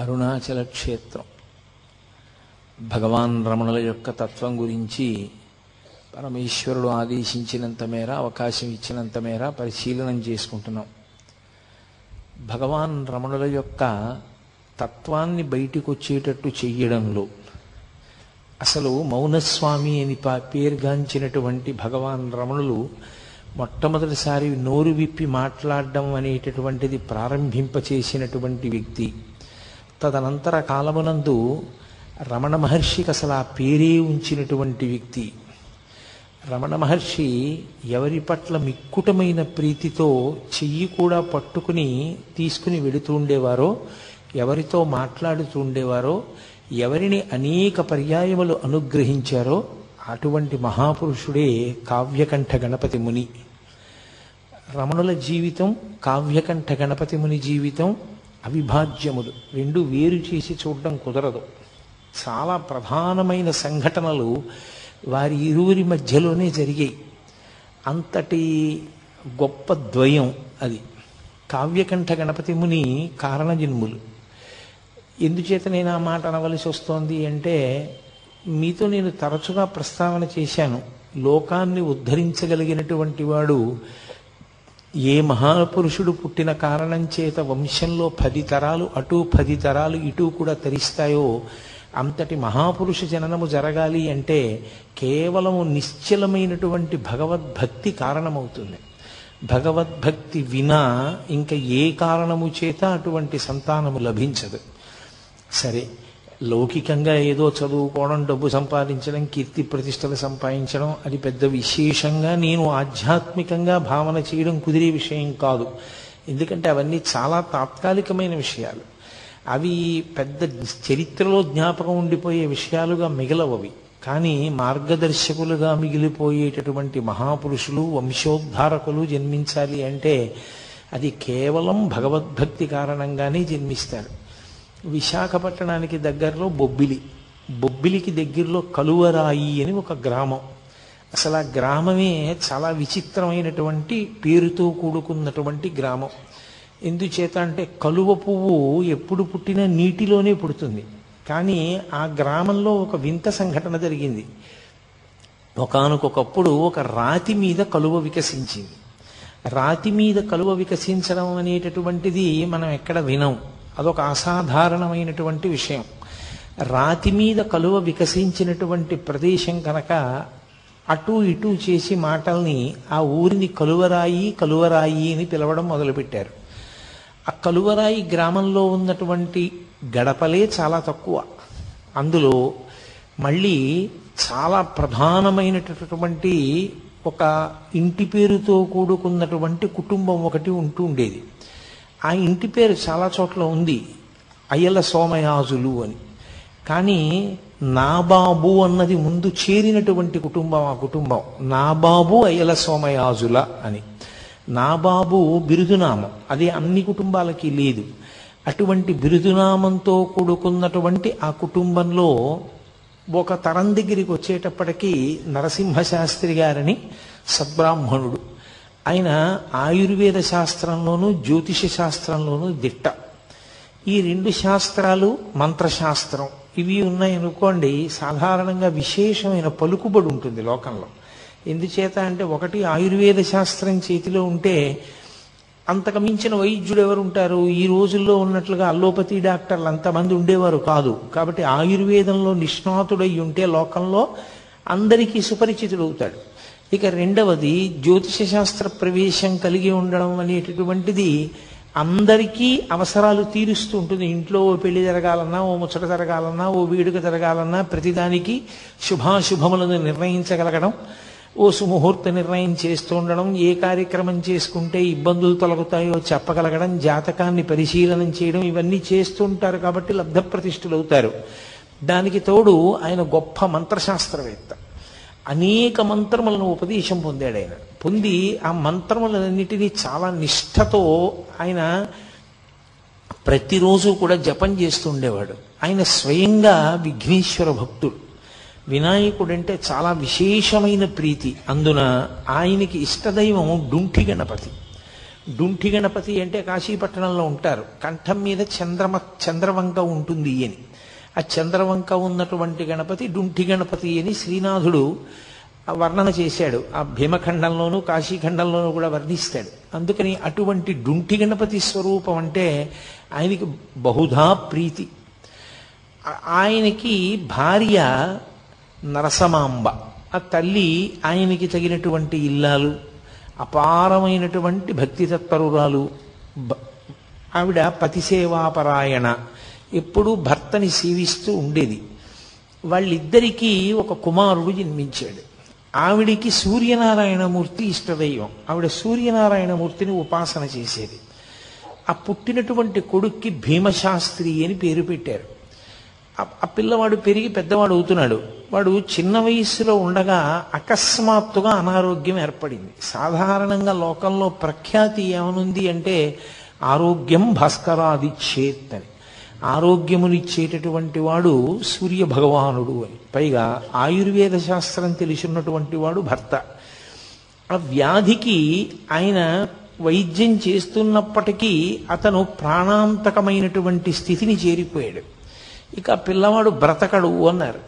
అరుణాచల క్షేత్రం భగవాన్ రమణుల యొక్క తత్వం గురించి పరమేశ్వరుడు ఆదేశించినంత మేర అవకాశం ఇచ్చినంత మేర పరిశీలనం చేసుకుంటున్నాం. భగవాన్ రమణుల యొక్క తత్వాన్ని బయటికి వచ్చేటట్టు చెయ్యడంలో అసలు మౌనస్వామి అని పా- పేరుగాంచినటువంటి భగవాన్ రమణులు మొట్టమొదటిసారి నోరు విప్పి మాట్లాడడం అనేటటువంటిది ప్రారంభింపచేసినటువంటి వ్యక్తి. తదనంతర కాలమునందు రమణ మహర్షికి అసలు ఆ పేరే ఉంచినటువంటి వ్యక్తి. రమణ మహర్షి ఎవరి పట్ల మిక్కుటమైన ప్రీతితో చెయ్యి కూడా పట్టుకుని తీసుకుని వెళుతూ ఉండేవారో ఎవరితో మాట్లాడుతూ ఉండేవారో ఎవరిని అనేక పర్యాయములు అనుగ్రహించారో అటువంటి మహాపురుషుడే కావ్యకంఠ గణపతి ముని. రమణుల జీవితం కావ్యకంఠ గణపతి ముని జీవితం అవిభాజ్యములు రెండు వేరు చేసి చూడడం కుదరదు. చాలా ప్రధానమైన సంఘటనలు వారి ఇరువురి మధ్యలోనే జరిగాయి. అంతటి గొప్ప ద్వయం అది. కావ్యకంఠ గణపతి ముని కారణజన్ములు. ఎందుచేత నేను ఆ మాట అనవలసి వస్తోంది అంటే మీతో నేను తరచుగా ప్రస్తావన చేశాను. లోకాన్ని ఉద్ధరించగలిగినటువంటి వాడు ఏ మహాపురుషుడు పుట్టిన కారణం చేత వంశంలో పది తరాలు అటు పది తరాలు ఇటు కూడా తరిస్తాయో అంతటి మహాపురుష జననము జరగాలి అంటే కేవలము నిశ్చలమైనటువంటి భగవద్భక్తి కారణమవుతుంది. భగవద్భక్తి వినా ఇంకా ఏ కారణము చేత అటువంటి సంతానము లభించదు. సరే లౌకికంగా ఏదో చదువుకోవడం డబ్బు సంపాదించడం కీర్తి ప్రతిష్టలు సంపాదించడం అది పెద్ద విశేషంగా నేను ఆధ్యాత్మికంగా భావన చేయడం కుదిరే విషయం కాదు. ఎందుకంటే అవన్నీ చాలా తాత్కాలికమైన విషయాలు. అవి పెద్ద చరిత్రలో జ్ఞాపకం ఉండిపోయే విషయాలుగా మిగలవవి. కానీ మార్గదర్శకులుగా మిగిలిపోయేటటువంటి మహాపురుషులు వంశోద్ధారకులు జన్మించాలి అంటే అది కేవలం భగవద్భక్తి కారణంగానే జన్మిస్తారు. విశాఖపట్టణానికి దగ్గరలో బొబ్బిలి. బొబ్బిలికి దగ్గరలో కలువరాయి అని ఒక గ్రామం. అసలు ఆ గ్రామమే చాలా విచిత్రమైనటువంటి పేరుతో కూడుకున్నటువంటి గ్రామం. ఎందుచేత అంటే కలువ పువ్వు ఎప్పుడు పుట్టినా నీటిలోనే పుడుతుంది. కానీ ఆ గ్రామంలో ఒక వింత సంఘటన జరిగింది. ఒకనకొకప్పుడు ఒక రాతి మీద కలువ వికసించింది. రాతి మీద కలువ వికసించడం అనేటటువంటిది మనం ఎక్కడ వినం. అదొక అసాధారణమైనటువంటి విషయం. రాతి మీద కలువ వికసించినటువంటి ప్రదేశం కనుక అటు ఇటు చేసి మాటల్ని ఆ ఊరిని కలువరాయి కలువరాయి అని పిలవడం మొదలుపెట్టారు. ఆ కలువరాయి గ్రామంలో ఉన్నటువంటి గడపలే చాలా తక్కువ. అందులో మళ్ళీ చాలా ప్రధానమైనటువంటి ఒక ఇంటి పేరుతో కూడుకున్నటువంటి కుటుంబం ఒకటి ఉంటూ ఉండేది. ఆ ఇంటి పేరు చాలా చోట్ల ఉంది. అయ్యల సోమయాజులు అని. కానీ నాబాబు అన్నది ముందు చేరినటువంటి కుటుంబం ఆ కుటుంబం. నాబాబు అయ్యల సోమయాజుల అని. నాబాబు బిరుదునామం. అది అన్ని కుటుంబాలకి లేదు. అటువంటి బిరుదునామంతో కూడుకున్నటువంటి ఆ కుటుంబంలో ఒక తరం దగ్గరికి వచ్చేటప్పటికీ నరసింహశాస్త్రి గారని సద్బ్రాహ్మణుడు ఆయన ఆయుర్వేద శాస్త్రంలోనూ జ్యోతిష శాస్త్రంలోనూ దిట్ట. ఈ రెండు శాస్త్రాలు మంత్రశాస్త్రం. ఇవి ఉన్నాయనుకోండి సాధారణంగా విశేషమైన పలుకుబడి ఉంటుంది లోకంలో. ఎందుచేత అంటే ఒకటి ఆయుర్వేద శాస్త్రం చేతిలో ఉంటే అంతకు మించిన వైద్యుడు ఎవరు ఉంటారు ఈ రోజుల్లో ఉన్నట్లుగా అల్లోపతి డాక్టర్లు అంతమంది ఉండేవారు కాదు. కాబట్టి ఆయుర్వేదంలో నిష్ణాతుడై ఉంటే లోకంలో అందరికీ సుపరిచితుడవుతాడు. ఇక రెండవది జ్యోతిష శాస్త్ర ప్రవేశం కలిగి ఉండడం అనేటటువంటిది అందరికీ అవసరాలు తీరుస్తూ ఉంటుంది. ఇంట్లో ఓ పెళ్ళి జరగాలన్నా ఓ ముచ్చట జరగాలన్నా ఓ వేడుక జరగాలన్నా ప్రతిదానికి శుభాశుభములను నిర్ణయించగలగడం ఓ సుముహూర్త నిర్ణయం చేస్తూ ఉండడం ఏ కార్యక్రమం చేసుకుంటే ఇబ్బందులు తొలగుతాయో చెప్పగలగడం జాతకాన్ని పరిశీలనం చేయడం ఇవన్నీ చేస్తుంటారు కాబట్టి లబ్ధప్రతిష్ఠులు అవుతారు దానికి తోడు ఆయన గొప్ప మంత్రశాస్త్రవేత్త. అనేక మంత్రములను ఉపదేశం పొందాడు ఆయన. పొంది ఆ మంత్రములన్నిటినీ చాలా నిష్ఠతో ఆయన ప్రతిరోజు కూడా జపం చేస్తూ ఉండేవాడు. ఆయన స్వయంగా విఘ్నేశ్వర భక్తుడు. వినాయకుడంటే చాలా విశేషమైన ప్రీతి. అందున ఆయనకి ఇష్టదైవం డుంఠి గణపతి. డుంఠి గణపతి అంటే కాశీపట్టణంలో ఉంటారు. కంఠం మీద చంద్రమ చంద్రవంక ఉంటుంది అని ఆ చంద్రవంక ఉన్నటువంటి గణపతి డుంఠి గణపతి అని శ్రీనాథుడు వర్ణన చేశాడు. ఆ భీమఖండంలోనూ కాశీఖండంలోనూ కూడా వర్ణిస్తాడు. అందుకని అటువంటి డుంఠి గణపతి స్వరూపం అంటే ఆయనకి బహుధా ప్రీతి. ఆయనకి భార్య నరసమాంబ. ఆ తల్లి ఆయనకి తగినటువంటి ఇల్లాలు అపారమైనటువంటి భక్తి తత్పరురాలు బ- ఆవిడ పతిసేవాపరాయణ. ఎప్పుడూ భర్తని సేవిస్తూ ఉండేది. వాళ్ళిద్దరికీ ఒక కుమారుడు జన్మించాడు. ఆవిడికి సూర్యనారాయణమూర్తి ఇష్టదైవం. ఆవిడ సూర్యనారాయణమూర్తిని ఉపాసన చేసేది. ఆ పుట్టినటువంటి కొడుక్కి భీమశాస్త్రి అని పేరు పెట్టారు. ఆ- పిల్లవాడు పెరిగి పెద్దవాడు అవుతున్నాడు. వాడు చిన్న వయస్సులో ఉండగా అకస్మాత్తుగా అనారోగ్యం ఏర్పడింది. సాధారణంగా లోకంలో ప్రఖ్యాతి ఏమనుంది అంటే ఆరోగ్యం భాస్కరాదిచ్చేత్ అని. ఆరోగ్యమునిచ్చేటటువంటి వాడు సూర్య భగవానుడు అని. పైగా ఆయుర్వేద శాస్త్రం తెలిసినటువంటి వాడు భర్త. ఆ వ్యాధికి ఆయన వైద్యం చేస్తున్నప్పటికీ అతను ప్రాణాంతకమైనటువంటి స్థితిని చేరిపోయాడు. ఇక పిల్లవాడు బ్రతకడు అన్నారు.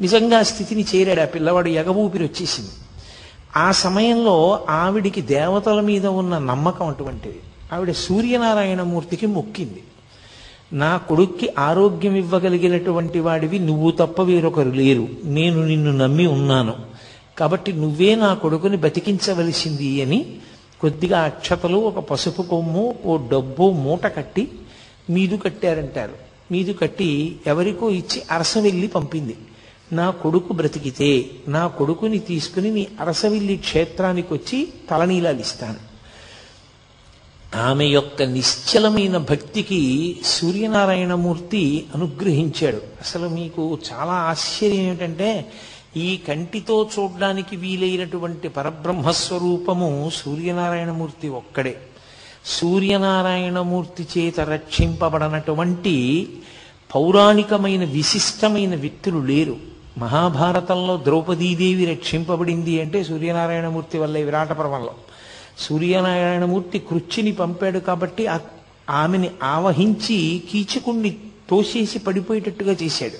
నిజంగా స్థితిని చేరాడు. ఆ పిల్లవాడు ఎగబూపిరి వచ్చేసింది. ఆ సమయంలో ఆవిడికి దేవతల మీద ఉన్న నమ్మకం అటువంటిది. ఆవిడ సూర్యనారాయణమూర్తికి మొక్కింది. నా కొడుక్కి ఆరోగ్యం ఇవ్వగలిగినటువంటి వాడివి నువ్వు తప్ప వేరొకరు లేరు. నేను నిన్ను నమ్మి ఉన్నాను. కాబట్టి నువ్వే నా కొడుకుని బతికించవలసింది అని కొద్దిగా అక్షతలు ఒక పసుపు కొమ్ము ఓ డబ్బు మూట కట్టి మీదు కట్టారంటారు. మీదు కట్టి ఎవరికో ఇచ్చి అరసవెల్లి పంపింది. నా కొడుకు బ్రతికితే నా కొడుకుని తీసుకుని నీ అరసవిల్లి క్షేత్రానికి వచ్చి తలనీలాలు ఇస్తాను ఆమె యొక్క నిశ్చలమైన భక్తికి సూర్యనారాయణమూర్తి అనుగ్రహించాడు. అసలు మీకు చాలా ఆశ్చర్యం ఏమిటంటే ఈ కంటితో చూడడానికి వీలైనటువంటి పరబ్రహ్మస్వరూపము సూర్యనారాయణమూర్తి ఒక్కడే. సూర్యనారాయణమూర్తి చేత రక్షింపబడనటువంటి పౌరాణికమైన విశిష్టమైన వ్యక్తులు లేరు. మహాభారతంలో ద్రౌపదీదేవి రక్షింపబడింది అంటే సూర్యనారాయణమూర్తి వల్లే విరాట పర్వంలో. సూర్యనారాయణమూర్తి కృచ్చిని పంపాడు కాబట్టి ఆమెని ఆవహించి కీచకుణ్ణి తోసేసి పడిపోయేటట్టుగా చేశాడు.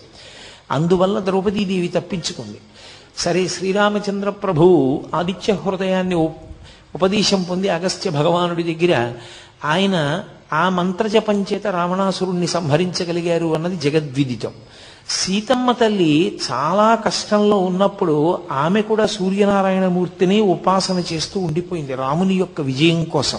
అందువల్ల ద్రౌపదీదేవి తప్పించుకుంది. సరే శ్రీరామచంద్ర ప్రభువు ఆదిత్య హృదయాన్ని ఉపదేశం పొంది అగస్త్య భగవానుడి దగ్గర ఆయన ఆ మంత్రజపం చేత రావణాసురుణ్ణి సంహరించగలిగారు అన్నది జగద్విదితం. సీతమ్మ తల్లి చాలా కష్టంలో ఉన్నప్పుడు ఆమె కూడా సూర్యనారాయణమూర్తిని ఉపాసన చేస్తూ ఉండిపోయింది రాముని యొక్క విజయం కోసం.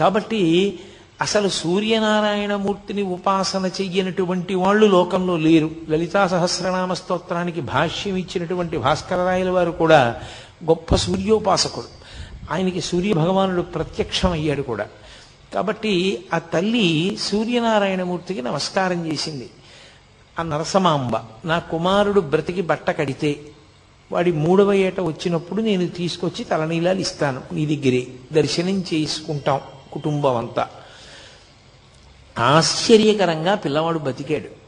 కాబట్టి అసలు సూర్యనారాయణమూర్తిని ఉపాసన చెయ్యనటువంటి వాళ్ళు లోకంలో లేరు. లలితా సహస్రనామ స్తోత్రానికి భాష్యం ఇచ్చినటువంటి భాస్కరరాయల వారు కూడా గొప్ప సూర్యోపాసకుడు. ఆయనకి సూర్య భగవానుడు ప్రత్యక్షం అయ్యాడు కూడా. కాబట్టి ఆ తల్లి సూర్యనారాయణమూర్తికి నమస్కారం చేసింది. ఆ నరసమాంబ. నా కుమారుడు బ్రతికి బట్ట కడితే వాడి మూడవ ఏట వచ్చినప్పుడు నేను తీసుకొచ్చి తలనీలాలు ఇస్తాను. నీ దగ్గరే దర్శనం చేసుకుంటాం కుటుంబం అంతా ఆశ్చర్యకరంగా పిల్లవాడు బతికాడు.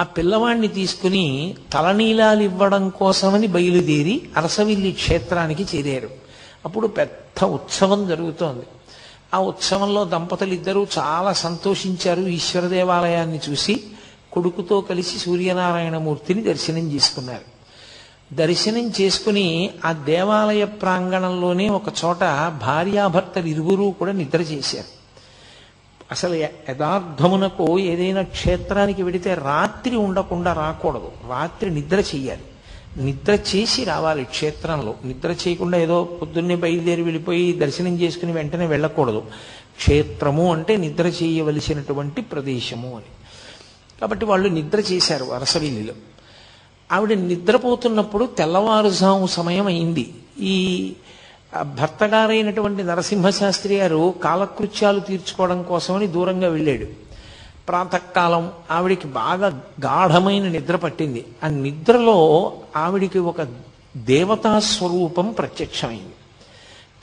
ఆ పిల్లవాడిని తీసుకుని తలనీలాలు ఇవ్వడం కోసమని బయలుదేరి అరసవిల్లి క్షేత్రానికి చేరారు. అప్పుడు పెద్ద ఉత్సవం జరుగుతోంది. ఆ ఉత్సవంలో దంపతులు ఇద్దరూ చాలా సంతోషించారు. ఈశ్వర దేవాలయాన్ని చూసి కొడుకుతో కలిసి సూర్యనారాయణమూర్తిని దర్శనం చేసుకున్నారు. దర్శనం చేసుకుని ఆ దేవాలయ ప్రాంగణంలోనే ఒక చోట భార్యాభర్తలు ఇరువురు కూడా నిద్ర చేశారు. అసలు యథార్థమునకు ఏదైనా క్షేత్రానికి వెడితే రాత్రి ఉండకుండా రాకూడదు. రాత్రి నిద్ర చేయాలి. నిద్ర చేసి రావాలి క్షేత్రంలో. నిద్ర చేయకుండా ఏదో పొద్దున్నే బయలుదేరి వెళ్ళిపోయి దర్శనం చేసుకుని వెంటనే వెళ్ళకూడదు. క్షేత్రము అంటే నిద్ర చేయవలసినటువంటి ప్రదేశము అని. కాబట్టి వాళ్ళు నిద్ర చేశారు అరసవిల్లిలో ఆవిడ నిద్రపోతున్నప్పుడు తెల్లవారుజాము సమయం అయింది. ఈ భర్తగారైనటువంటి నరసింహశాస్త్రి గారు కాలకృత్యాలు తీర్చుకోవడం కోసమని దూరంగా వెళ్ళాడు. ప్రాతకాలం ఆవిడికి బాగా గాఢమైన నిద్ర పట్టింది. ఆ నిద్రలో ఆవిడికి ఒక దేవతా స్వరూపం ప్రత్యక్షమైంది.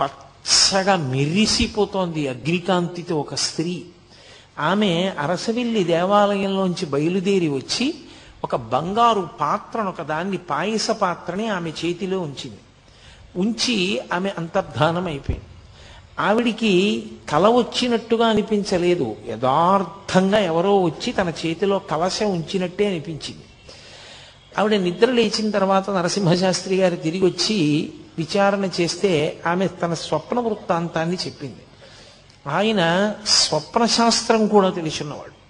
పచ్చగా మెరిసిపోతోంది అగ్నికాంతితో ఒక స్త్రీ. ఆమె అరసవిల్లి దేవాలయంలోంచి బయలుదేరి వచ్చి ఒక బంగారు పాత్రను ఒక దాన్ని పాయస పాత్రని ఆమె చేతిలో ఉంచింది. ఉంచి ఆమె అంతర్ధానం అయిపోయింది. ఆవిడికి కల వచ్చినట్టుగా అనిపించలేదు. యథార్థంగా ఎవరో వచ్చి తన చేతిలో కలశ ఉంచినట్టే అనిపించింది. ఆవిడ నిద్ర లేచిన తర్వాత నరసింహశాస్త్రి గారు తిరిగి వచ్చి విచారణ చేస్తే ఆమె తన స్వప్న వృత్తాంతాన్ని చెప్పింది. ఆయన స్వప్న శాస్త్రం కూడా తెలుసున్నవాడు.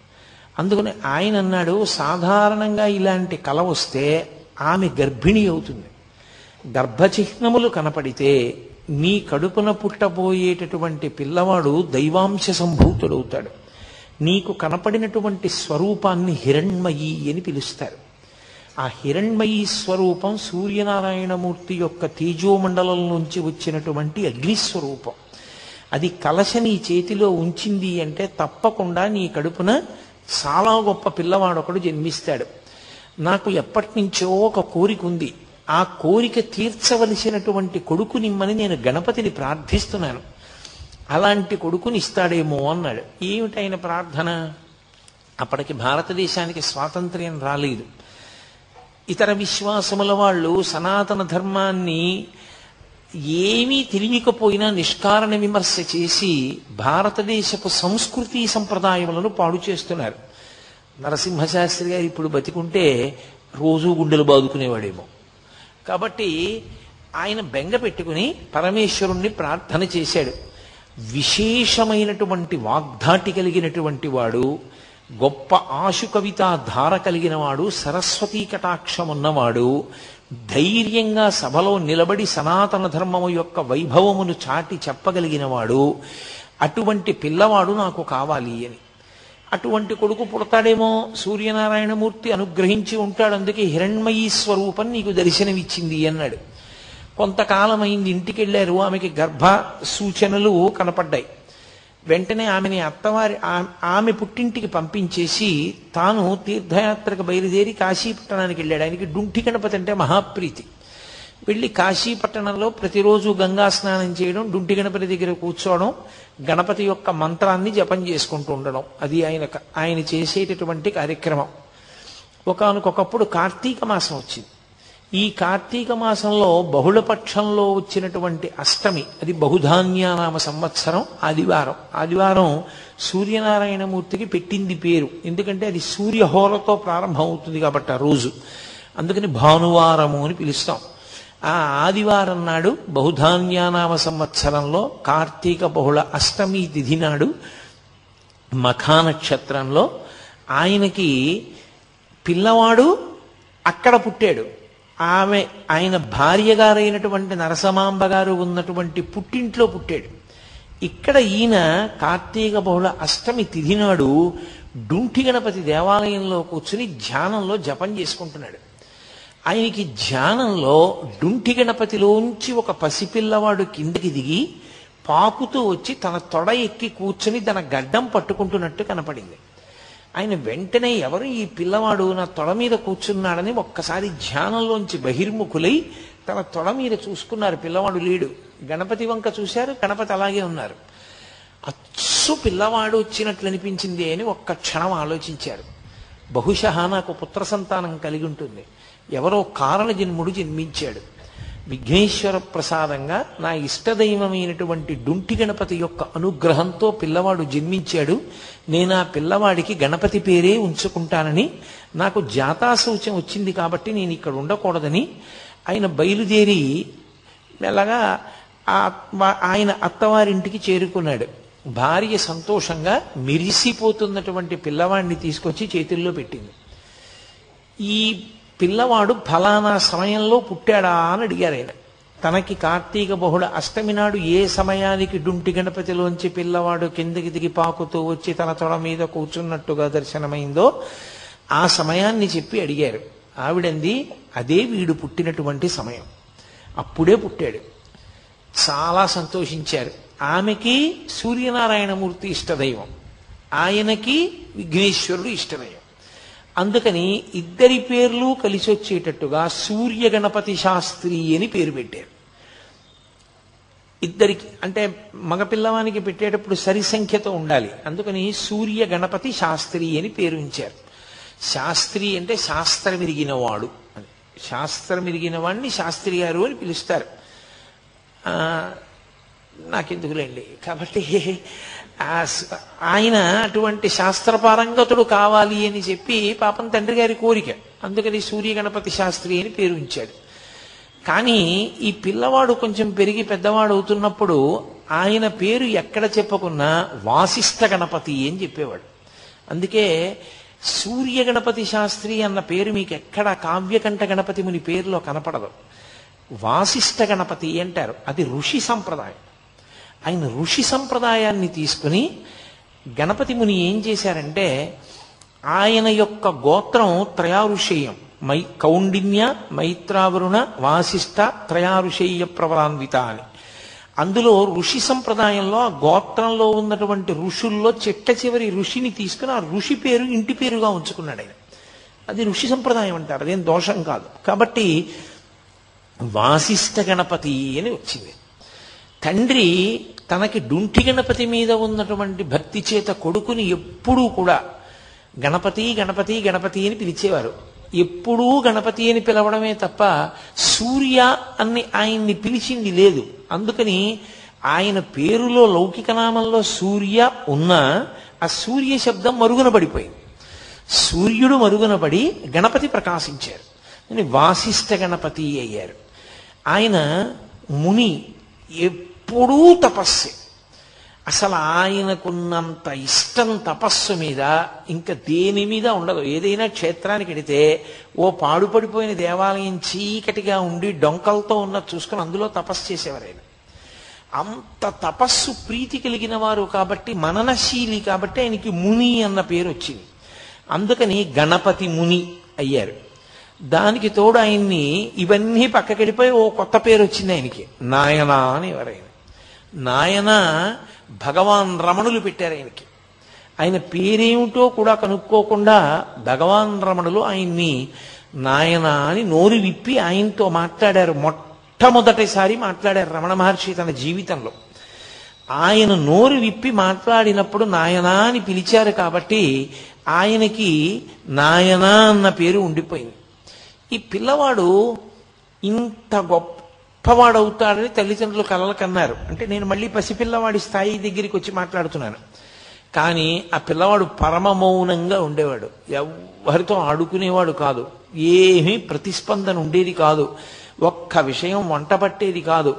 అందుకని ఆయన అన్నాడు సాధారణంగా ఇలాంటి కల వస్తే ఆమె గర్భిణి అవుతుంది. గర్భచిహ్నములు కనపడితే నీ కడుపున పుట్టబోయేటటువంటి పిల్లవాడు దైవాంశ సంభూతుడవుతాడు. నీకు కనపడినటువంటి స్వరూపాన్ని హిరణ్మయి అని పిలుస్తారు. ఆ హిరణ్మయి స్వరూపం సూర్యనారాయణమూర్తి యొక్క తేజోమండలం నుంచి వచ్చినటువంటి అగ్నిస్వరూపం. అది కలశ నీ చేతిలో ఉంచింది అంటే తప్పకుండా నీ కడుపున చాలా గొప్ప పిల్లవాడు ఒకడు జన్మిస్తాడు. నాకు ఎప్పటి నుంచో ఒక కోరిక ఉంది. ఆ కోరిక తీర్చవలసినటువంటి కొడుకు నిమ్మని నేను గణపతిని ప్రార్థిస్తున్నాను. అలాంటి కొడుకుని ఇస్తాడేమో అన్నాడు. ఏమిటైన ప్రార్థన? అప్పటికి భారతదేశానికి స్వాతంత్ర్యం రాలేదు. ఇతర విశ్వాసముల వాళ్ళు సనాతన ధర్మాన్ని ఏమీ తెలియకపోయినా నిష్కారణ విమర్శ చేసి భారతదేశపు సంస్కృతి సంప్రదాయములను పాడు చేస్తున్నారు. నరసింహశాస్త్రి గారు ఇప్పుడు బతికుంటే రోజు గుండెలు బాదుకునేవాడేమో. కాబట్టి ఆయన బెంగ పెట్టుకుని పరమేశ్వరుణ్ణి ప్రార్థన చేశాడు. విశేషమైనటువంటి వాగ్ధాటి కలిగినటువంటి వాడు గొప్ప ఆశు కవిత ధార కలిగిన వాడు సరస్వతీ కటాక్షం ఉన్నవాడు ధైర్యంగా సభలో నిలబడి సనాతన ధర్మము యొక్క వైభవమును చాటి చెప్పగలిగిన వాడు అటువంటి పిల్లవాడు నాకు కావాలి అని. అటువంటి కొడుకు పుడతాడేమో సూర్యనారాయణమూర్తి అనుగ్రహించి ఉంటాడు అందుకే హిరణ్మయీ స్వరూపం నీకు దర్శనమిచ్చింది అన్నాడు. కొంతకాలం అయింది ఇంటికి వెళ్ళారు ఆమెకి గర్భ సూచనలు కనపడ్డాయి. వెంటనే ఆమెని అత్తవారి ఆమె పుట్టింటికి పంపించేసి తాను తీర్థయాత్రకు బయలుదేరి కాశీపట్టణానికి వెళ్ళాడు. ఆయనకి డుంఠి గణపతి అంటే మహాప్రీతి. వెళ్ళి కాశీపట్టణంలో ప్రతిరోజు గంగా స్నానం చేయడం డుంటి గణపతి దగ్గర కూర్చోవడం గణపతి యొక్క మంత్రాన్ని జపం చేసుకుంటూ ఉండడం. అది ఆయన ఆయన చేసేటటువంటి కార్యక్రమం. ఒకనకొకప్పుడు కార్తీక మాసం వచ్చింది. ఈ కార్తీక మాసంలో బహుళపక్షంలో వచ్చినటువంటి అష్టమి అది బహుధాన్యానామ సంవత్సరం ఆదివారం. ఆదివారం సూర్యనారాయణమూర్తికి పెట్టింది పేరు. ఎందుకంటే అది సూర్యహోరతో ప్రారంభమవుతుంది కాబట్టి ఆ రోజు. అందుకని భానువారము అని పిలుస్తాం. ఆ ఆదివారం నాడు బహుధాన్యానామ సంవత్సరంలో కార్తీక బహుళ అష్టమి తిథి నాడు మఖానక్షత్రంలో ఆయనకి పిల్లవాడు అక్కడ పుట్టాడు. ఆమె ఆయన భార్య గారైనటువంటి నరసమాంబ గారు ఉన్నటువంటి పుట్టింట్లో పుట్టాడు. ఇక్కడ ఈయన కార్తీక బహుళ అష్టమి తిథి నాడు డుంఠి గణపతి దేవాలయంలో కూర్చుని ధ్యానంలో జపం చేసుకుంటున్నాడు. ఆయనకి ధ్యానంలో డుంఠి గణపతిలోంచి ఒక పసిపిల్లవాడు కిందకి దిగి పాకుతూ వచ్చి తన తొడ ఎక్కి కూర్చుని తన గడ్డం పట్టుకుంటున్నట్టు కనపడింది. ఆయన వెంటనే ఎవరు ఈ పిల్లవాడు నా తొడ మీద కూర్చున్నాడని ఒక్కసారి ధ్యానంలోంచి బహిర్ముఖులై తన తొడ మీద చూసుకున్నారు. పిల్లవాడు లేడు. గణపతి వంక చూశారు గణపతి అలాగే ఉన్నారు. అచ్చు పిల్లవాడు వచ్చినట్లు అనిపించింది అని ఒక్క క్షణం ఆలోచించారు. బహుశ నాకు పుత్ర సంతానం కలిగి ఉంటుంది. ఎవరో కారణ జన్ముడు జన్మించాడు. విఘ్నేశ్వర ప్రసాదంగా నా ఇష్టదైవమైనటువంటి డుంటి గణపతి యొక్క అనుగ్రహంతో పిల్లవాడు జన్మించాడు. నేను ఆ పిల్లవాడికి గణపతి పేరే ఉంచుకుంటానని నాకు జాతాశౌచం వచ్చింది కాబట్టి నేను ఇక్కడ ఉండకూడదని ఆయన బయలుదేరి మెల్లగా ఆ ఆయన అత్తవారింటికి చేరుకున్నాడు. భార్య సంతోషంగా మిరిసిపోతున్నటువంటి పిల్లవాడిని తీసుకొచ్చి చేతుల్లో పెట్టింది. ఈ పిల్లవాడు ఫలానా సమయంలో పుట్టాడా అని అడిగారు ఆయన. తనకి కార్తీక బహుళ అష్టమి నాడు ఏ సమయానికి డుంటి గణపతిలోంచి పిల్లవాడు కిందకి దిగి పాకుతూ వచ్చి తన తొడ మీద కూర్చున్నట్టుగా దర్శనమైందో ఆ సమయాన్ని చెప్పి అడిగారు. ఆవిడంది అదే వీడు పుట్టినటువంటి సమయం. అప్పుడే పుట్టాడు. చాలా సంతోషించారు. ఆమెకి సూర్యనారాయణమూర్తి ఇష్టదైవం. ఆయనకి విఘ్నేశ్వరుడు ఇష్టదైవం. అందుకని ఇద్దరి పేర్లు కలిసి వచ్చేటట్టుగా సూర్య గణపతి శాస్త్రి అని పేరు పెట్టారు. ఇద్దరికి అంటే మగపిల్లవానికి పెట్టేటప్పుడు సరి సంఖ్యతో ఉండాలి. అందుకని సూర్య గణపతి శాస్త్రి అని పేరు ఉంచారు. శాస్త్రి అంటే శాస్త్రం ఎరిగినవాడు అని శాస్త్రం వాడిని శాస్త్రి గారు అని పిలుస్తారు. నాకెందుకులేండి. కాబట్టి ఆయన అటువంటి శాస్త్రపారంగతుడు కావాలి అని చెప్పి పాపం తండ్రి గారి కోరిక. అందుకని సూర్య గణపతి శాస్త్రి అని పేరు ఉంచాడు. కానీ ఈ పిల్లవాడు కొంచెం పెరిగి పెద్దవాడు అవుతున్నప్పుడు ఆయన పేరు ఎక్కడ చెప్పుకున్నా వాసిష్ఠ గణపతి అని చెప్పేవాడు. అందుకే సూర్య గణపతి శాస్త్రి అన్న పేరు మీకు ఎక్కడ కావ్యకంఠ గణపతి ముని పేరులో కనపడదు. వాసిష్ఠ గణపతి అంటారు. అది ఋషి సంప్రదాయం. ఆయన ఋషి సంప్రదాయాన్ని తీసుకుని గణపతి ముని ఏం చేశారంటే ఆయన యొక్క గోత్రం త్రయారుషేయం మై కౌండిన్య మైత్రావరుణ వాసిష్ఠ త్రయారుషేయ ప్రవరాన్విత అని అందులో ఋషి సంప్రదాయంలో ఆ గోత్రంలో ఉన్నటువంటి ఋషుల్లో చిట్ట చివరి ఋషిని తీసుకుని ఆ ఋషి పేరు ఇంటి పేరుగా ఉంచుకున్నాడు ఆయన. అది ఋషి సంప్రదాయం అంటారు అదేం దోషం కాదు. కాబట్టి వాసిష్ఠ గణపతి అని వచ్చింది. తండ్రి తనకి డుంటి గణపతి మీద ఉన్నటువంటి భక్తి చేత కొడుకుని ఎప్పుడూ కూడా గణపతి గణపతి గణపతి అని పిలిచేవారు. ఎప్పుడూ గణపతి అని పిలవడమే తప్ప సూర్య అని ఆయన్ని పిలిచింది లేదు. అందుకని ఆయన పేరులో లౌకిక నామంలో సూర్య ఉన్నా ఆ సూర్య శబ్దం మరుగున పడిపోయింది. సూర్యుడు మరుగునబడి గణపతి ప్రకాశించారు. అని వాసిష్ఠ గణపతి అయ్యారు. ఆయన ముని ఎప్పుడూ తపస్సే. అసలు ఆయనకున్నంత ఇష్టం తపస్సు మీద ఇంకా దేని మీద ఉండదు. ఏదైనా క్షేత్రానికి వెడితే ఓ పాడుపడిపోయిన దేవాలయం చీకటిగా ఉండి డొంకలతో ఉన్న చూసుకుని అందులో తపస్సు చేసేవారు ఆయన అంత తపస్సు ప్రీతి కలిగిన వారు కాబట్టి మననశీలి కాబట్టి ఆయనకి ముని అన్న పేరు వచ్చింది. అందుకని గణపతి ముని అయ్యారు. దానికి తోడు ఆయన్ని ఇవన్నీ పక్కకెడిపోయి ఓ కొత్త పేరు వచ్చింది ఆయనకి. నాయనా అని ఎవరైనా. నాయన భగవాన్ రమణులు పెట్టారు ఆయనకి. ఆయన పేరేమిటో కూడా కనుక్కోకుండా భగవాన్ రమణులు ఆయన్ని నాయన అని నోరు విప్పి ఆయనతో మాట్లాడారు. మొట్టమొదటిసారి మాట్లాడారు రమణ మహర్షి తన జీవితంలో. ఆయన నోరు విప్పి మాట్లాడినప్పుడు నాయనా అని పిలిచారు కాబట్టి ఆయనకి నాయనా అన్న పేరు ఉండిపోయింది. ఈ పిల్లవాడు ఇంత గొప్ప గొప్పవాడవుతాడని తల్లిదండ్రులు కలలు కన్నారు. అంటే నేను మళ్ళీ పసిపిల్లవాడి స్థాయి దగ్గరికి వచ్చి మాట్లాడుతున్నాను. కానీ ఆ పిల్లవాడు పరమ మౌనంగా ఉండేవాడు. ఎవరితో ఆడుకునేవాడు కాదు. ఏమీ ప్రతిస్పందన ఉండేది కాదు. ఒక్క విషయం వంట పట్టేది కాదు.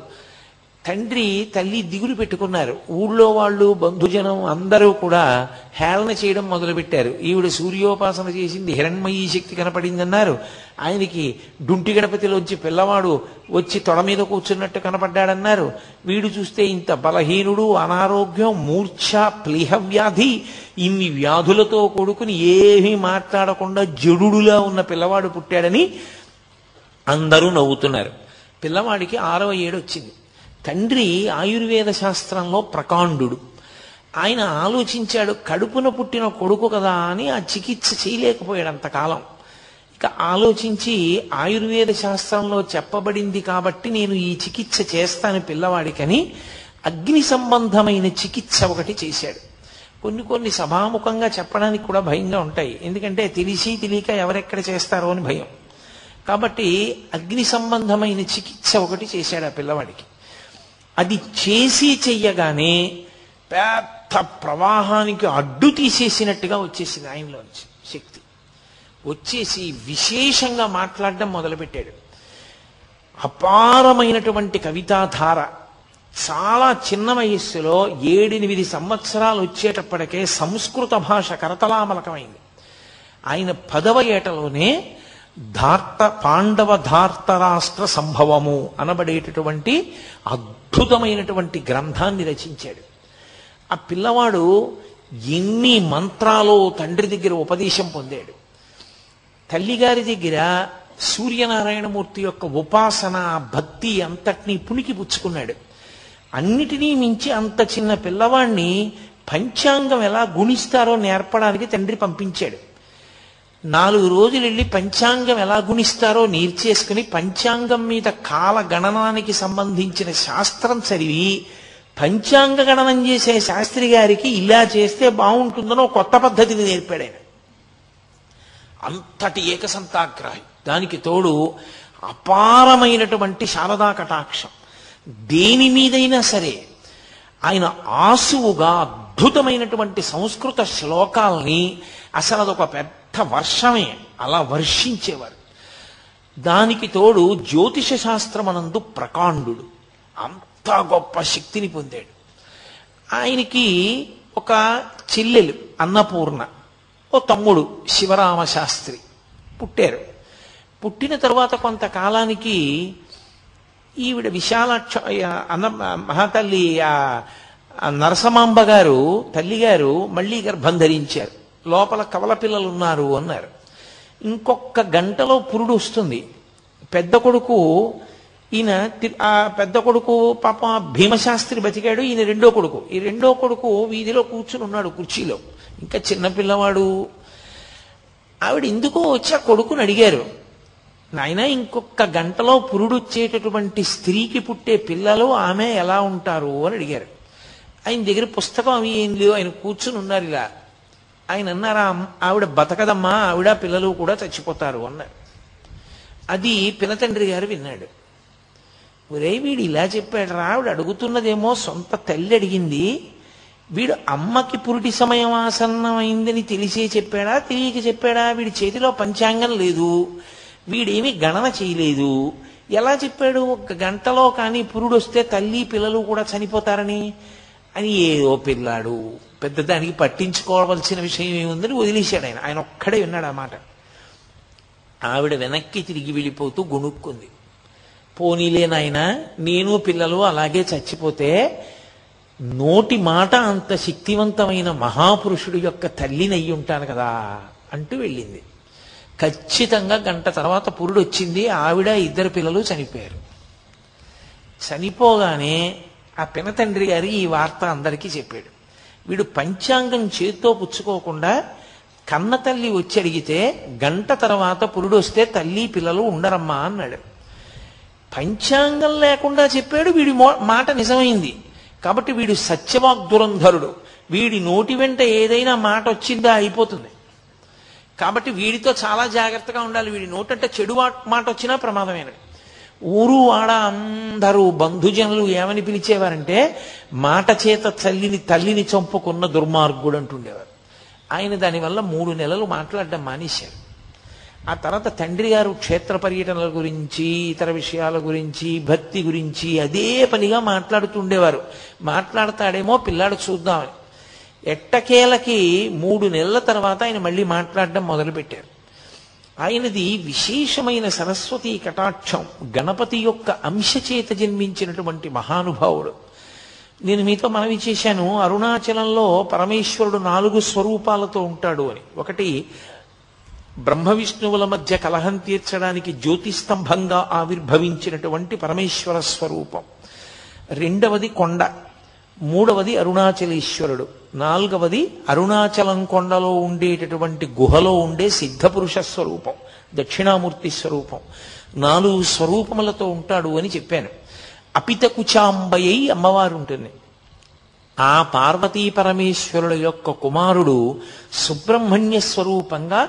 తండ్రి తల్లి దిగులు పెట్టుకున్నారు. ఊళ్ళో వాళ్ళు బంధుజనం అందరూ కూడా హేళన చేయడం మొదలుపెట్టారు. ఈవిడ సూర్యోపాసన చేసింది హిరణ్మయీ శక్తి కనపడిందన్నారు. ఆయనకి డుంటి గణపతిలోంచి పిల్లవాడు వచ్చి తొడ మీద కూర్చున్నట్టు కనపడ్డాడన్నారు. వీడు చూస్తే ఇంత బలహీనుడు అనారోగ్యం మూర్ఛ ప్లీహ వ్యాధి ఇన్ని వ్యాధులతో కొడుకుని ఏమీ మాట్లాడకుండా జడుడులా ఉన్న పిల్లవాడు పుట్టాడని అందరూ నవ్వుతున్నారు. పిల్లవాడికి ఆరవ ఏడు వచ్చింది తండ్రి ఆయుర్వేద శాస్త్రంలో ప్రకాండు ఆయన ఆలోచించాడు కడుపున పుట్టిన కొడుకు కదా అని ఆ చికిత్స చేయలేకపోయాడు అంతకాలం ఇక ఆలోచించి ఆయుర్వేద శాస్త్రంలో చెప్పబడింది కాబట్టి నేను ఈ చికిత్స చేస్తాను పిల్లవాడికని అగ్ని సంబంధమైన చికిత్స ఒకటి చేశాడు. కొన్ని కొన్ని సభాముఖంగా చెప్పడానికి కూడా భయంగా ఉంటాయి. ఎందుకంటే తెలిసి తెలియక ఎవరెక్కడ చేస్తారో అని భయం. కాబట్టి అగ్ని సంబంధమైన చికిత్స ఒకటి చేశాడు ఆ పిల్లవాడికి. అది చేసి చెయ్యగానే పెద్ద ప్రవాహానికి అడ్డు తీసేసినట్టుగా వచ్చేసింది ఆయనలోంచి శక్తి. వచ్చేసి విశేషంగా మాట్లాడడం మొదలుపెట్టాడు. అపారమైనటువంటి కవితాధార. చాలా చిన్న వయస్సులో ఏడెనిమిది సంవత్సరాలు వచ్చేటప్పటికే సంస్కృత భాష కరతలామలకమైంది. ఆయన పదవ ఏటలోనే ధార్త పాండవ ధార్తరాష్ట్ర సంభవము అనబడేటటువంటి అద్భుతమైనటువంటి గ్రంథాన్ని రచించాడు. ఆ పిల్లవాడు ఎన్ని మంత్రాలు తండ్రి దగ్గర ఉపదేశం పొందాడు. తల్లిగారి దగ్గర సూర్యనారాయణమూర్తి యొక్క ఉపాసన భక్తి అంతటినీ పుణికి పుచ్చుకున్నాడు. అన్నిటినీ మించి అంత చిన్న పిల్లవాణ్ణి పంచాంగం ఎలా గుణిస్తారో నేర్పడానికి తండ్రి పంపించాడు. నాలుగు రోజులు వెళ్ళి పంచాంగం ఎలా గుణిస్తారో నేర్చేసుకుని పంచాంగం మీద కాల గణనానికి సంబంధించిన శాస్త్రం చదివి పంచాంగ గణనం చేసే శాస్త్రి గారికి ఇలా చేస్తే బాగుంటుందనో కొత్త పద్ధతిని నేర్పాడు ఆయన. అంతటి ఏకసంతాగ్రాహి. దానికి తోడు అపారమైనటువంటి శారదా కటాక్షం. దేని మీదైనా సరే ఆయన ఆసువుగా అద్భుతమైనటువంటి సంస్కృత శ్లోకాల్ని అసలు అదొక పెద్ద వర్షమే అలా వర్షించేవారు. దానికి తోడు జ్యోతిష శాస్త్రమనందు ప్రకాండు అంత గొప్ప శక్తిని పొందాడు. ఆయనకి ఒక చెల్లెలు అన్నపూర్ణ ఓ తమ్ముడు శివరామ శాస్త్రి పుట్టారు. పుట్టిన తర్వాత కొంతకాలానికి ఈవిడ విశాలాక్ష అన్న మహాతల్లి ఆ నరసమాంబ గారు తల్లిగారు మళ్ళీ గర్భం ధరించారు. లోపల కవల పిల్లలు ఉన్నారు అన్నారు. ఇంకొక గంటలో పురుడు వస్తుంది. పెద్ద కొడుకు ఈయన ఆ పెద్ద కొడుకు పాప భీమశాస్త్రి బతికాడు. ఈయన రెండో కొడుకు. ఈ రెండో కొడుకు వీధిలో కూర్చుని ఉన్నాడు కుర్చీలో. ఇంకా చిన్న పిల్లవాడు. ఆవిడ ఎందుకో వచ్చి ఆ కొడుకుని అడిగారు. నాయన ఇంకొక గంటలో పురుడు వచ్చేటటువంటి స్త్రీకి పుట్టే పిల్లలు ఆమె ఎలా ఉంటారు? అని అడిగారు. ఆయన దగ్గర పుస్తకం అవి ఏం లేవు. ఆయన కూర్చుని ఉన్నారు ఇలా. ఆయన అన్నారా ఆవిడ బతకదమ్మా ఆవిడ పిల్లలు కూడా చచ్చిపోతారు అన్నారు అది పినతండ్రి గారు విన్నాడు. ఒరే వీడు ఇలా చెప్పాడు రా ఆవిడ అడుగుతున్నదేమో సొంత తల్లి అడిగింది. వీడు అమ్మకి పురుటి సమయం ఆసన్నమైందని తెలిసే చెప్పాడా తెలియక చెప్పాడా? వీడి చేతిలో పంచాంగం లేదు. వీడేమీ గణన చేయలేదు. ఎలా చెప్పాడు? ఒక గంటలో కానీ పురుడు వస్తే తల్లి పిల్లలు కూడా చనిపోతారని అని ఏదో పిల్లాడు. పెద్ద దానికి పట్టించుకోవాల్సిన విషయం ఏముందని వదిలేశాడు ఆయన. ఆయన ఒక్కడే విన్నాడు ఆ మాట. ఆవిడ వెనక్కి తిరిగి వెళ్ళిపోతూ గొణుక్కుంది. పోనీలే నాయన నేను పిల్లలు అలాగే చచ్చిపోతే నోటి మాట అంత శక్తివంతమైన మహాపురుషుడు యొక్క తల్లిని అయ్యి ఉంటాను కదా అంటూ వెళ్ళింది. ఖచ్చితంగా గంట తర్వాత పురుడు వచ్చింది. ఆవిడ ఇద్దరు పిల్లలు చనిపోయారు. చనిపోగానే ఆ పినతండ్రి గారి ఈ వార్త అందరికీ చెప్పాడు. వీడు పంచాంగం చేత్తో పుచ్చుకోకుండా కన్న తల్లి వచ్చి అడిగితే గంట తర్వాత పురుడు వస్తే తల్లి పిల్లలు ఉండరమ్మా అన్నాడు. పంచాంగం లేకుండా చెప్పాడు వీడి మాట నిజమైంది. కాబట్టి వీడు సత్యవాక్ దురంధరుడు వీడి నోటి వెంట ఏదైనా మాట వచ్చిందా అయిపోతుంది. కాబట్టి వీడితో చాలా జాగ్రత్తగా ఉండాలి. వీడి నోటంటే చెడు మాట వచ్చినా ప్రమాదమైనది. ఊరు వాడ అందరూ బంధుజనులు ఏమని పిలిచేవారంటే మాట చేత తల్లిని తల్లిని చంపుకున్న దుర్మార్గుడు అంటుండేవారు. ఆయన దానివల్ల మూడు నెలలు మాట్లాడడం మానేశారు. ఆ తర్వాత తండ్రి గారు క్షేత్ర పర్యటనల గురించి ఇతర విషయాల గురించి భక్తి గురించి అదే పనిగా మాట్లాడుతుండేవారు. మాట్లాడతాడేమో పిల్లాడు చూద్దామని. ఎట్టకేలకి మూడు నెలల తర్వాత ఆయన మళ్ళీ మాట్లాడడం మొదలుపెట్టారు. ఆయనది విశేషమైన సరస్వతి కటాక్షం. గణపతి యొక్క అంశ చేత జన్మించినటువంటి మహానుభావుడు. నేను మీతో మనవి చేశాను అరుణాచలంలో పరమేశ్వరుడు నాలుగు స్వరూపాలతో ఉంటాడు అని. ఒకటి బ్రహ్మ విష్ణువుల మధ్య కలహం తీర్చడానికి జ్యోతిస్తంభంగా ఆవిర్భవించినటువంటి పరమేశ్వర స్వరూపం. రెండవది కొండ. మూడవది అరుణాచలేశ్వరుడు. నాలుగవది అరుణాచలం కొండలో ఉండేటటువంటి గుహలో ఉండే సిద్ధపురుష స్వరూపం దక్షిణామూర్తి స్వరూపం. నాలుగు స్వరూపములతో ఉంటాడు అని చెప్పాను. అపితకుచాంబయ్య అమ్మవారు ఉంటుంది. ఆ పార్వతీ పరమేశ్వరుల యొక్క కుమారుడు సుబ్రహ్మణ్య స్వరూపంగా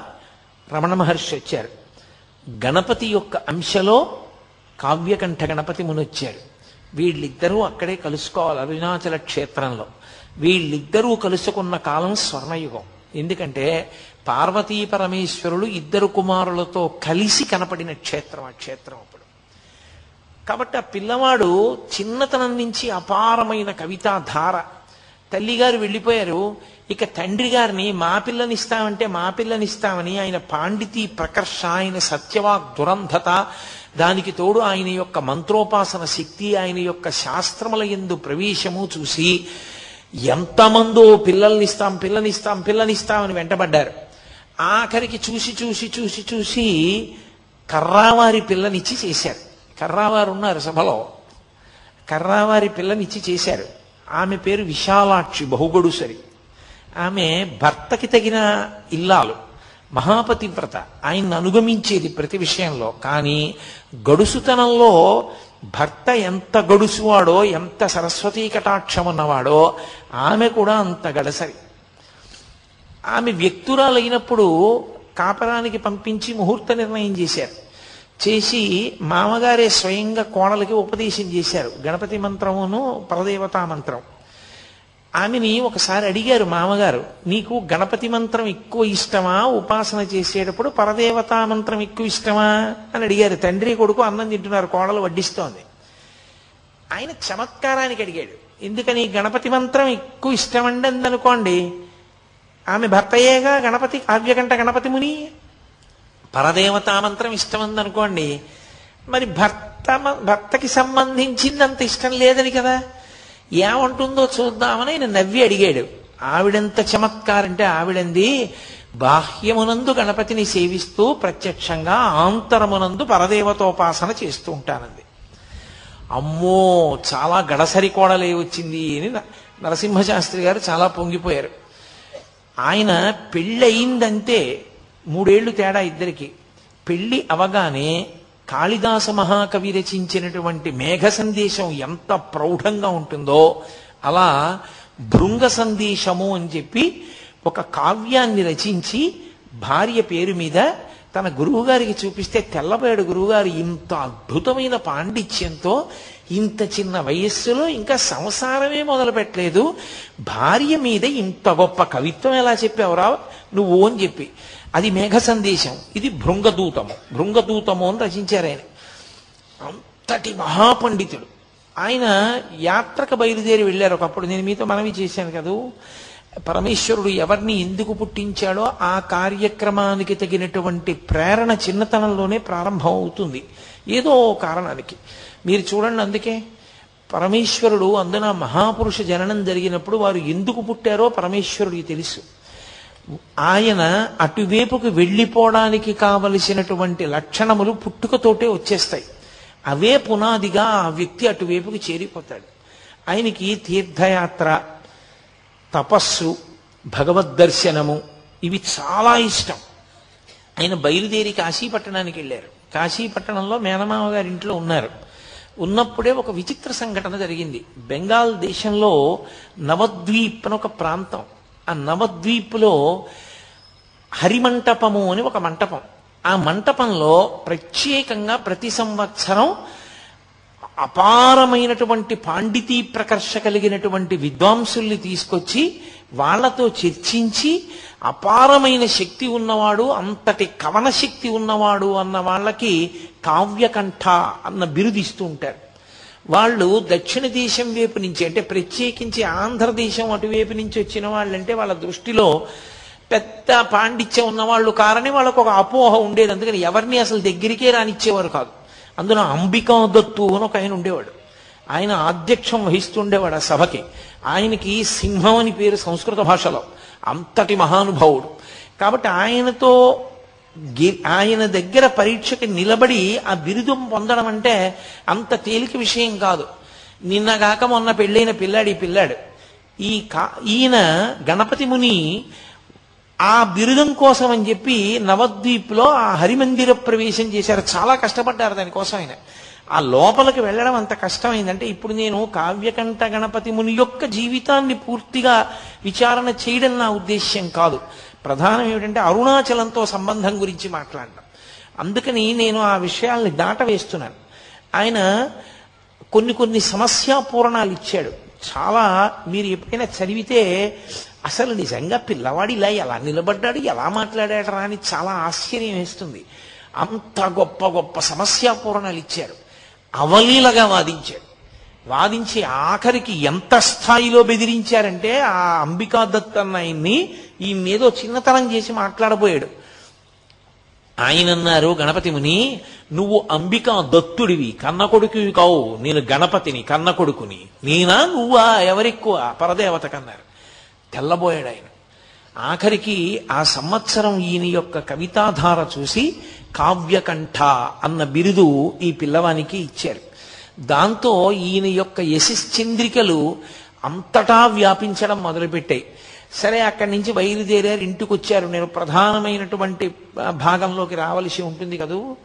రమణ మహర్షి వచ్చారు. గణపతి యొక్క అంశలో కావ్యకంఠ గణపతి మునొచ్చారు. వీళ్ళిద్దరూ అక్కడే కలుసుకోవాలి అరుణాచల క్షేత్రంలో. వీళ్ళిద్దరూ కలుసుకున్న కాలం స్వర్ణయుగం. ఎందుకంటే పార్వతీ పరమేశ్వరులు ఇద్దరు కుమారులతో కలిసి కనపడిన క్షేత్రం ఆ క్షేత్రం అప్పుడు. కాబట్టి ఆ పిల్లవాడు చిన్నతనం నుంచి అపారమైన కవితా ధార తల్లిగారు వెళ్ళిపోయారు. ఇక తండ్రి గారిని మా పిల్లనిస్తామంటే మా పిల్లనిస్తామని ఆయన పాండితీ ప్రకర్ష ఆయన సత్యవాక్ దురంధత దానికి తోడు ఆయన యొక్క మంత్రోపాసన శక్తి ఆయన యొక్క శాస్త్రముల ఎందు ప్రవేశము చూసి ఎంతమందో పిల్లల్నిస్తాం పిల్లనిస్తాం పిల్లనిస్తామని వెంటబడ్డారు. ఆఖరికి చూసి చూసి చూసి చూసి కర్రావారి పిల్లనిచ్చి చేశారు. కర్రావారు ఉన్నారు సభలో. కర్రావారి పిల్లనిచ్చి చేశారు. ఆమె పేరు విశాలాక్షి బహుగొడుసరి. ఆమె భర్తకి తగిన ఇల్లాలు. మహాపతివ్రత. ఆయన్ని అనుగమించేది ప్రతి విషయంలో. కానీ గడుసుతనంలో భర్త ఎంత గడుసువాడో ఎంత సరస్వతీ కటాక్షం ఉన్నవాడో ఆమె కూడా అంత గడసరి. ఆమె వ్యక్తురాలైనప్పుడు కాపరానికి పంపించి ముహూర్త నిర్ణయం చేశారు. చేసి మామగారే స్వయంగా కోడలకి ఉపదేశం చేశారు. గణపతి మంత్రమును పరదేవతా మంత్రం. ఆమెని ఒకసారి అడిగారు మామగారు నీకు గణపతి మంత్రం ఎక్కువ ఇష్టమా? ఉపాసన చేసేటప్పుడు పరదేవతా మంత్రం ఎక్కువ ఇష్టమా? అని అడిగారు. తండ్రి కొడుకు అన్నం తింటున్నారు కోడలు వడ్డిస్తోంది. ఆయన చమత్కారానికి అడిగాడు. ఎందుకని? గణపతి మంత్రం ఎక్కువ ఇష్టమండి అందనుకోండి ఆమె భర్తయ్యేగా గణపతి కావ్యకంఠ గణపతి ముని పరదేవతా మంత్రం ఇష్టమందనుకోండి. మరి భర్త భర్తకి సంబంధించిందంత ఇష్టం లేదని కదా? ఏమంటుందో చూద్దామని ఆయన నవ్వి అడిగాడు. ఆవిడెంత చమత్కారంటే ఆవిడంది బాహ్యమునందు గణపతిని సేవిస్తూ ప్రత్యక్షంగా ఆంతరమునందు పరదేవతోపాసన చేస్తూ ఉంటానంది. అమ్మో చాలా గడసరి కోడలే వచ్చింది అని న- నరసింహశాస్త్రి గారు చాలా పొంగిపోయారు. ఆయన పెళ్ళయిందంటే మూడేళ్ళు తేడా ఇద్దరికి. పెళ్ళి అవగానే కాళిదాస మహాకవి రచించినటువంటి మేఘ సందేశం ఎంత ప్రౌఢంగా ఉంటుందో అలా భృంగ సందేశము అని చెప్పి ఒక కావ్యాన్ని రచించి భార్య పేరు మీద తన గురువుగారికి చూపిస్తే తెల్లబోయాడు గురువుగారు ఇంత అద్భుతమైన పాండిత్యంతో ఇంత చిన్న వయస్సులో ఇంకా సంసారమే మొదలు పెట్టలేదు భార్య మీద ఇంత గొప్ప కవిత్వం ఎలా చెప్పావురా? నువ్వు అని చెప్పి. అది మేఘ సందేశం ఇది భృంగదూతము. భృంగదూతము అని రచించారు ఆయన. అంతటి మహాపండితుడు. ఆయన యాత్రకు బయలుదేరి వెళ్ళారు ఒకప్పుడు. నేను మీతో మనవి చేశాను కదూ. పరమేశ్వరుడు ఎవరిని ఎందుకు పుట్టించాడో ఆ కార్యక్రమానికి తగినటువంటి ప్రేరణ చిన్నతనంలోనే ప్రారంభం అవుతుంది ఏదో ఓ కారణానికి. మీరు చూడండి అందుకే. పరమేశ్వరుడు అందున మహాపురుష జననం జరిగినప్పుడు వారు ఎందుకు పుట్టారో పరమేశ్వరుడికి తెలుసు. ఆయన అటువైపుకు వెళ్ళిపోవడానికి కావలసినటువంటి లక్షణములు పుట్టుకతోటే వచ్చేస్తాయి. అవే పునాదిగా ఆ వ్యక్తి అటువైపుకి చేరిపోతాడు. ఆయనకి తీర్థయాత్ర తపస్సు భగవద్ దర్శనము ఇవి చాలా ఇష్టం. ఆయన బయలుదేరి కాశీపట్టణానికి వెళ్ళారు. కాశీపట్టణంలో మేనమామ గారి ఇంట్లో ఉన్నారు. ఉన్నప్పుడే ఒక విచిత్ర సంఘటన జరిగింది. బెంగాల్ దేశంలో నవద్వీప్ అని ఒక ప్రాంతం. ఆ నవద్వీప్లో హరిమంటపము అని ఒక మంటపం. ఆ మంటపంలో ప్రత్యేకంగా ప్రతి సంవత్సరం అపారమైనటువంటి పాండితీ ప్రకర్ష కలిగినటువంటి విద్వాంసుల్ని తీసుకొచ్చి వాళ్ళతో చర్చించి అపారమైన శక్తి ఉన్నవాడు అంతటి కవన శక్తి ఉన్నవాడు అన్న వాళ్ళకి కావ్యకంఠ అన్న బిరుదిస్తూ ఉంటారు. వాళ్ళు దక్షిణ దేశం వైపు నుంచి అంటే ప్రత్యేకించి ఆంధ్రదేశం అటువైపు నుంచి వచ్చిన వాళ్ళంటే వాళ్ళ దృష్టిలో పెద్ద పాండిత్యం ఉన్నవాళ్ళు కారని వాళ్ళకు ఒక అపోహ ఉండేది. అందుకని ఎవరిని అసలు దగ్గరికే రానిచ్చేవారు కాదు. అందులో అంబికా దత్తు అని ఒక ఆయన ఉండేవాడు. ఆయన ఆధ్యక్షం వహిస్తుండేవాడు ఆ సభకి. ఆయనకి సింహం అని పేరు సంస్కృత భాషలో. అంతటి మహానుభావుడు. కాబట్టి ఆయనతో ఆయన దగ్గర పరీక్షకి నిలబడి ఆ బిరుదం పొందడం అంటే అంత తేలిక విషయం కాదు. నిన్నగాక మొన్న పెళ్ళైన పిల్లాడు ఈ పిల్లాడు. ఈ కా ఈయన గణపతి ముని ఆ బిరుదం కోసం అని చెప్పి నవద్వీప్లో ఆ హరిమందిర ప్రవేశం చేశారు. చాలా కష్టపడ్డారు దానికోసం ఆయన. ఆ లోపలికి వెళ్ళడం అంత కష్టమైందంటే ఇప్పుడు నేను కావ్యకంఠ గణపతి ముని యొక్క జీవితాన్ని పూర్తిగా విచారణ చేయడం నా ఉద్దేశ్యం కాదు. ప్రధానం ఏమిటంటే అరుణాచలంతో సంబంధం గురించి మాట్లాడడం. అందుకని నేను ఆ విషయాల్ని దాటవేస్తున్నాను. ఆయన కొన్ని కొన్ని సమస్యాపూరణాలు ఇచ్చాడు. చాలా మీరు ఎప్పుడైనా చదివితే అసలు నిజంగా పిల్లవాడు ఇలా ఎలా నిలబడ్డాడు ఎలా మాట్లాడాడరా అని చాలా ఆశ్చర్యం వేస్తుంది. అంత గొప్ప గొప్ప సమస్యాపూరణాలు ఇచ్చారు. అవలీలగా వాదించాడు. వాదించి ఆఖరికి ఎంత స్థాయిలో బెదిరించారంటే ఆ అంబికా దత్ అన్న ఆయన్ని ఈయన్నేదో చిన్నతనం చేసి మాట్లాడబోయాడు. ఆయనన్నారు గణపతి ముని నువ్వు అంబికా దత్తుడివి కన్న కొడుకువి కావు. నేను గణపతిని కన్న కొడుకుని నేనా నువ్వా ఎవరెక్కువ? పరదేవత కన్నారు. తెల్లబోయాడు ఆయన. ఆఖరికి ఆ సంవత్సరం ఈయన యొక్క కవితాధార చూసి కావ్యకంఠ అన్న బిరుదు ఈ పిల్లవానికి ఇచ్చారు. దాంతో ఈయన యొక్క యశశ్చంద్రికలు అంతటా వ్యాపించడం మొదలుపెట్టాయి. సరే అక్కడి నుంచి బయలుదేరారు ఇంటికి వచ్చారు నేను ప్రధానమైనటువంటి భాగంలోకి రావలసి ఉంటుంది కదూ?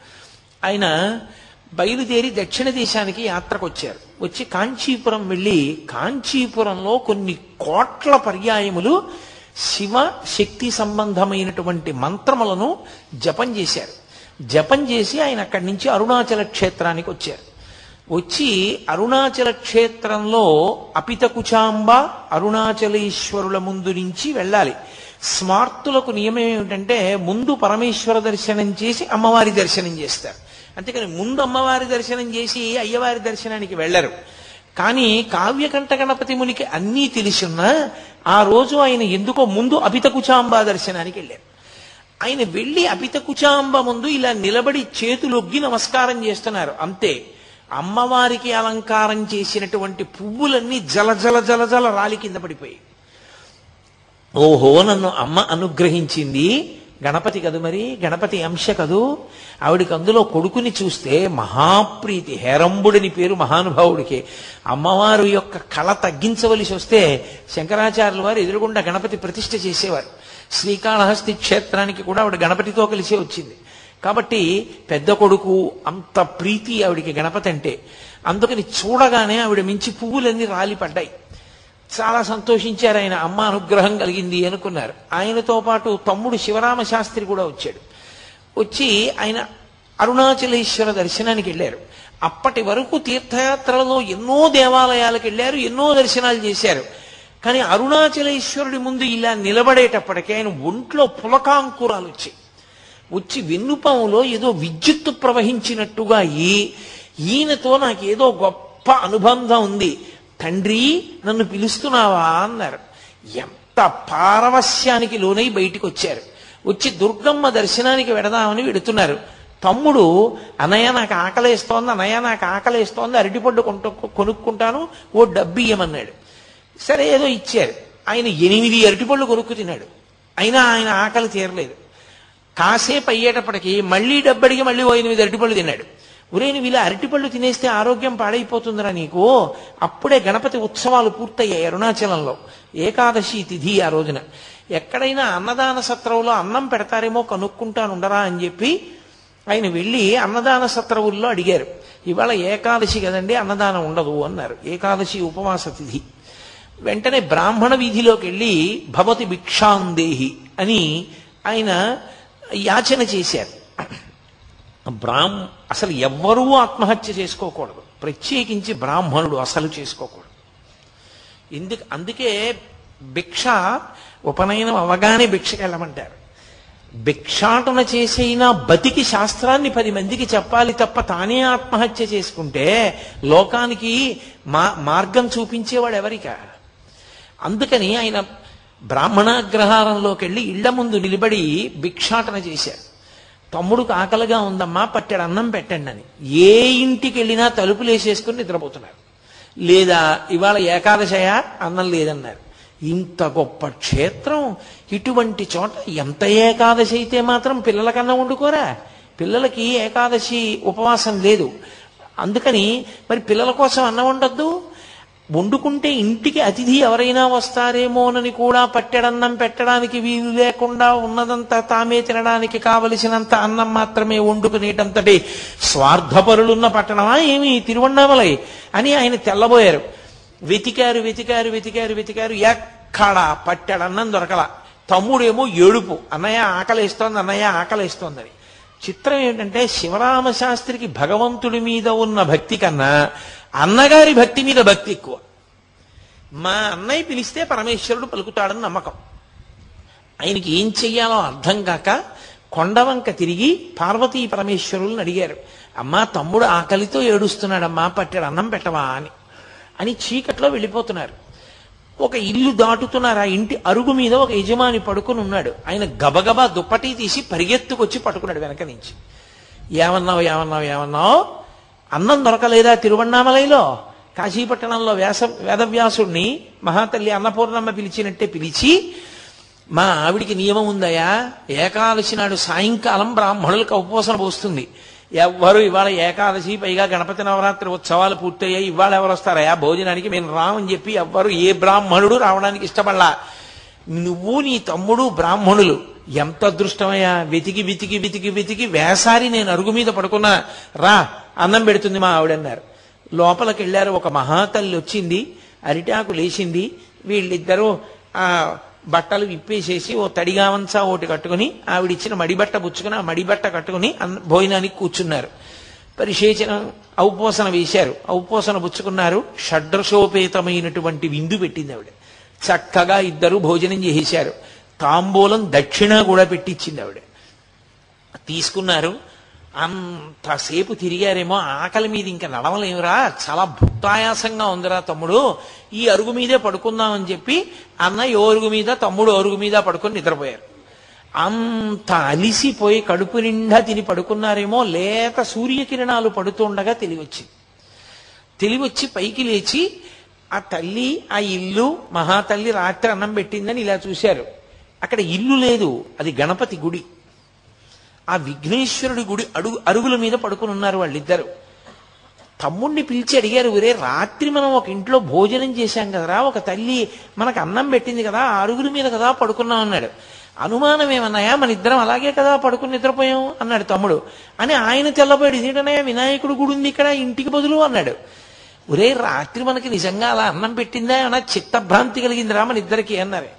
ఆయన బయలుదేరి దక్షిణ దేశానికి యాత్రకు వచ్చారు వచ్చి కాంచీపురం వెళ్ళి కాంచీపురంలో కొన్ని కోట్ల పర్యాయములు శివ శక్తి సంబంధమైనటువంటి మంత్రములను జపం చేశారు. జపం చేసి ఆయన అక్కడి నుంచి అరుణాచల క్షేత్రానికి వచ్చారు. వచ్చి అరుణాచల క్షేత్రంలో అపితకుచాంబ అరుణాచలేశ్వరుల ముందు నుంచి వెళ్ళాలి. స్మార్తులకు నియమం ఏమిటంటే ముందు పరమేశ్వర దర్శనం చేసి అమ్మవారి దర్శనం చేస్తారు. అంతేకాని ముందు అమ్మవారి దర్శనం చేసి అయ్యవారి దర్శనానికి వెళ్ళరు. కానీ కావ్యకంఠ గణపతి మునికి అన్నీ తెలిసున్నా ఆ రోజు ఆయన ఎందుకో ముందు అభితకుచాంబ దర్శనానికి వెళ్ళారు. ఆయన వెళ్ళి అభితకుచాంబ ముందు ఇలా నిలబడి చేతులొగ్గి నమస్కారం చేస్తున్నారు. అంతే. అమ్మవారికి అలంకారం చేసినటువంటి పువ్వులన్నీ జల జల జల జల రాలి కింద పడిపోయాయి. ఓహో నన్ను అమ్మ అనుగ్రహించింది. గణపతి కదు మరి? గణపతి అంశ కదూ? ఆవిడికి అందులో కొడుకుని చూస్తే మహాప్రీతి హేరంబుడిని పేరు మహానుభావుడికి. అమ్మవారు యొక్క కళ తగ్గించవలసి వస్తే శంకరాచార్యుల వారు ఎదురుగుండా గణపతి ప్రతిష్ఠ చేసేవారు. శ్రీకాళహస్తి క్షేత్రానికి కూడా ఆవిడ గణపతితో కలిసే వచ్చింది. కాబట్టి పెద్ద కొడుకు అంత ప్రీతి ఆవిడికి గణపతి అంటే. అందుకని చూడగానే ఆవిడ మించి పువ్వులన్నీ రాలిపడ్డాయి. చాలా సంతోషించారు ఆయన. అమ్మ అనుగ్రహం కలిగింది అనుకున్నారు. ఆయనతో పాటు తమ్ముడు శివరామ శాస్త్రి కూడా వచ్చాడు. వచ్చి ఆయన అరుణాచలేశ్వర దర్శనానికి వెళ్ళారు. అప్పటి వరకు తీర్థయాత్రలలో ఎన్నో దేవాలయాలకు వెళ్ళారు ఎన్నో దర్శనాలు చేశారు. కానీ అరుణాచలేశ్వరుడి ముందు ఇలా నిలబడేటప్పటికీ ఆయన ఒంట్లో పులకాంకురాలు వచ్చాయి. వచ్చి వెన్నుపాములో ఏదో విద్యుత్తు ప్రవహించినట్టుగా ఈ ఈయనతో నాకు ఏదో గొప్ప అనుబంధం ఉంది. తండ్రి నన్ను పిలుస్తున్నావా అన్నారు. ఎంత పారవస్యానికి లోనై బయటికి వచ్చారు వచ్చి దుర్గమ్మ దర్శనానికి వెడదామని వెడుతున్నారు. తమ్ముడు అనయ్య నాకు ఆకలేస్తోంది అనయ్య నాకు ఆకలేస్తోంది అరటిపండు కొంట కొనుక్కుంటాను ఓ డబ్బు ఇయ్యమన్నాడు. సరే ఏదో ఇచ్చారు. ఆయన ఎనిమిది అరటిపళ్ళు కొనుక్కు తిన్నాడు. అయినా ఆయన ఆకలి తీరలేదు. కాసేపు అయ్యేటప్పటికి మళ్ళీ డబ్బడికి మళ్ళీ ఓ ఎనిమిది అరటిపళ్ళు తిన్నాడు. ఒరే నువ్వు ఇలా అరటిపళ్ళు తినేస్తే ఆరోగ్యం పాడైపోతుందిరా నీకు? అప్పుడే గణపతి ఉత్సవాలు పూర్తయ్యాయి అరుణాచలంలో. ఏకాదశి తిథి ఆ రోజున. ఎక్కడైనా అన్నదాన సత్రంలో అన్నం పెడతారేమో కనుక్కుంటాను ఉండరా అని చెప్పి ఆయన వెళ్ళి అన్నదాన సత్రవుల్లో అడిగారు. ఇవాళ ఏకాదశి కదండి అన్నదానం ఉండదు అన్నారు. ఏకాదశి ఉపవాస తిథి. వెంటనే బ్రాహ్మణ వీధిలోకి వెళ్ళి భవతి భిక్షాందేహి అని ఆయన యాచన చేశారు. బ్రాహ్మ అసలు ఎవ్వరూ ఆత్మహత్య చేసుకోకూడదు. ప్రత్యేకించి బ్రాహ్మణుడు అసలు చేసుకోకూడదు. ఎందుకు అందుకే భిక్ష ఉపనయనం అవగానే భిక్షకి వెళ్ళమంటారు. భిక్షాటన చేసైనా బతికి శాస్త్రాన్ని పది మందికి చెప్పాలి తప్ప తానే ఆత్మహత్య చేసుకుంటే లోకానికి మా మార్గం చూపించేవాడు ఎవరికా? అందుకని ఆయన బ్రాహ్మణాగ్రహారంలోకి వెళ్ళి ఇళ్ళ ముందు నిలబడి భిక్షాటన చేశారు తమ్ముడుకు ఆకలిగా ఉందమ్మా పట్టెడు అన్నం పెట్టండి అని. ఏ ఇంటికి వెళ్ళినా తలుపులు వేసేసుకుని నిద్రపోతున్నారు లేదా ఇవాళ ఏకాదశయ? అన్నం లేదన్నారు. ఇంత గొప్ప క్షేత్రం ఇటువంటి చోట ఎంత ఏకాదశి అయితే మాత్రం పిల్లలకన్నా వండుకోరా? పిల్లలకి ఏకాదశి ఉపవాసం లేదు. అందుకని మరి పిల్లల కోసం అన్నం ఉండొద్దు వండుకుంటే ఇంటికి అతిథి ఎవరైనా వస్తారేమోనని కూడా పట్టెడన్నం పెట్టడానికి వీలు లేకుండా ఉన్నదంతా తామే తినడానికి కావలసినంత అన్నం మాత్రమే వండుకునేటంతటి స్వార్థపరులున్న పట్టణమా ఏమి? తిరువన్నామలై అని ఆయన తెల్లబోయారు. వెతికారు వెతికారు వెతికారు వెతికారు. ఎక్కడా పట్టెడన్నం దొరకల. తమ్ముడేమో ఏడుపు. అన్నయ్య ఆకలిస్తోంది అన్నయ్య ఆకలిస్తోందని. చిత్రం ఏంటంటే శివరామ శాస్త్రికి భగవంతుడి మీద ఉన్న భక్తి కన్నా అన్నగారి భక్తి మీద భక్తి ఎక్కువ. మా అన్నయ్య పిలిస్తే పరమేశ్వరుడు పలుకుతాడని నమ్మకం. ఆయనకి ఏం చెయ్యాలో అర్థం కాక కొండవంక తిరిగి పార్వతీ పరమేశ్వరులను అడిగారు. అమ్మా తమ్ముడు ఆకలితో ఏడుస్తున్నాడమ్మా పట్టాడు అన్నం పెట్టవా అని. అని చీకట్లో వెళ్ళిపోతున్నారు. ఒక ఇల్లు దాటుతున్నారు. ఆ ఇంటి అరుగు మీద ఒక యజమాని పడుకుని ఉన్నాడు. ఆయన గబగబా దుప్పటి తీసి పరిగెత్తుకొచ్చి పట్టుకున్నాడు వెనక నుంచి. ఏమన్నావు ఏమన్నావు ఏమన్నావు? అన్నం దొరకలేదా తిరువన్నామలయలో కాశీపట్టణంలో వ్యాస వేదవ్యాసుడిని మహాతల్లి అన్నపూర్ణమ్మ పిలిచినట్టే పిలిచి మా ఆవిడికి నియమం ఉందయా ఏకాదశి నాడు సాయంకాలం బ్రాహ్మణులకు ఉపవాసన పోస్తుంది. ఎవ్వరు ఇవాళ ఏకాదశి పైగా గణపతి నవరాత్రి ఉత్సవాలు పూర్తయ్యాయి ఇవాళ ఎవరు వస్తారయా భోజనానికి మేము రామని చెప్పి ఎవ్వరు ఏ బ్రాహ్మణుడు రావడానికి ఇష్టపడలా. నువ్వు నీ తమ్ముడు బ్రాహ్మణులు. ఎంత అదృష్టమయ్యా? వెతికి వెతికి వెతికి వెతికి వేసారి నేను అరుగు మీద పడుకున్నా. రా అన్నం పెడుతుంది మా ఆవిడన్నారు. లోపలికి వెళ్ళారు ఒక మహాతల్లి వచ్చింది అరిటాకు లేచింది. వీళ్ళిద్దరూ ఆ బట్టలు విప్పేసేసి ఓ తడిగావంచా ఒకటి కట్టుకుని ఆవిడిచ్చిన మడిబట్ట పుచ్చుకుని ఆ మడిబట్ట కట్టుకుని భోజనానికి కూర్చున్నారు. పరిశేచన ఔపోసన వేశారు. ఔపోసన పుచ్చుకున్నారు. షడ్రశోపేతమైనటువంటి విందు పెట్టింది ఆవిడ. చక్కగా ఇద్దరు భోజనం చేసేశారు. తాంబూలం దక్షిణ కూడా పెట్టించింది ఆవిడ. తీసుకున్నారు. అంతసేపు తిరిగారేమో ఆకలి మీద ఇంకా నడవలేమురా చాలా భుక్తాయాసంగా ఉందిరా తమ్ముడు ఈ అరుగు మీదే పడుకుందామని చెప్పి అన్న ఈ అరుగు మీద తమ్ముడు అరుగు మీద పడుకొని నిద్రపోయారు. అంత అలిసిపోయి కడుపు నిండా తిని పడుకున్నారేమో లేత సూర్యకిరణాలు పడుతుండగా తెలివచ్చింది. తెలివచ్చి పైకి లేచి ఆ తల్లి ఆ ఇల్లు మహాతల్లి రాత్రి అన్నం పెట్టిందని ఇలా చూశారు. అక్కడ ఇల్లు లేదు అది గణపతి గుడి. ఆ విఘ్నేశ్వరుడి గుడి అడుగు అరుగుల మీద పడుకుని ఉన్నారు వాళ్ళిద్దరు. తమ్ముణ్ణి పిలిచి అడిగారు ఒరే రాత్రి మనం ఒక ఇంట్లో భోజనం చేశాం కదరా ఒక తల్లి మనకు అన్నం పెట్టింది కదా ఆ అరుగుల మీద కదా పడుకున్నాం అన్నాడు. అనుమానం ఏమన్నాయా? మన ఇద్దరం అలాగే కదా పడుకుని నిద్రపోయాం అన్నాడు తమ్ముడు. అని ఆయన తెల్లబోయాడు ఇదేంటనయ్యా వినాయకుడు గుడి ఉంది ఇక్కడ ఇంటికి బదులు అన్నాడు. ఒరే రాత్రి మనకి నిజంగా అలా అన్నం పెట్టిందా? అన్న చిత్తభ్రాంతి కలిగిందిరా మన ఇద్దరికి అన్నారు.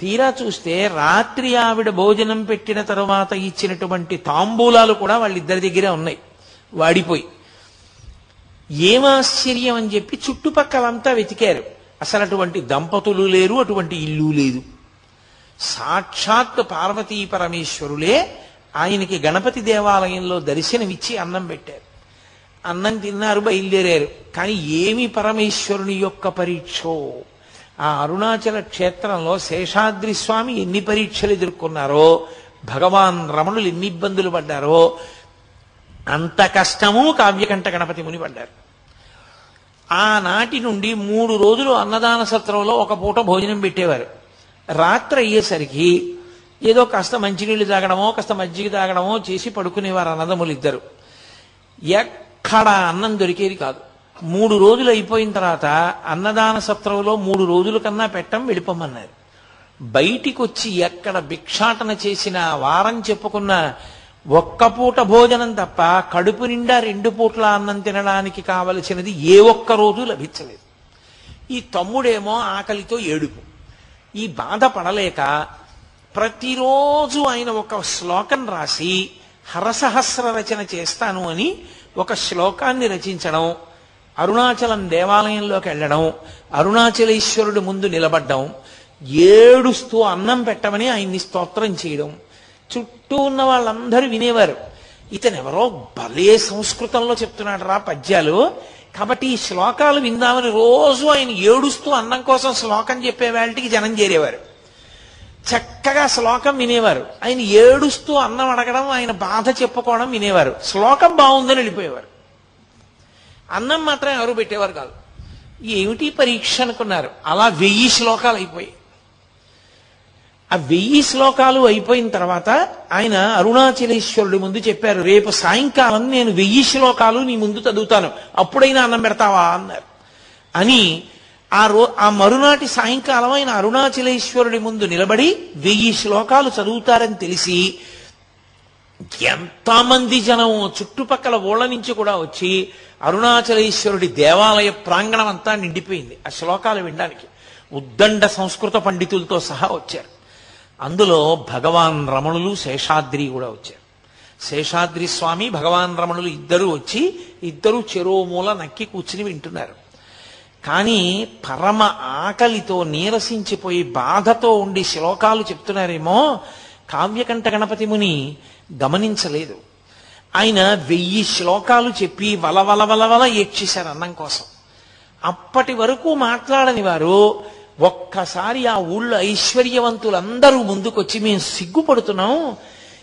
తీరా చూస్తే రాత్రి ఆవిడ భోజనం పెట్టిన తర్వాత ఇచ్చినటువంటి తాంబూలాలు కూడా వాళ్ళిద్దరి దగ్గరే ఉన్నాయి. వాడిపోయి. ఏమాశ్చర్యం అని చెప్పి చుట్టుపక్కలంతా వెతికారు. అసలు అటువంటి దంపతులు లేరు అటువంటి ఇల్లు లేదు. సాక్షాత్ పార్వతీ పరమేశ్వరులే ఆయనకి గణపతి దేవాలయంలో దర్శనమిచ్చి అన్నం పెట్టారు. అన్నం తిన్నారు బయలుదేరారు. కానీ ఏమి పరమేశ్వరుని యొక్క పరీక్షో? ఆ అరుణాచల క్షేత్రంలో శేషాద్రి స్వామి ఎన్ని పరీక్షలు ఎదుర్కొన్నారో భగవాన్ రమణులు ఎన్ని ఇబ్బందులు పడ్డారో అంత కష్టము కావ్యకంఠ గణపతి ముని పడ్డారు. ఆనాటి నుండి మూడు రోజులు అన్నదాన సత్రంలో ఒక పూట భోజనం పెట్టేవారు. రాత్రి అయ్యేసరికి ఏదో కాస్త మంచినీళ్ళు తాగడమో కాస్త మజ్జిగ తాగడమో చేసి పడుకునేవారు అన్నదమ్ములు ఇద్దరు ఎక్కడ అన్నం దొరికేది కాదు. మూడు రోజులు అయిపోయిన తర్వాత అన్నదాన సత్రంలో మూడు రోజుల కన్నా పెట్టం వెళ్ళిపోమన్నారు. బయటికి వచ్చి ఎక్కడ భిక్షాటన చేసిన వారం చెప్పుకున్న ఒక్క పూట భోజనం తప్ప కడుపు నిండా రెండు పూట్ల అన్నం తినడానికి కావలసినది ఏ ఒక్క రోజు లభించలేదు. ఈ తమ్ముడేమో ఆకలితో ఏడుపు. ఈ బాధ పడలేక ప్రతిరోజు ఆయన ఒక శ్లోకం రాసి హరసహస్ర రచన చేస్తాను అని ఒక శ్లోకాన్ని రచించడం అరుణాచలం దేవాలయంలోకి వెళ్ళడం అరుణాచలేశ్వరుడు ముందు నిలబడ్డం ఏడుస్తూ అన్నం పెట్టమని ఆయన్ని స్తోత్రం చేయడం. చుట్టూ ఉన్న వాళ్ళందరూ వినేవారు. ఇతనెవరో భలే సంస్కృతంలో చెప్తున్నాడు రా పద్యాలు. కాబట్టి ఈ శ్లోకాలు విందామని రోజు ఆయన ఏడుస్తూ అన్నం కోసం శ్లోకం చెప్పే వాళ్ళకి జనం చేరేవారు. చక్కగా శ్లోకం వినేవారు. ఆయన ఏడుస్తూ అన్నం అడగడం ఆయన బాధ చెప్పుకోవడం వినేవారు. శ్లోకం బాగుందని వెళ్ళిపోయేవారు. అన్నం మాత్రం ఎవరు పెట్టేవారు కాదు. ఏమిటి పరీక్ష అనుకున్నారు? అలా వెయ్యి శ్లోకాలు అయిపోయాయి. ఆ వెయ్యి శ్లోకాలు అయిపోయిన తర్వాత ఆయన అరుణాచలేశ్వరుడి ముందు చెప్పారు రేపు సాయంకాలం నేను వెయ్యి శ్లోకాలు నీ ముందు చదువుతాను. అప్పుడైనా అన్నం పెడతావా? అన్నారు. అని ఆ రో ఆ మరునాటి సాయంకాలం ఆయన అరుణాచలేశ్వరుడి ముందు నిలబడి వెయ్యి శ్లోకాలు చదువుతారని తెలిసి ఎంతమంది జనం చుట్టుపక్కల ఊళ్ళ నుంచి కూడా వచ్చి అరుణాచలేశ్వరుడి దేవాలయ ప్రాంగణం అంతా నిండిపోయింది. ఆ శ్లోకాలు వినడానికి ఉద్దండ సంస్కృత పండితులతో సహా వచ్చారు. అందులో భగవాన్ రమణులు శేషాద్రి కూడా వచ్చారు. శేషాద్రి స్వామి భగవాన్ రమణులు ఇద్దరు వచ్చి ఇద్దరు చెరోమూల నక్కి కూర్చుని వింటున్నారు. కానీ పరమ ఆకలితో నీరసించిపోయి బాధతో ఉండి శ్లోకాలు చెప్తున్నారేమో కావ్యకంఠ గణపతి ముని గమనించలేదు. ఆయన వెయ్యి శ్లోకాలు చెప్పి వలవల వలవల ఏడ్చేశారు అన్నం కోసం. అప్పటి వరకు మాట్లాడని వారు ఒక్కసారి ఆ ఊళ్ళో ఐశ్వర్యవంతులందరూ ముందుకొచ్చి మేము సిగ్గుపడుతున్నాం.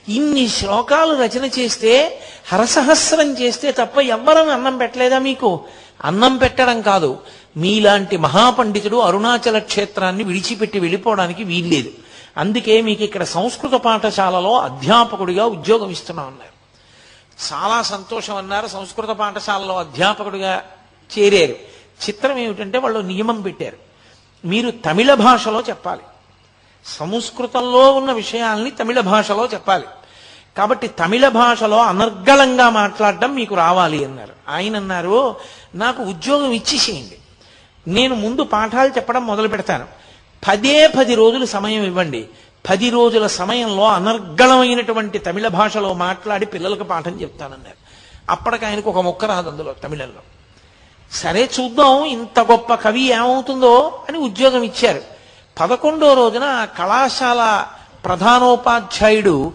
ఇన్ని శ్లోకాలు రచన చేస్తే హరసహస్రం చేస్తే తప్ప ఎవ్వరం అన్నం పెట్టలేదా మీకు? అన్నం పెట్టడం కాదు. మీలాంటి మహాపండితుడు అరుణాచల క్షేత్రాన్ని విడిచిపెట్టి వెళ్ళిపోవడానికి వీల్లేదు. అందుకే మీకు ఇక్కడ సంస్కృత పాఠశాలలో అధ్యాపకుడిగా ఉద్యోగం ఇస్తున్నాం అన్నారు. చాలా సంతోషం అన్నారు. సంస్కృత పాఠశాలలో అధ్యాపకుడిగా చేరారు. చిత్రం ఏమిటంటే వాళ్ళు నియమం పెట్టారు. మీరు తమిళ భాషలో చెప్పాలి. సంస్కృతంలో ఉన్న విషయాల్ని తమిళ భాషలో చెప్పాలి. కాబట్టి తమిళ భాషలో అనర్గళంగా మాట్లాడడం మీకు రావాలి అన్నారు. ఆయన అన్నారు నాకు ఉద్యోగం ఇచ్చేసేయండి నేను ముందు పాఠాలు చెప్పడం మొదలు పెడతాను. పదే పది రోజులు సమయం ఇవ్వండి. పది రోజుల సమయంలో అనర్గళమైనటువంటి తమిళ భాషలో మాట్లాడి పిల్లలకు పాఠం చెప్తానన్నారు. అప్పటికి ఆయనకు ఒక మొక్క రాదు అందులో తమిళంలో. సరే చూద్దాం ఇంత గొప్ప కవి ఏమవుతుందో అని ఉద్యోగం ఇచ్చారు. పదకొండో రోజున ఆ కళాశాల ప్రధానోపాధ్యాయుడు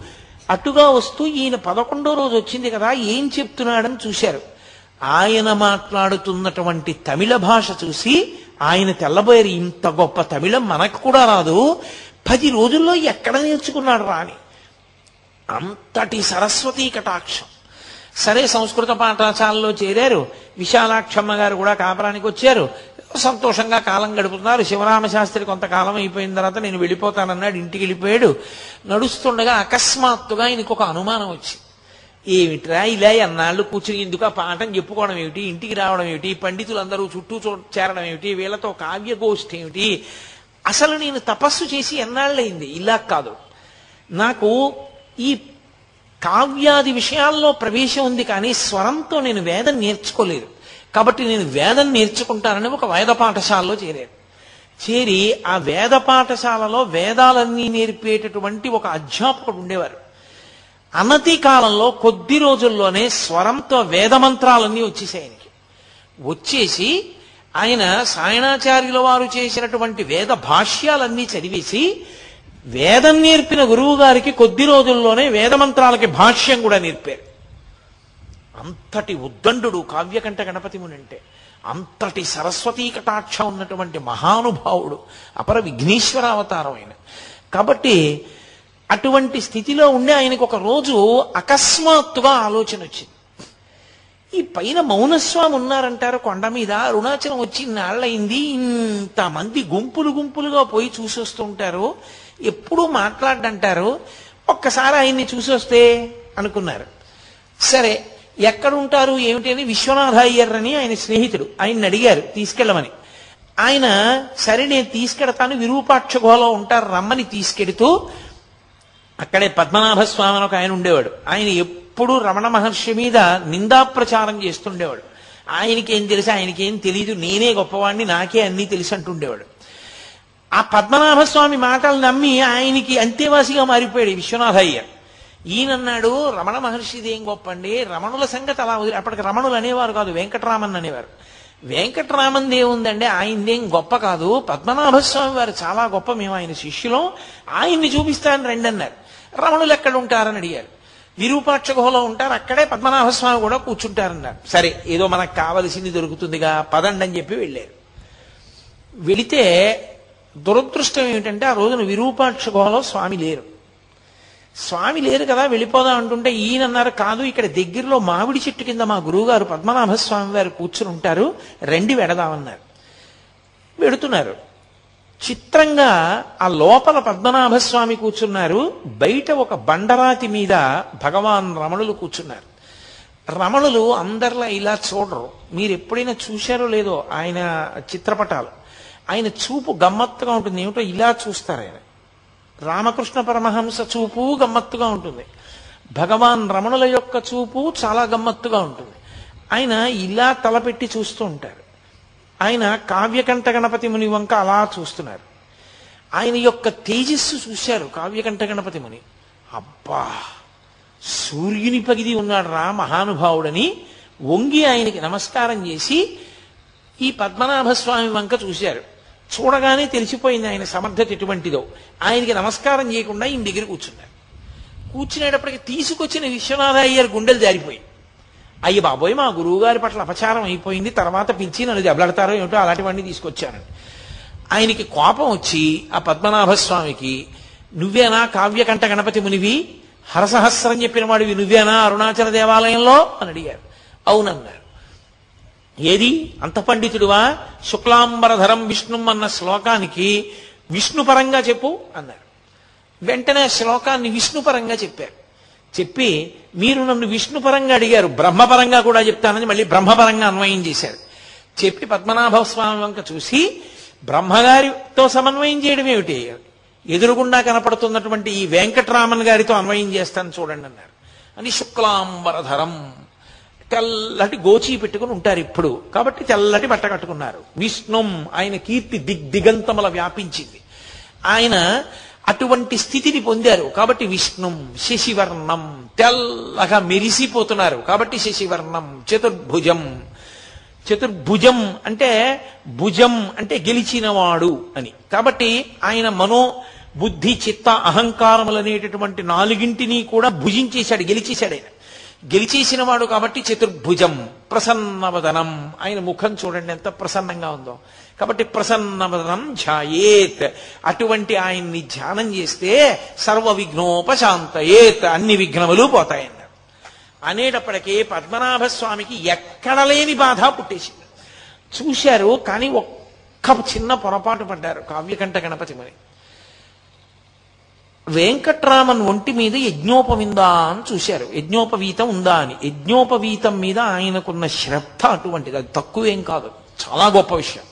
అటుగా వస్తూ ఈయన పదకొండో రోజు వచ్చింది కదా ఏం చెప్తున్నాడని చూశారు. ఆయన మాట్లాడుతున్నటువంటి తమిళ భాష చూసి ఆయన తెల్లబోయారు ఇంత గొప్ప తమిళం మనకు కూడా రాదు. పది రోజుల్లో ఎక్కడ నేర్చుకున్నాడు రాని అంతటి సరస్వతీ కటాక్షం. సరే సంస్కృత పాఠశాలలో చేరారు. విశాలాక్షమ్మ గారు కూడా కాపరానికి వచ్చారు. సంతోషంగా కాలం గడుపుతున్నారు. శివరామ శాస్త్రి కొంతకాలం అయిపోయిన తర్వాత నేను వెళ్ళిపోతానన్నాడు ఇంటికి వెళ్ళిపోయాడు. నడుస్తుండగా అకస్మాత్తుగా ఆయనకు ఒక అనుమానం వచ్చింది. ఏమిట్రా ఇలా ఎన్నాళ్ళు కూర్చుని ఎందుకు ఆ పాఠం చెప్పుకోవడం ఏమిటి? ఇంటికి రావడం ఏమిటి? పండితులందరూ చుట్టూ చూ- చేరడం ఏమిటి? వీళ్ళతో కావ్యగోష్ఠి ఏమిటి? అసలు నేను తపస్సు చేసి ఎన్నాళ్ళయింది? ఇలా కాదు. నాకు ఈ కావ్యాది విషయాల్లో ప్రవేశం ఉంది కానీ స్వరంతో నేను వేదం నేర్చుకోలేదు. కాబట్టి నేను వేదం నేర్చుకుంటానని ఒక వేద పాఠశాలలో చేరాను. చేరి ఆ వేద పాఠశాలలో వేదాలన్నీ నేర్పేటటువంటి ఒక అధ్యాపకుడు ఉండేవారు. అనతి కాలంలో కొద్ది రోజుల్లోనే స్వరంతో వేదమంత్రాలన్నీ వచ్చేసాయి ఆయనకి వచ్చేసి ఆయన సాయణాచార్యుల వారు చేసినటువంటి వేద భాష్యాలన్నీ చదివేసి వేదం నేర్పిన గురువు గారికి కొద్ది రోజుల్లోనే వేదమంత్రాలకి భాష్యం కూడా నేర్పారు. అంతటి ఉద్దండు కావ్యకంఠ గణపతి ముని అంటే అంతటి సరస్వతీ కటాక్షం ఉన్నటువంటి మహానుభావుడు అపర విఘ్నేశ్వర అవతారం ఆయన కాబట్టి అటువంటి స్థితిలో ఉండే ఆయనకు ఒక రోజు అకస్మాత్తుగా ఆలోచన వచ్చింది. ఈ పైన మౌనస్వామి ఉన్నారంటారు కొండ మీద అరుణాచలం వచ్చి నాళ్ళయింది ఇంతమంది గుంపులు గుంపులుగా పోయి చూసొస్తూ ఉంటారు ఎప్పుడూ మాట్లాడంటారు ఒక్కసారి ఆయన్ని చూసొస్తే అనుకున్నారు. సరే ఎక్కడుంటారు ఏమిటి అని విశ్వనాథ అయ్యర్ అని ఆయన స్నేహితుడు ఆయన్ని అడిగారు తీసుకెళ్ళమని. ఆయన సరే నేను తీసుకెడతాను విరూపాక్ష గోలో ఉంటారు రమ్మని తీసుకెడుతూ అక్కడే పద్మనాభస్వామి అని ఒక ఆయన ఉండేవాడు. ఆయన ఎప్పుడు రమణ మహర్షి మీద నిందా ప్రచారం చేస్తుండేవాడు. ఆయనకేం తెలుసు ఆయనకేం తెలియదు నేనే గొప్పవాడిని నాకే అన్నీ తెలిసి అంటుండేవాడు. ఆ పద్మనాభస్వామి మాటలు నమ్మి ఆయనకి అంతేవాసిగా మారిపోయాడు విశ్వనాథ అయ్యర్ ఈయనన్నాడు రమణ మహర్షిది ఏం గొప్ప అండి రమణుల సంగతి అలా వదిలి అప్పటికి రమణులు అనేవారు కాదు వెంకటరామన్ అనేవారు. వెంకటరామన్ దేవుందండి ఆయనదేం గొప్ప కాదు పద్మనాభస్వామి వారు చాలా గొప్ప మేము ఆయన శిష్యులం ఆయన్ని చూపిస్తాను రండి అన్నారు రమణులు ఎక్కడ ఉంటారని అడిగారు. విరూపాక్ష గుహలో ఉంటారు అక్కడే పద్మనాభ స్వామి కూడా కూర్చుంటారన్నారు. సరే ఏదో మనకు కావలసింది దొరుకుతుందిగా పదండి అని చెప్పి వెళ్ళారు. వెళితే దురదృష్టం ఏమిటంటే ఆ రోజున విరూపాక్ష గుహలో స్వామి లేరు. స్వామి లేరు కదా వెళ్ళిపోదాం అంటుంటే ఈయన అన్నారు కాదు ఇక్కడ దగ్గరలో మామిడి చెట్టు కింద మా గురువుగారు పద్మనాభ స్వామి వారు కూర్చుని ఉంటారు రండి వెడదామన్నారు వెడుతున్నారు చిత్రంగా ఆ లోపల పద్మనాభ స్వామి కూర్చున్నారు. బయట ఒక బండరాతి మీద భగవాన్ రమణులు కూర్చున్నారు. రమణులు అందరిలా ఇలా చూడరు. మీరు ఎప్పుడైనా చూశారో లేదో ఆయన చిత్రపటాలు. ఆయన చూపు గమ్మత్తుగా ఉంటుంది. ఏమిటో ఇలా చూస్తారు ఆయన. రామకృష్ణ పరమహంస చూపు గమ్మత్తుగా ఉంటుంది. భగవాన్ రమణుల యొక్క చూపు చాలా గమ్మత్తుగా ఉంటుంది. ఆయన ఇలా తలపెట్టి చూస్తూ ఉంటారు. ఆయన కావ్యకంఠ గణపతి ముని వంక అలా చూస్తున్నారు. ఆయన యొక్క తేజస్సు చూశారు కావ్యకంఠ గణపతి ముని. అబ్బా! సూర్యుని పగిది ఉన్నాడు రా మహానుభావుడని వంగి ఆయనకి నమస్కారం చేసి ఈ పద్మనాభస్వామి వంక చూశారు. చూడగానే తెలిసిపోయింది ఆయన సమర్థత ఎటువంటిదో. ఆయనకి నమస్కారం చేయకుండా ఈయన దగ్గర కూర్చున్నారు. కూర్చునేటప్పటికి తీసుకొచ్చిన విశ్వనాథ అయ్యారు గుండెలు జారిపోయి అయ్య బాబోయ్ మా గురువు గారి పట్ల అపచారం అయిపోయింది తర్వాత పిలిచి నన్ను దెబ్బలాడతారో ఏమిటో అలాంటివన్నీ తీసుకొచ్చానండి. ఆయనకి కోపం వచ్చి ఆ పద్మనాభ స్వామికి నువ్వేనా కావ్యకంఠ గణపతి మునివి? హరసహస్రం చెప్పిన వాడివి నువ్వేనా అరుణాచల దేవాలయంలో? అని అడిగారు. అవునన్నారు. ఏది? అంత పండితుడువా? శుక్లాంబరధరం విష్ణుం అన్న శ్లోకానికి విష్ణుపరంగా చెప్పు అన్నారు. వెంటనే శ్లోకాన్ని విష్ణుపరంగా చెప్పారు. చెప్పి మీరు నన్ను విష్ణుపరంగా అడిగారు బ్రహ్మపరంగా కూడా చెప్తానని మళ్ళీ బ్రహ్మపరంగా అన్వయం చేశారు చెప్పి పద్మనాభ స్వామి వంక చూసి బ్రహ్మగారితో సమన్వయం చేయడం ఏమిటి? ఎదురుగుండా కనపడుతున్నటువంటి ఈ వెంకటరామన్ గారితో అన్వయం చేస్తాను చూడండి అన్నారు. అని శుక్లాంబరధరం తెల్లటి గోచి పెట్టుకుని ఉంటారు ఇప్పుడు. కాబట్టి తెల్లటి బట్ట కట్టుకున్నారు. విష్ణుం ఆయన కీర్తి దిగ్ దిగంతముల వ్యాపించింది. ఆయన అటువంటి స్థితిని పొందారు. కాబట్టి విష్ణుం శశివర్ణం తెల్లగా మెరిసిపోతున్నారు. కాబట్టి శశివర్ణం చతుర్భుజం. చతుర్భుజం అంటే భుజం అంటే గెలిచినవాడు అని. కాబట్టి ఆయన మనో బుద్ధి చిత్త అహంకారములనేటటువంటి నాలుగింటిని కూడా భుజించేశాడు గెలిచేశాడు ఆయన. గెలిచేసిన వాడు కాబట్టి చతుర్భుజం ప్రసన్నవదనం. ఆయన ముఖం చూడండి ఎంత ప్రసన్నంగా ఉందో. కాబట్టి ప్రసన్నవదనం ధ్యాయేత్. అటువంటి ఆయన్ని ధ్యానం చేస్తే సర్వ విఘ్నోపశాంతయేత్ అన్ని విఘ్నములు పోతాయన్నారు. అనేటప్పటికీ పద్మనాభ స్వామికి ఎక్కడ లేని బాధ పుట్టేసింది. చూశారు కానీ ఒక్క చిన్న పొరపాటు పడ్డారు కావ్యకంఠ గణపతి మరి. వెంకట్రామన్ ఒంటి మీద యజ్ఞోపవిందా అని చూశారు. యజ్ఞోపవీతం ఉందా అని. యజ్ఞోపవీతం మీద ఆయనకున్న శ్రద్ధ అటువంటిది. అది తక్కువేం కాదు. చాలా గొప్ప విషయం.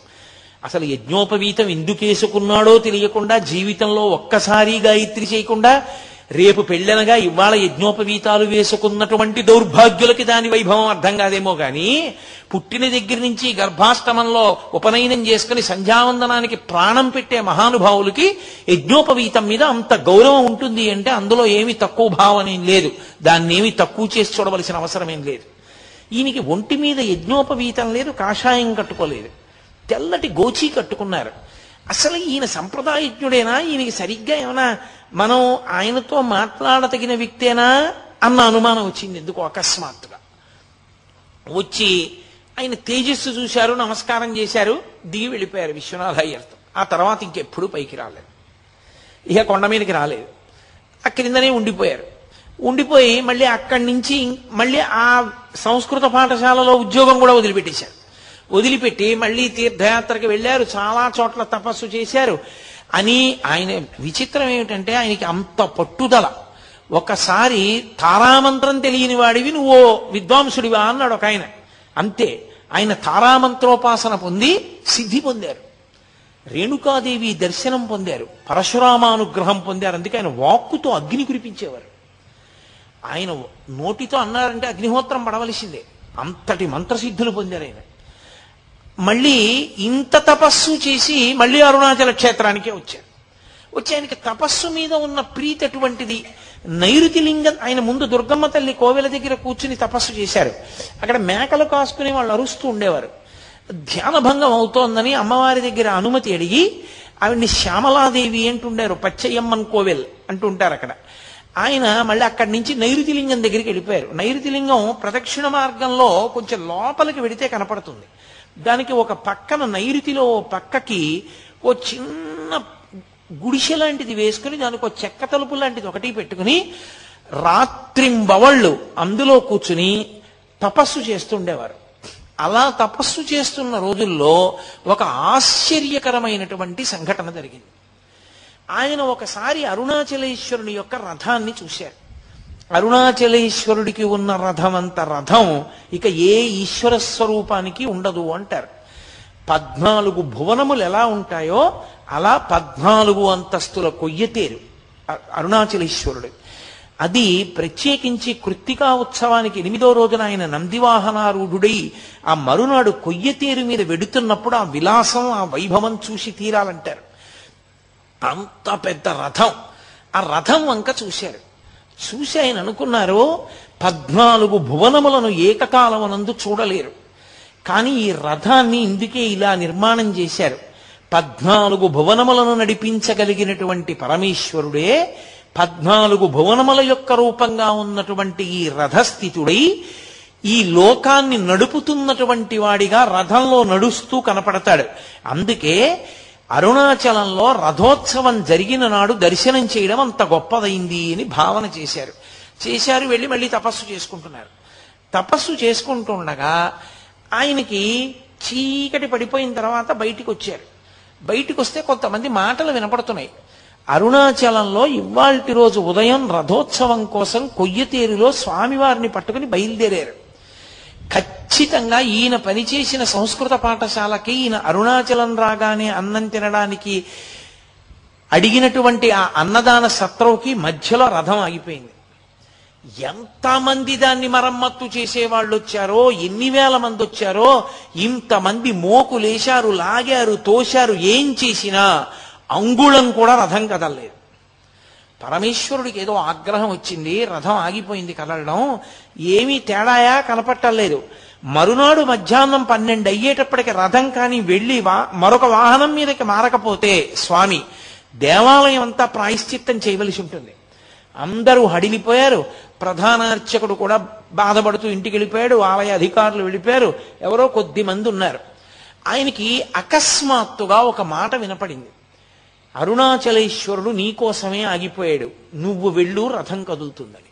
అసలు యజ్ఞోపవీతం ఎందుకు వేసుకున్నాడో తెలియకుండా జీవితంలో ఒక్కసారి గాయత్రి చేయకుండా రేపు పెళ్ళనగా ఇవాళ యజ్ఞోపవీతాలు వేసుకున్నటువంటి దౌర్భాగ్యులకి దాని వైభవం అర్థం కాదేమో గాని పుట్టిన దగ్గర నుంచి గర్భాష్టమంలో ఉపనయనం చేసుకుని సంధ్యావందనానికి ప్రాణం పెట్టే మహానుభావులకి యజ్ఞోపవీతం మీద అంత గౌరవం ఉంటుంది అంటే అందులో ఏమి తక్కువ భావం ఏం లేదు. దాన్ని ఏమి తక్కువ చేసి చూడవలసిన అవసరం ఏం లేదు. ఈయనకి ఒంటి మీద యజ్ఞోపవీతం లేదు కాషాయం కట్టుకోలేదు. తెల్లటి గోచీ కట్టుకున్నారు. అసలు ఈయన సంప్రదాయజ్ఞుడేనా? ఈయనకి సరిగ్గా ఏమైనా మనం ఆయనతో మాట్లాడతగిన వ్యక్తేనా? అన్న అనుమానం వచ్చింది ఎందుకు? అకస్మాత్తుగా. వచ్చి ఆయన తేజస్సు చూశారు నమస్కారం చేశారు దిగి వెళ్ళిపోయారు విశ్వనాథ అయ్యర్తో ఆ తర్వాత ఇంకెప్పుడు పైకి రాలేదు. ఇక కొండ మీదకి రాలేదు. ఆ క్రిందనే ఉండిపోయారు. ఉండిపోయి మళ్ళీ అక్కడి నుంచి మళ్ళీ ఆ సంస్కృత పాఠశాలలో ఉద్యోగం కూడా వదిలిపెట్టేశారు. వదిలిపెట్టి మళ్ళీ తీర్థయాత్రకి వెళ్ళారు. చాలా చోట్ల తపస్సు చేశారు. అని ఆయన విచిత్రం ఏమిటంటే ఆయనకి అంత పట్టుదల. ఒకసారి తారామంత్రం తెలియని వాడివి నువ్వు విద్వాంసుడివా అన్నాడు ఒక ఆయన. అంతే. ఆయన తారామంత్రోపాసన పొంది సిద్ధి పొందారు. రేణుకాదేవి దర్శనం పొందారు. పరశురామానుగ్రహం పొందారు. అందుకే ఆయన వాక్కుతో అగ్ని కురిపించేవారు. ఆయన నోటితో అన్నారంటే అగ్నిహోత్రం పడవలసిందే. అంతటి మంత్రసిద్ధులు పొందారు ఆయన. మళ్ళీ ఇంత తపస్సు చేసి మళ్ళీ అరుణాచల క్షేత్రానికే వచ్చారు. వచ్చి ఆయనకి తపస్సు మీద ఉన్న ప్రీతి అటువంటిది నైరుతి లింగం ఆయన ముందు దుర్గమ్మ తల్లి కోవెల దగ్గర కూర్చుని తపస్సు చేశారు. అక్కడ మేకలు కాసుకుని వాళ్ళు అరుస్తూ ఉండేవారు. ధ్యానభంగం అవుతోందని అమ్మవారి దగ్గర అనుమతి అడిగి ఆవిడ్ని శ్యామలాదేవి అంటుండారు పచ్చయ్యమ్మన్ కోవెల్ అంటుంటారు అక్కడ. ఆయన మళ్ళీ అక్కడి నుంచి నైరుతి లింగం దగ్గరికి వెళ్ళిపోయారు. నైరుతి లింగం ప్రదక్షిణ మార్గంలో కొంచెం లోపలికి వెడితే కనపడుతుంది. దానికి ఒక పక్కన నైరుతిలో పక్కకి ఓ చిన్న గుడిసె లాంటిది వేసుకుని దానికి ఒక చెక్క తలుపు లాంటిది ఒకటి పెట్టుకుని రాత్రింబవళ్ళు అందులో కూర్చుని తపస్సు చేస్తుండేవారు. అలా తపస్సు చేస్తున్న రోజుల్లో ఒక ఆశ్చర్యకరమైనటువంటి సంఘటన జరిగింది. ఆయన ఒకసారి అరుణాచలేశ్వరుని యొక్క రథాన్ని చూశారు. అరుణాచలేశ్వరుడికి ఉన్న రథం అంత రథం ఇక ఏ ఈశ్వర స్వరూపానికి ఉండదు అంటారు. పద్నాలుగు భువనములు ఎలా ఉంటాయో అలా పద్నాలుగు అంతస్తుల కొయ్యతేరు అరుణాచలేశ్వరుడు. అది ప్రత్యేకించి కృత్తికా ఉత్సవానికి ఎనిమిదో రోజున ఆయన నందివాహనారూఢుడై ఆ మరునాడు కొయ్యతేరు మీద వెడుతున్నప్పుడు ఆ విలాసం ఆ వైభవం చూసి తీరాలంటారు. అంత పెద్ద రథం. ఆ రథం వంక చూశారు. చూసి ఆయన అనుకున్నారు పద్నాలుగు భువనములను ఏకకాలమునందు చూడలేరు. కానీ ఈ రథాన్ని ఇందుకే ఇలా నిర్మాణం చేశారు. పద్నాలుగు భువనములను నడిపించగలిగినటువంటి పరమేశ్వరుడే పద్నాలుగు భువనముల యొక్క రూపంగా ఉన్నటువంటి ఈ రథస్థితుడై ఈ లోకాన్ని నడుపుతున్నటువంటి వాడిగా రథంలో నడుస్తూ కనపడతాడు. అందుకే అరుణాచలంలో రథోత్సవం జరిగిన నాడు దర్శనం చేయడం అంత గొప్పదైంది అని భావన చేశారు. చేశారు వెళ్ళి మళ్ళీ తపస్సు చేసుకుంటున్నారు. తపస్సు చేసుకుంటుండగా ఆయనకి చీకటి పడిపోయిన తర్వాత బయటికి వచ్చారు బయటికి వస్తే కొంతమంది మాటలు వినపడుతున్నాయి. అరుణాచలంలో ఇవాల్టి రోజు ఉదయం రథోత్సవం కోసం కొయ్యతేరులో స్వామివారిని పట్టుకుని బయలుదేరారు. ఖచ్చితంగా ఈయన పనిచేసిన సంస్కృత పాఠశాలకి ఈయన అరుణాచలం రాగానే అన్నం తినడానికి అడిగినటువంటి ఆ అన్నదాన సత్రంకి మధ్యలో రథం ఆగిపోయింది. ఎంతమంది దాన్ని మరమ్మత్తు చేసేవాళ్ళు వచ్చారో ఎన్ని వేల మంది వచ్చారో ఇంతమంది మోకులేశారు లాగారు తోశారు ఏం చేసినా అంగుళం కూడా రథం కదలలేదు. పరమేశ్వరుడికి ఏదో ఆగ్రహం వచ్చింది రథం ఆగిపోయింది కదలడం ఏమీ తేడాయా కనపట్టలేదు మరునాడు మధ్యాహ్నం పన్నెండు అయ్యేటప్పటికి రథం కానీ వెళ్ళి వా- మరొక వాహనం మీదకి మారకపోతే స్వామి దేవాలయం అంతా ప్రాయశ్చిత్తం చేయవలసి ఉంటుంది. అందరూ హడిలిపోయారు. ప్రధాన అర్చకుడు కూడా బాధపడుతూ ఇంటికి వెళ్ళిపోయాడు ఆలయ అధికారులు వెళ్ళిపోయారు ఎవరో కొద్ది మంది ఉన్నారు. ఆయనకి అకస్మాత్తుగా ఒక మాట వినపడింది. అరుణాచలేశ్వరుడు నీకోసమే ఆగిపోయాడు. నువ్వు వెళ్ళు రథం కదులుతుందని.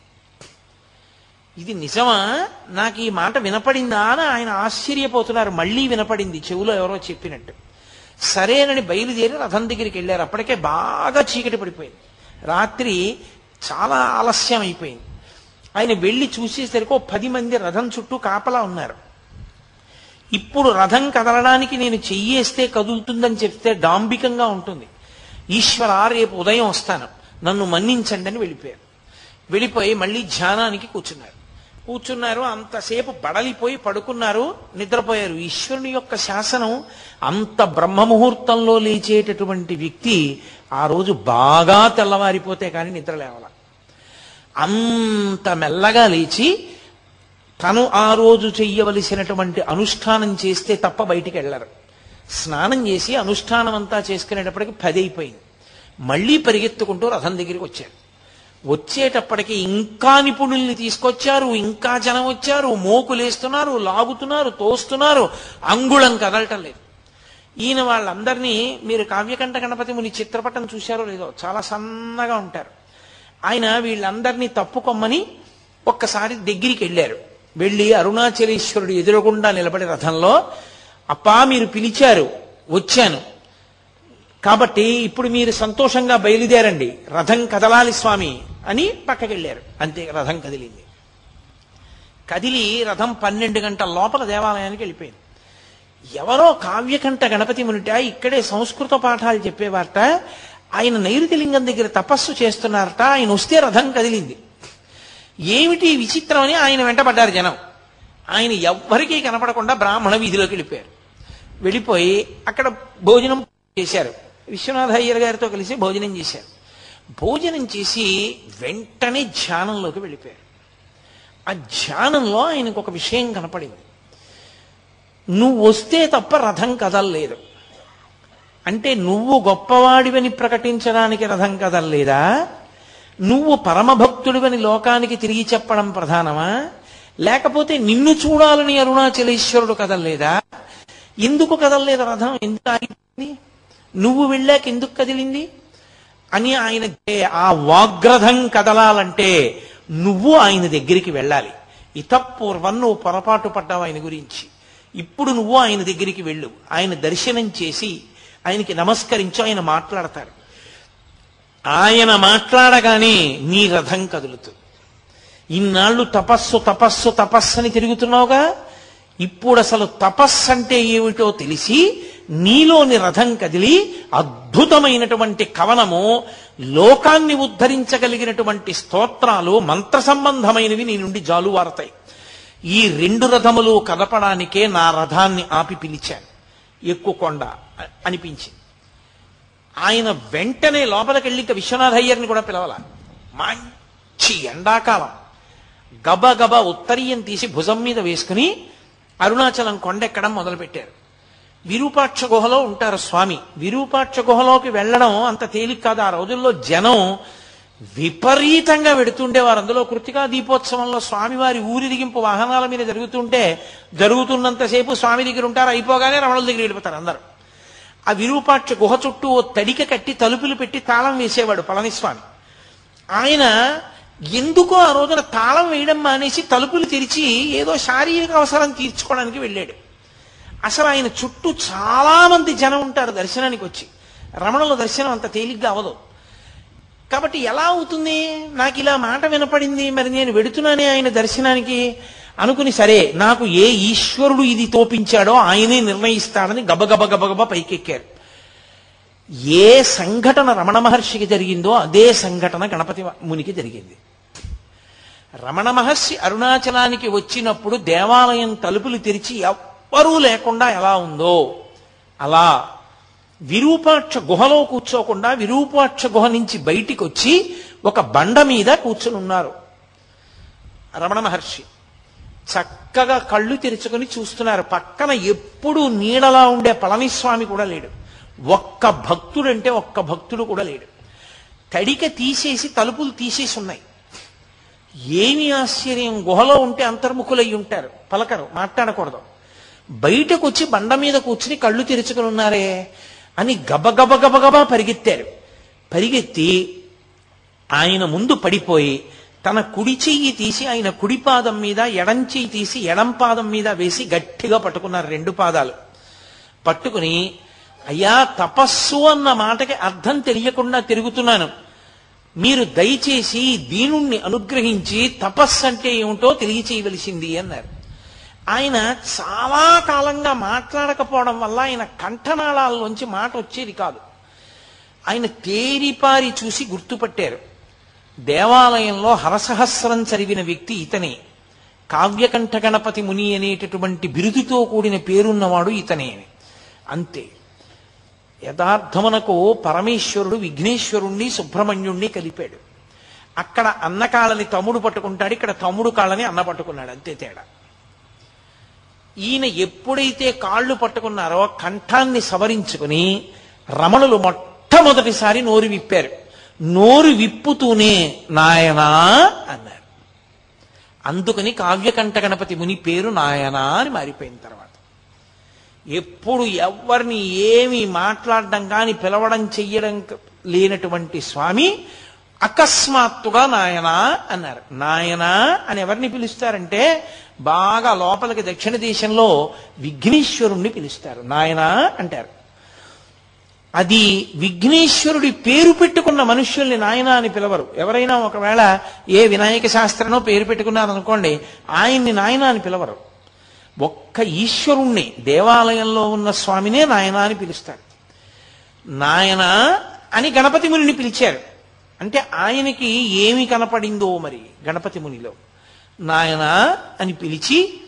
ఇది నిజమా? నాకు ఈ మాట వినపడిందా అని ఆయన ఆశ్చర్యపోతున్నారు. మళ్ళీ వినపడింది. చెవులో ఎవరో చెప్పినట్టు. సరేనని బయలుదేరి రథం దగ్గరికి వెళ్ళారు. అప్పటికే బాగా చీకటి పడిపోయింది. రాత్రి చాలా ఆలస్యం అయిపోయింది. ఆయన వెళ్ళి చూసేసరికి ఓ పది మంది రథం చుట్టూ కాపలా ఉన్నారు. ఇప్పుడు రథం కదలడానికి నేను చెయ్యేస్తే కదులుతుందని చెప్తే డాంబికంగా ఉంటుంది. ఈశ్వర రేపు ఉదయం వస్తాను. నన్ను మన్నించండి అని వెళ్ళిపోయారు. వెళ్ళిపోయి మళ్ళీ ధ్యానానికి కూర్చున్నారు. కూర్చున్నారు అంతసేపు బడలిపోయి పడుకున్నారు నిద్రపోయారు. ఈశ్వరుని యొక్క శాసనం అంత బ్రహ్మముహూర్తంలో లేచేటటువంటి వ్యక్తి ఆ రోజు బాగా తెల్లవారిపోతే కానీ నిద్ర లేవాల. అంత మెల్లగా లేచి తను ఆ రోజు చెయ్యవలసినటువంటి అనుష్ఠానం చేస్తే తప్ప బయటికి వెళ్ళరు. స్నానం చేసి అనుష్ఠానం అంతా చేసుకునేటప్పటికి పది అయిపోయింది మళ్ళీ పరిగెత్తుకుంటూ రథం దగ్గరికి వచ్చారు వచ్చేటప్పటికి ఇంకా నిపుణుల్ని తీసుకొచ్చారు ఇంకా జనం వచ్చారు మోకులేస్తున్నారు లాగుతున్నారు తోస్తున్నారు అంగుళం కదలటం లేదు. ఈయన వాళ్ళందరినీ మీరు కావ్యకంఠ గణపతి ముని చిత్రపటం చూశారో లేదో చాలా సన్నగా ఉంటారు. ఆయన వీళ్ళందరినీ తప్పుకొమ్మని ఒక్కసారి దగ్గరికి వెళ్ళారు. వెళ్ళి అరుణాచలేశ్వరుడు ఎదురుగుండా నిలబడి రథంలో అప్పా మీరు పిలిచారు వచ్చాను. కాబట్టి ఇప్పుడు మీరు సంతోషంగా బయలుదేరండి. రథం కదలాలి స్వామి అని పక్కకెళ్ళారు. అంతే రథం కదిలింది. కదిలి రథం పన్నెండు గంటల లోపల దేవాలయానికి వెళ్ళిపోయింది. ఎవరో కావ్యకంఠ గణపతి మునిట ఇక్కడే సంస్కృత పాఠాలు చెప్పేవారట. ఆయన నైరుతిలింగం దగ్గర తపస్సు చేస్తున్నారట. ఆయన వస్తే రథం కదిలింది. ఏమిటి విచిత్రం అని ఆయన వెంటబడ్డారు జనం. ఆయన ఎవ్వరికీ కనపడకుండా బ్రాహ్మణ వీధిలోకి వెళ్ళిపోయారు. వెళ్ళిపోయి అక్కడ భోజనం చేశారు. విశ్వనాథ అయ్యర్ గారితో కలిసి భోజనం చేశారు. భోజనం చేసి వెంటనే ధ్యానంలోకి వెళ్ళిపోయారు. ఆ ధ్యానంలో ఆయనకు ఒక విషయం కనపడింది. నువ్వు వస్తే తప్ప రథం కదలలేదు అంటే నువ్వు గొప్పవాడివని ప్రకటించడానికి రథం కదలలేదా నువ్వు పరమభక్తుడివని లోకానికి తిరిగి చెప్పడం ప్రధానమా? లేకపోతే నిన్ను చూడాలని అరుణాచలేశ్వరుడు కదలలేదా ఎందుకు కదలలేదు రథం? ఎందుకు ఆగింది? నువ్వు వెళ్ళాక ఎందుకు కదిలింది? అని ఆయన ఆ వాగ్రథం కదలాలంటే నువ్వు ఆయన దగ్గరికి వెళ్ళాలి. ఇతపూర్వం నువ్వు పొరపాటు పడ్డావు ఆయన గురించి. ఇప్పుడు నువ్వు ఆయన దగ్గరికి వెళ్ళు. ఆయన దర్శనం చేసి ఆయనకి నమస్కరించు ఆయన మాట్లాడతారు ఆయన మాట్లాడగానే నీ రథం కదులుతుంది. ఇన్నాళ్ళు తపస్సు తపస్సు తపస్సు అని తిరుగుతున్నావుగా? ఇప్పుడు అసలు తపస్సు అంటే ఏమిటో తెలిసి నీలోని రథం కదిలి అద్భుతమైనటువంటి కవనము లోకాన్ని ఉద్ధరించగలిగినటువంటి స్తోత్రాలు మంత్ర సంబంధమైనవి నీ నుండి జాలువారతాయి. ఈ రెండు రథములు కదపడానికే నా రథాన్ని ఆపి పిలిచాను. ఎక్కువ కొండ అనిపించింది. ఆయన వెంటనే లోపలికి వెళ్ళి ఇంకా అయ్యర్ని కూడా పిలవాల? మంచి ఎండాకాలం. గబగబ ఉత్తరీయం తీసి భుజం మీద వేసుకుని అరుణాచలం కొండెక్కడం మొదలుపెట్టారు. విరూపాక్ష గుహలో ఉంటారు స్వామి. విరూపాక్ష గుహలోకి వెళ్ళడం అంత తేలిక కాదు. ఆ రోజుల్లో జనం విపరీతంగా వెడుతుండేవారు. అందులో కృతికా దీపోత్సవంలో స్వామివారి ఊరిదిగింపు వాహనాల మీద జరుగుతుంటే జరుగుతున్నంతసేపు స్వామి దగ్గర ఉంటారు. అయిపోగానే రమణుల దగ్గర వెళ్ళిపోతారు అందరూ. ఆ విరూపాక్ష గుహ చుట్టూ ఓ తడిక కట్టి తలుపులు పెట్టి తాళం వేసేవాడు పళనిస్వామి. ఆయన ఎందుకో ఆ రోజున తాళం వేయడం మానేసి తలుపులు తెరిచి ఏదో శారీరక అవసరం తీర్చుకోవడానికి వెళ్ళాడు. అసలు ఆయన చుట్టూ చాలా మంది జనం ఉంటారు దర్శనానికి వచ్చి. రమణుల దర్శనం అంత తేలిగ్గా అవదు కాబట్టి ఎలా అవుతుంది? నాకు ఇలా మాట వినపడింది మరి నేను వెడుతున్నానే ఆయన దర్శనానికి అనుకుని సరే నాకు ఏ ఈశ్వరుడు ఇది తోపించాడో ఆయనే నిర్ణయిస్తాడని గబగబ గబగబ పైకెక్కారు. ఏ సంఘటన రమణ మహర్షికి జరిగిందో అదే సంఘటన గణపతి మునికి జరిగింది. రమణ మహర్షి అరుణాచలానికి వచ్చినప్పుడు దేవాలయం తలుపులు తెరిచి ఎవ్వరూ లేకుండా ఎలా ఉందో అలా విరూపాక్ష గుహలో కూర్చోకుండా విరూపాక్ష గుహ నుంచి బయటికి వచ్చి ఒక బండ మీద కూర్చుని ఉన్నారు రమణ మహర్షి. చక్కగా కళ్ళు తెరుచుకొని చూస్తున్నారు. పక్కన ఎప్పుడు నీడలా ఉండే పళనిస్వామి కూడా లేడు. ఒక్క భక్తుడంటే ఒక్క భక్తుడు కూడా లేడు. కడిక తీసేసి తలుపులు తీసేసి ఉన్నాయి. ఏమి ఆశ్చర్యం గుహలో ఉంటే అంతర్ముఖులై ఉంటారు. పలకరు మాట్లాడకూడదు. బయటకు వచ్చి బండ మీద కూర్చుని కళ్ళు తెరుచుకుని ఉన్నారే అని గబగబ గబగబా పరిగెత్తారు. పరిగెత్తి ఆయన ముందు పడిపోయి తన కుడి చెయ్యి తీసి ఆయన కుడి పాదం మీద ఎడం చెయ్యి తీసి ఎడం పాదం మీద వేసి గట్టిగా పట్టుకున్నారు రెండు పాదాలు. పట్టుకుని అయ్యా తపస్సు అన్న మాటకి అర్థం తెలియకుండా తిరుగుతున్నాను. మీరు దయచేసి దీనుణ్ణి అనుగ్రహించి తపస్సు అంటే ఏమిటో తెలియచేయవలసింది అన్నారు. ఆయన చాలా కాలంగా మాట్లాడకపోవడం వల్ల ఆయన కంఠనాళాల్లోంచి మాట వచ్చేది కాదు. ఆయన తేరిపారి చూసి గుర్తుపట్టారు. దేవాలయంలో హరసహస్రం చదివిన వ్యక్తి ఇతనే. కావ్యకంఠ గణపతి ముని అనేటటువంటి బిరుదుతో కూడిన పేరున్నవాడు ఇతనే. అని అంతే. యథార్థమునకు పరమేశ్వరుడు విఘ్నేశ్వరుణ్ణి సుబ్రహ్మణ్యుణ్ణి కలిపాడు. అక్కడ అన్న కాళ్ళని తమ్ముడు పట్టుకుంటాడు ఇక్కడ తమ్ముడు కాళ్ళని అన్న పట్టుకున్నాడు అంతే తేడా. ఈయన ఎప్పుడైతే కాళ్ళు పట్టుకున్నారో కంఠాన్ని సవరించుకుని రమణులు మొట్టమొదటిసారి నోరు విప్పారు. నోరు విప్పుతూనే నాయనా అన్నారు. అందుకని కావ్యకంఠ గణపతి ముని పేరు నాయనా అని మారిపోయిన తర్వాత. ఎప్పుడు ఎవరిని ఏమి మాట్లాడడం కానీ పిలవడం చెయ్యడం లేనటువంటి స్వామి అకస్మాత్తుగా నాయనా అన్నారు. నాయనా అని ఎవరిని పిలుస్తారంటే బాగా లోపలికి దక్షిణ దేశంలో విఘ్నేశ్వరుణ్ణి పిలుస్తారు. నాయనా అంటారు. అది విఘ్నేశ్వరుడి పేరు పెట్టుకున్న మనుష్యుల్ని నాయన అని పిలవరు. ఎవరైనా ఒకవేళ ఏ వినాయక శాస్త్రనో పేరు పెట్టుకున్నారనుకోండి ఆయన్ని నాయన అని పిలవరు. ఒక్క ఈశ్వరుణ్ణి దేవాలయంలో ఉన్న స్వామినే నాయన అని పిలుస్తారు. నాయన అని గణపతి మునిని పిలిచారు. అంటే ఆయనకి ఏమి కనపడిందో మరి గణపతి మునిలో. నాయన అని పిలిచి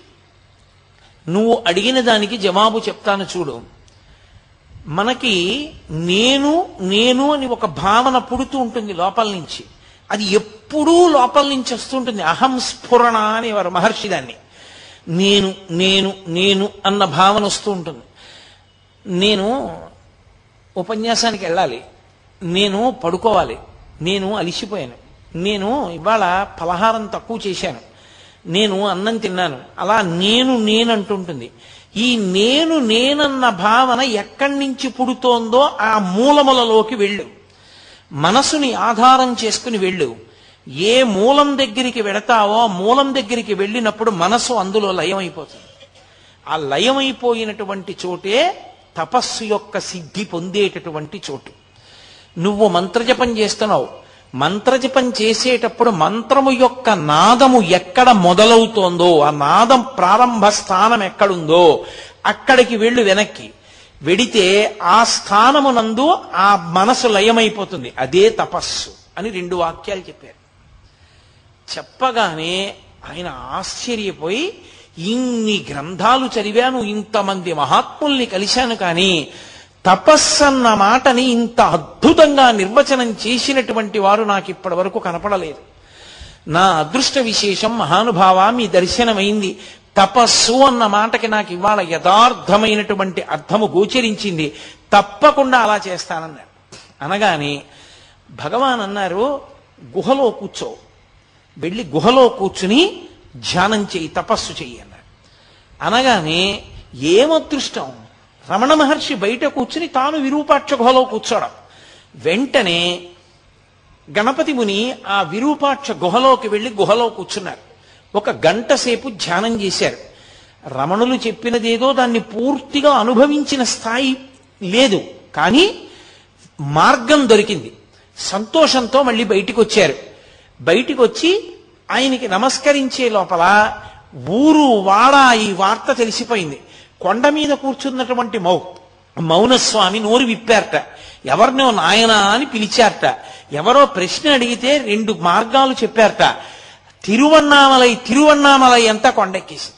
నువ్వు అడిగిన దానికి జవాబు చెప్తాను చూడు. మనకి నేను నేను అని ఒక భావన పుడుతూ ఉంటుంది లోపల నుంచి. అది ఎప్పుడూ లోపల నుంచి వస్తుంటుంది అహం స్ఫురణ అనేవారు మహర్షి దాన్ని. నేను నేను నేను అన్న భావన వస్తూ ఉంటుంది. నేను ఉపన్యాసానికి వెళ్ళాలి. నేను పడుకోవాలి. నేను అలిసిపోయాను. నేను ఇవాళ పలహారం తక్కువ చేశాను. నేను అన్నం తిన్నాను. అలా నేను నేనంటుంటుంది ఈ నేను నేనన్న భావన ఎక్కడి నుంచి పుడుతోందో ఆ మూలములలోకి వెళ్ళు. మనసుని ఆధారం చేసుకుని వెళ్ళు. ఏ మూలం దగ్గరికి వెడతావో ఆ మూలం దగ్గరికి వెళ్ళినప్పుడు మనసు అందులో లయమైపోతుంది. ఆ లయమైపోయినటువంటి చోటే తపస్సు యొక్క సిద్ధి పొందేటటువంటి చోటు. నువ్వు మంత్రజపం చేస్తున్నావు. మంత్రజపం చేసేటప్పుడు మంత్రము యొక్క నాదము ఎక్కడ మొదలవుతోందో ఆ నాదం ప్రారంభ స్థానం ఎక్కడుందో అక్కడికి వెళ్ళు వెనక్కి. వెడితే ఆ స్థానమునందు ఆ మనసు లయమైపోతుంది. అదే తపస్సు అని రెండు వాక్యాలు చెప్పారు. చెప్పగానే ఆయన ఆశ్చర్యపోయి ఇన్ని గ్రంథాలు చదివాను ఇంతమంది మహాత్ముల్ని కలిశాను కానీ తపస్సన్న మాటని ఇంత అద్భుతంగా నిర్వచనం చేసినటువంటి వారు నాకు ఇప్పటి వరకు కనపడలేదు. నా అదృష్ట విశేషం మహానుభావ మీ దర్శనమైంది. తపస్సు అన్న మాటకి నాకు ఇవాళ యథార్థమైనటువంటి అర్థము గోచరించింది. తప్పకుండా అలా చేస్తానన్నాడు. అనగానే భగవాన్ అన్నారు గుహలో కూర్చో. వెళ్ళి గుహలో కూర్చుని ధ్యానం చెయ్యి తపస్సు చెయ్యి అన్నాడు. అనగానే ఏమదృష్టం రమణ మహర్షి బయట కూర్చుని తాను విరూపాక్ష గుహలో కూర్చోవడం. వెంటనే గణపతి ముని ఆ విరూపాక్ష గుహలోకి వెళ్ళి గుహలో కూర్చున్నారు. ఒక గంట సేపు ధ్యానం చేశారు. రమణులు చెప్పినదేదో దాన్ని పూర్తిగా అనుభవించిన స్థాయి లేదు. కానీ మార్గం దొరికింది. సంతోషంతో మళ్ళీ బయటికి వచ్చారు. బయటికి వచ్చి ఆయనకి నమస్కరించే లోపల ఊరు వాడ ఈ వార్త తెలిసిపోయింది. కొండ మీద కూర్చున్నటువంటి మౌ మౌనస్వామి నోరు విప్పారట. ఎవరినో నాయనా అని పిలిచారట. ఎవరో ప్రశ్న అడిగితే రెండు మార్గాలు చెప్పారట. తిరువన్నామలై తిరువన్నామలై అంతా కొండెక్కేసి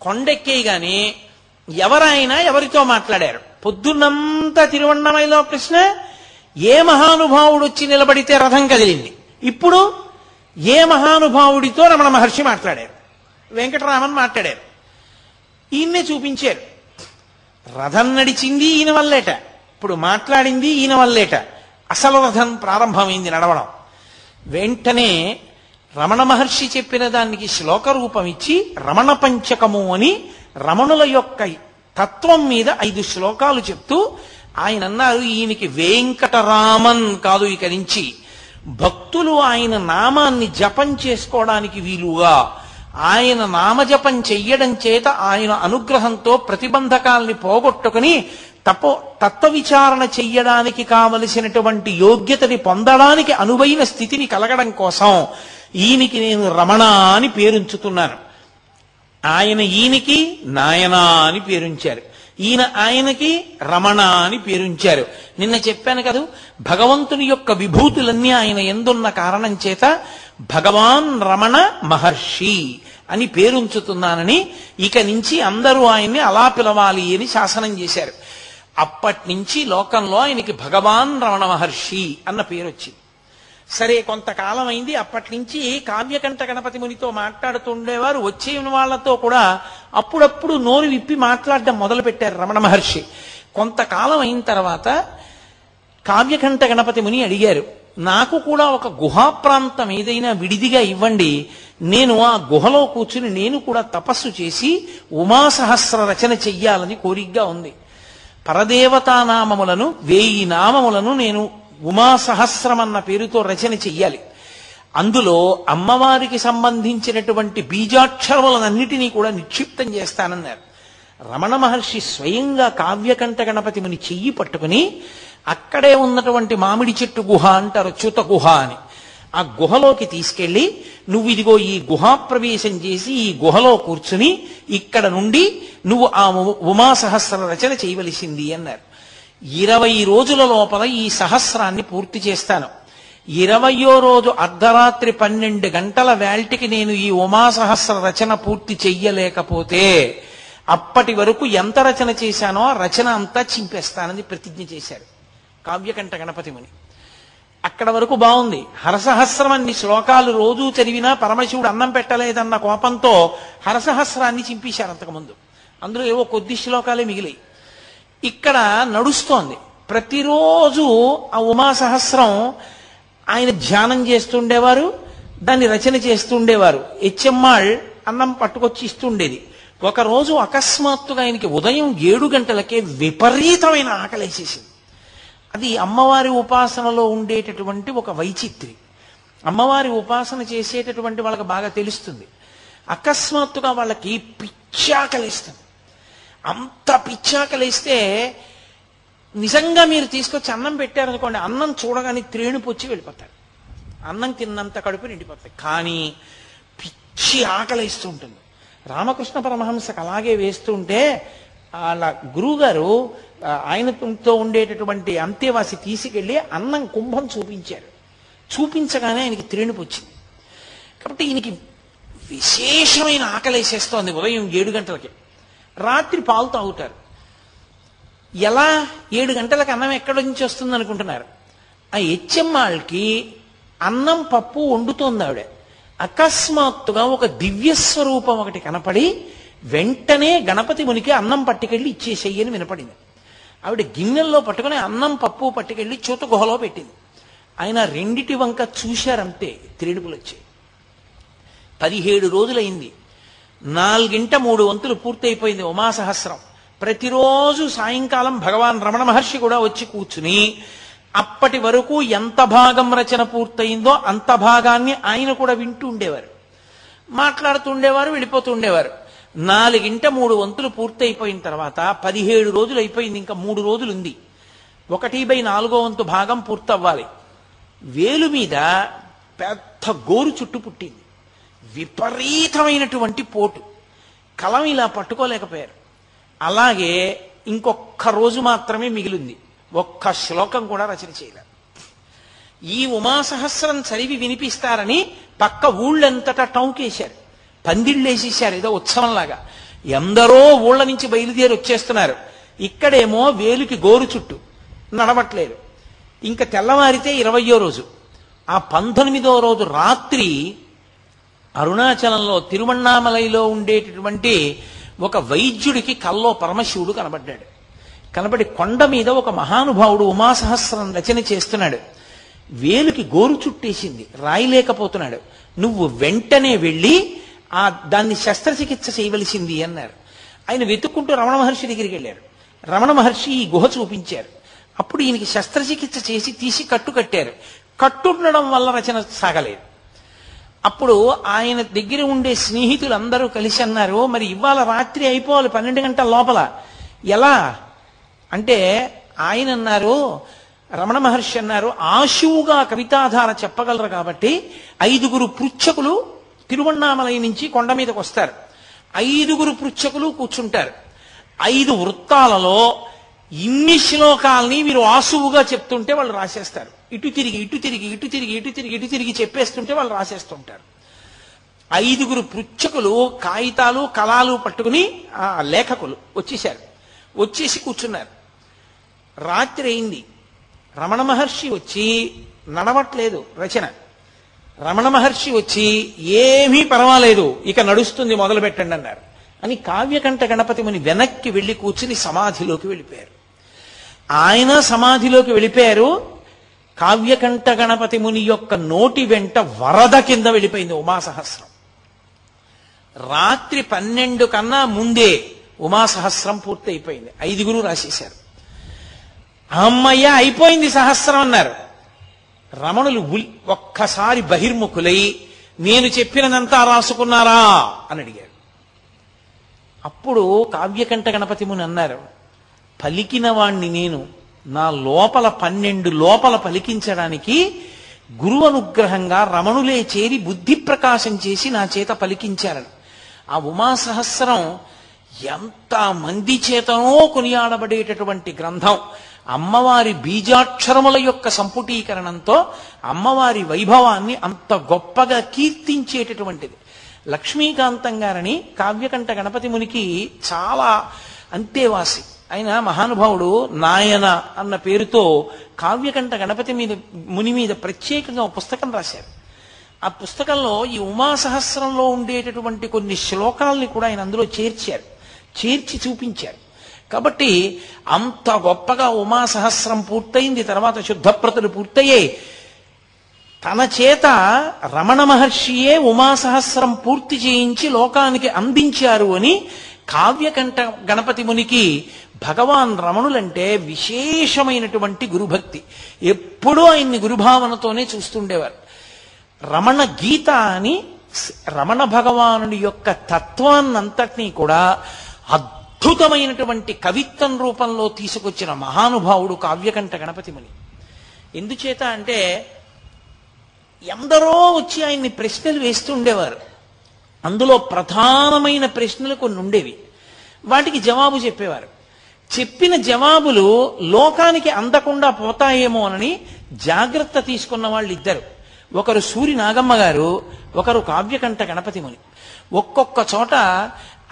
కొండెక్కేయగానే ఎవరైనా ఎవరితో మాట్లాడారు? పొద్దున్నంతా తిరువన్నామలైలో ప్రశ్న ఏ మహానుభావుడు వచ్చి నిలబడితే రథం కదిలింది? ఇప్పుడు ఏ మహానుభావుడితో రమణ మహర్షి మాట్లాడారు? వెంకటరామన్ మాట్లాడారు. ఈయన్నే చూపించారు. రథం నడిచింది ఈయన వల్లేట. ఇప్పుడు మాట్లాడింది ఈయన వల్లేట. అసలు రథం ప్రారంభమైంది నడవడం. వెంటనే రమణ మహర్షి చెప్పిన దానికి శ్లోక రూపం ఇచ్చి రమణ పంచకము అని రమణుల యొక్క తత్వం మీద ఐదు శ్లోకాలు చెప్తూ ఆయన అన్నారు ఈయనకి వెంకటరామన్ కాదు ఇక నుంచి. భక్తులు ఆయన నామాన్ని జపం చేసుకోవడానికి వీలుగా ఆయన నామజపం చెయ్యడం చేత ఆయన అనుగ్రహంతో ప్రతిబంధకాల్ని పోగొట్టుకుని తపో తత్వ విచారణ చెయ్యడానికి కావలసినటువంటి యోగ్యతని పొందడానికి అనువైన స్థితిని కలగడం కోసం ఈయనకి నేను రమణ అని పేరుంచుతున్నాను. ఆయన ఈయనికి నాయనా అని పేరుంచారు. ఈయన ఆయనకి రమణ అని పేరుంచారు నిన్న చెప్పాను కదా భగవంతుని యొక్క విభూతులన్నీ ఆయన ఎందున్న కారణం చేత భగవాన్ రమణ మహర్షి అని పేరుంచుతున్నానని ఇక నుంచి అందరూ ఆయన్ని అలా పిలవాలి అని శాసనం చేశారు. అప్పటి నుంచి లోకంలో ఆయనకి భగవాన్ రమణ మహర్షి అన్న పేరు వచ్చింది. సరే కొంతకాలం అయింది. అప్పటి నుంచి కావ్యకంఠ గణపతి మునితో మాట్లాడుతుండేవారు. వచ్చే వాళ్ళతో కూడా అప్పుడప్పుడు నోరు విప్పి మాట్లాడడం మొదలు పెట్టారు రమణ మహర్షి. కొంతకాలం అయిన తర్వాత కావ్యకంఠ గణపతి ముని అడిగారు నాకు కూడా ఒక గుహా ప్రాంతం ఏదైనా విడిదిగా ఇవ్వండి. నేను ఆ గుహలో కూర్చుని నేను కూడా తపస్సు చేసి ఉమాసహస్ర రచన చెయ్యాలని కోరికగా ఉంది. పరదేవతా నామములను వేయి నామములను నేను ఉమాసహస్రం అన్న పేరుతో రచన చెయ్యాలి. అందులో అమ్మవారికి సంబంధించినటువంటి బీజాక్షరములనన్నిటినీ కూడా నిక్షిప్తం చేస్తానన్నారు. రమణ మహర్షి స్వయంగా కావ్యకంఠ గణపతి ముని చెయ్యి పట్టుకుని అక్కడే ఉన్నటువంటి మామిడి చెట్టు గుహ అంటారు చ్యుత గుహ అని. ఆ గుహలోకి తీసుకెళ్ళి నువ్వు ఇదిగో ఈ గుహా ప్రవేశం చేసి ఈ గుహలో కూర్చుని ఇక్కడ నుండి నువ్వు ఆ ఉమాసహస్ర ఉమా సహస్ర రచన చేయవలసింది అన్నారు. ఇరవై రోజుల లోపల ఈ సహస్రాన్ని పూర్తి చేస్తాను. ఇరవయో రోజు అర్ధరాత్రి పన్నెండు గంటల వేల్టికి నేను ఈ ఉమా సహస్ర రచన పూర్తి చెయ్యలేకపోతే అప్పటి వరకు ఎంత రచన చేశానో ఆ రచన అంతా చింపేస్తానని ప్రతిజ్ఞ చేశారు కావ్యకంఠ గణపతి ముని. అక్కడ వరకు బాగుంది. హరసహస్రం అన్ని శ్లోకాలు రోజూ చదివినా పరమశివుడు అన్నం పెట్టలేదన్న కోపంతో హరసహస్రాన్ని చింపేశారు అంతకుముందు. అందులో ఏవో కొద్ది శ్లోకాలే మిగిలాయి. ఇక్కడ నడుస్తోంది. ప్రతిరోజు ఆ ఉమా సహస్రం ఆయన ధ్యానం చేస్తుండేవారు దాన్ని రచన చేస్తుండేవారు. హెచ్ఎమ్మాళ్ అన్నం పట్టుకొచ్చి ఇస్తుండేది. ఒకరోజు అకస్మాత్తుగా ఆయనకి ఉదయం ఏడు గంటలకే విపరీతమైన ఆకలేసేసింది. అది అమ్మవారి ఉపాసనలో ఉండేటటువంటి ఒక వైచిత్రి. అమ్మవారి ఉపాసన చేసేటటువంటి వాళ్ళకి బాగా తెలుస్తుంది. అకస్మాత్తుగా వాళ్ళకి పిచ్చాకలేస్తుంది. అంత పిచ్చాకలేస్తే నిజంగా మీరు తీసుకొచ్చి అన్నం పెట్టారనుకోండి అన్నం చూడగానే త్రేణుపుచ్చి వెళ్ళిపోతారు. అన్నం తిన్నంత కడుపు నిండిపోతాయి కానీ పిచ్చి ఆకలిస్తూ ఉంటుంది. రామకృష్ణ పరమహంసకు అలాగే వేస్తుంటే వాళ్ళ గురువుగారు ఆ, ఆయనతో ఉండేటటువంటి అంతేవాసి తీసుకెళ్ళి అన్నం కుంభం చూపించారు. చూపించగానే ఆయనకి త్రేణుపు వచ్చింది కాబట్టి ఈయనకి విశేషమైన ఆకలేసేస్తోంది ఉదయం ఏడు గంటలకి. రాత్రి పాలు తాగుతారు. ఎలా ఏడు గంటలకు అన్నం ఎక్కడి నుంచి వస్తుంది అనుకుంటున్నారు? ఆ హెచ్ఎమ్మాళ్ళకి అన్నం పప్పు వండుతోంది ఆవిడ. అకస్మాత్తుగా ఒక దివ్య స్వరూపం ఒకటి కనపడి వెంటనే గణపతి మునికి అన్నం పట్టుకెళ్ళి ఇచ్చేసేయని వినపడింది. ఆవిడ గిన్నెల్లో పట్టుకుని అన్నం పప్పు పట్టుకెళ్ళి చూత గుహలో పెట్టింది. ఆయన రెండిటి వంక చూశారంతే తిరిడుపులు వచ్చాయి పదిహేడు రోజులైంది. నాలుగింట మూడు వంతులు పూర్తయిపోయింది ఉమాసహస్రం. ప్రతిరోజు సాయంకాలం భగవాన్ రమణ మహర్షి కూడా వచ్చి కూర్చుని అప్పటి వరకు ఎంత భాగం రచన పూర్తయిందో అంత భాగాన్ని ఆయన కూడా వింటూ ఉండేవారు. మాట్లాడుతుండేవారు వెళ్ళిపోతూ ఉండేవారు. నాలుగింట మూడు వంతులు పూర్తయిపోయిన తర్వాత పదిహేడు రోజులు అయిపోయింది ఇంకా మూడు రోజులు ఉంది. ఒకటి బై నాలుగో వంతు భాగం పూర్తవ్వాలి. వేలు మీద పెద్ద గోరు చుట్టు పుట్టింది. విపరీతమైనటువంటి పోటు. కలం ఇలా పట్టుకోలేకపోయారు. అలాగే ఇంకొక్క రోజు మాత్రమే మిగిలింది. ఒక్క శ్లోకం కూడా రచన చేయలేదు ఈ ఉమాసహస్రం చదివి వినిపిస్తారని పక్క ఊళ్ళంతటా టౌకేశారు. పందిళ్ళేసేశారు ఏదో ఉత్సవంలాగా. ఎందరో ఊళ్ళ నుంచి బయలుదేరి వచ్చేస్తున్నారు. ఇక్కడేమో వేలుకి గోరు చుట్టూ నడవట్లేదు. ఇంకా తెల్లవారితే ఇరవయో రోజు. ఆ పంతొమ్మిదో రోజు రాత్రి అరుణాచలంలో తిరువణ్ణామలైలో ఉండేటటువంటి ఒక వైద్యుడికి కల్లో పరమశివుడు కనబడ్డాడు. కనబడి కొండ మీద ఒక మహానుభావుడు ఉమాసహస్రం రచన చేస్తున్నాడు. వేలుకి గోరు చుట్టేసింది రాయలేకపోతున్నాడు. నువ్వు వెంటనే వెళ్ళి ఆ దాన్ని శస్త్రచికిత్స చేయవలసింది అన్నారు. ఆయన వెతుక్కుంటూ రమణ మహర్షి దగ్గరికి వెళ్ళారు. రమణ మహర్షి ఈ గుహ చూపించారు. అప్పుడు ఈయనకి శస్త్రచికిత్స చేసి తీసి కట్టు కట్టారు. కట్టుండడం వల్ల రచన సాగలేదు. అప్పుడు ఆయన దగ్గర ఉండే స్నేహితులు అందరూ కలిసి అన్నారు మరి ఇవాళ రాత్రి అయిపోవాలి పన్నెండు గంటల లోపల. ఎలా? అంటే ఆయన అన్నారు రమణ మహర్షి అన్నారు ఆశువుగా కవితాధార చెప్పగలరు కాబట్టి ఐదుగురు పృచ్ఛకులు తిరువണ്ണామలై నుంచి కొండ మీదకి వస్తారు. ఐదుగురు పృచ్ఛకులు కూర్చుంటారు. ఐదు వృత్తాలలో ఇన్ని శ్లోకాలని వీరు ఆసువుగా చెప్తుంటే వాళ్ళు రాసేస్తారు. ఇటు తిరిగి ఇటు తిరిగి ఇటు తిరిగి ఇటు తిరిగి ఇటు తిరిగి చెప్పేస్తుంటే వాళ్ళు రాసేస్తుంటారు. ఐదుగురు పృచ్ఛకులు కాగితాలు కళాలు పట్టుకుని ఆ లేఖకులు వచ్చేశారు. వచ్చేసి కూర్చున్నారు. రాత్రి అయింది. రమణ మహర్షి వచ్చి నడవట్లేదు రచన. రమణ మహర్షి వచ్చి ఏమీ పర్వాలేదు ఇక నడుస్తుంది మొదలు పెట్టండి అన్నారు. అని కావ్యకంఠ గణపతి ముని వెనక్కి వెళ్ళి కూర్చుని సమాధిలోకి వెళ్ళిపోయారు. ఆయన సమాధిలోకి వెళ్ళిపోయారు. కావ్యకంఠ గణపతి ముని యొక్క నోటి వెంట వరద కింద వెళ్ళిపోయింది ఉమాసహస్రం. రాత్రి పన్నెండు కన్నా ముందే ఉమాసహస్రం పూర్తి అయిపోయింది ఐదుగురు రాసేశారు. అమ్మయ్య అయిపోయింది సహస్రం అన్నారు. రమణులు ఒక్కసారి బహిర్ముఖులై నేను చెప్పినదంతా రాసుకున్నారా? అని అడిగారు. అప్పుడు కావ్యకంఠ గణపతి ముని అన్నారు పలికిన వాణ్ణి నేను. నా లోపల పన్నెండు లోపల పలికించడానికి గురువు అనుగ్రహంగా రమణులే చేరి బుద్ధి ప్రకాశం చేసి నా చేత పలికించారని. ఆ ఉమా సహస్రం ఎంత మంది చేతనో కొనియాడబడేటటువంటి గ్రంథం. అమ్మవారి బీజాక్షరముల యొక్క సంపుటీకరణంతో అమ్మవారి వైభవాన్ని అంత గొప్పగా కీర్తించేటటువంటిది. లక్ష్మీకాంతం గారని కావ్యకంఠ గణపతి మునికి చాలా అంతేవాసి ఆయన మహానుభావుడు నాయన అన్న పేరుతో కావ్యకంఠ గణపతి మీద ముని మీద ప్రత్యేకంగా ఒక పుస్తకం రాశారు. ఆ పుస్తకంలో ఈ ఉమా సహస్రంలో ఉండేటటువంటి కొన్ని శ్లోకాల్ని కూడా ఆయన అందులో చేర్చారు. చేర్చి చూపించారు. కాబట్టి అంత గొప్పగా ఉమా సహస్రం పూర్తయింది తర్వాత శుద్ధప్రతులు పూర్తయ్యాయి తన చేత రమణ మహర్షియే ఉమా సహస్రం పూర్తి చేయించి లోకానికి అందించారు అని కావ్యకంఠ గణపతి మునికి భగవాన్ రమణులంటే విశేషమైనటువంటి గురుభక్తి. ఎప్పుడూ ఆయన్ని గురుభావనతోనే చూస్తుండేవారు. రమణ గీత అని రమణ భగవానుడి యొక్క తత్వాన్నంతటినీ కూడా అద్భుతమైనటువంటి కవిత్వం రూపంలో తీసుకొచ్చిన మహానుభావుడు కావ్యకంఠ గణపతి ముని. ఎందుచేత అంటే ఎందరో వచ్చి ఆయన్ని ప్రశ్నలు వేస్తూ ఉండేవారు అందులో ప్రధానమైన ప్రశ్నలు కొన్ని ఉండేవి. వాటికి జవాబు చెప్పేవారు. చెప్పిన జవాబులు లోకానికి అందకుండా పోతాయేమోనని జాగ్రత్త తీసుకున్న వాళ్ళు ఇద్దరు ఒకరు సూరి నాగమ్మ గారు ఒకరు కావ్యకంఠ గణపతి ముని. ఒక్కొక్క చోట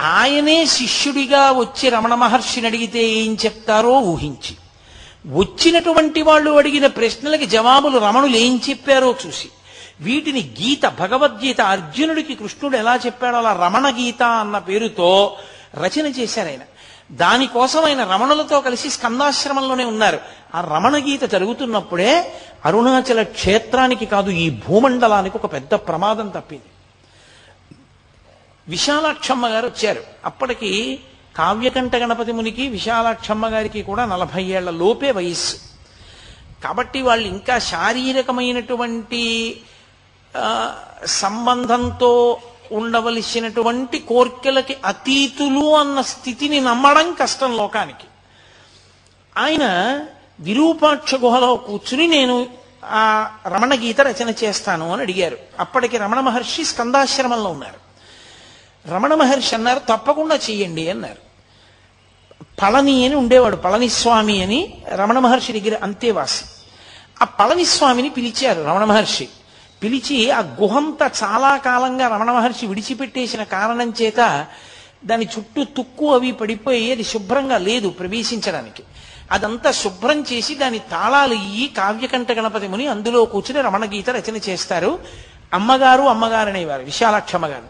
ఆయనే శిష్యుడిగా వచ్చి రమణ మహర్షిని అడిగితే ఏం చెప్తారో ఊహించి. వచ్చినటువంటి వాళ్ళు అడిగిన ప్రశ్నలకి జవాబులు రమణులు ఏం చెప్పారో చూసి. వీటిని గీత భగవద్గీత అర్జునుడికి కృష్ణుడు ఎలా చెప్పాడో అలా రమణ గీత అన్న పేరుతో రచన చేశారు ఆయన. దానికోసం ఆయన రమణులతో కలిసి స్కందాశ్రమంలోనే ఉన్నారు. ఆ రమణ గీత జరుగుతున్నప్పుడే అరుణాచల క్షేత్రానికి కాదు ఈ భూమండలానికి ఒక పెద్ద ప్రమాదం తప్పింది. విశాలాక్షమ్మ గారు వచ్చారు. అప్పటికి కావ్యకంఠ గణపతి మునికి విశాలాక్షమ్మ గారికి కూడా నలభై ఏళ్ళ లోపే వయస్సు. కాబట్టి వాళ్ళు ఇంకా శారీరకమైనటువంటి సంబంధంతో ఉండవలసినటువంటి కోర్కెలకి అతీతులు అన్న స్థితిని నమ్మడం కష్టం లోకానికి. ఆయన విరూపాక్ష గుహలో కూర్చుని నేను ఆ రమణ గీత రచన చేస్తాను అని అడిగారు. అప్పటికి రమణ మహర్షి స్కందాశ్రమంలో ఉన్నారు. రమణ మహర్షి అన్నారు తప్పకుండా చెయ్యండి అన్నారు. పళని అని ఉండేవాడు పళనిస్వామి అని రమణ మహర్షి దగ్గర అంతేవాసి ఆ పళనిస్వామిని పిలిచారు రమణ మహర్షి. పిలిచి ఆ గుహంత చాలా కాలంగా రమణ మహర్షి విడిచిపెట్టేసిన కారణం చేత దాని చుట్టూ తుక్కు అవి పడిపోయి అది శుభ్రంగా లేదు ప్రవేశించడానికి. అదంతా శుభ్రం చేసి దాని తాళాలు ఇయ్యి కావ్యకంఠ గణపతి ముని అందులో కూర్చుని రమణ గీత రచన చేస్తారు. అమ్మగారు అమ్మగారు అనేవారు విశాలాక్షమ్మ గారు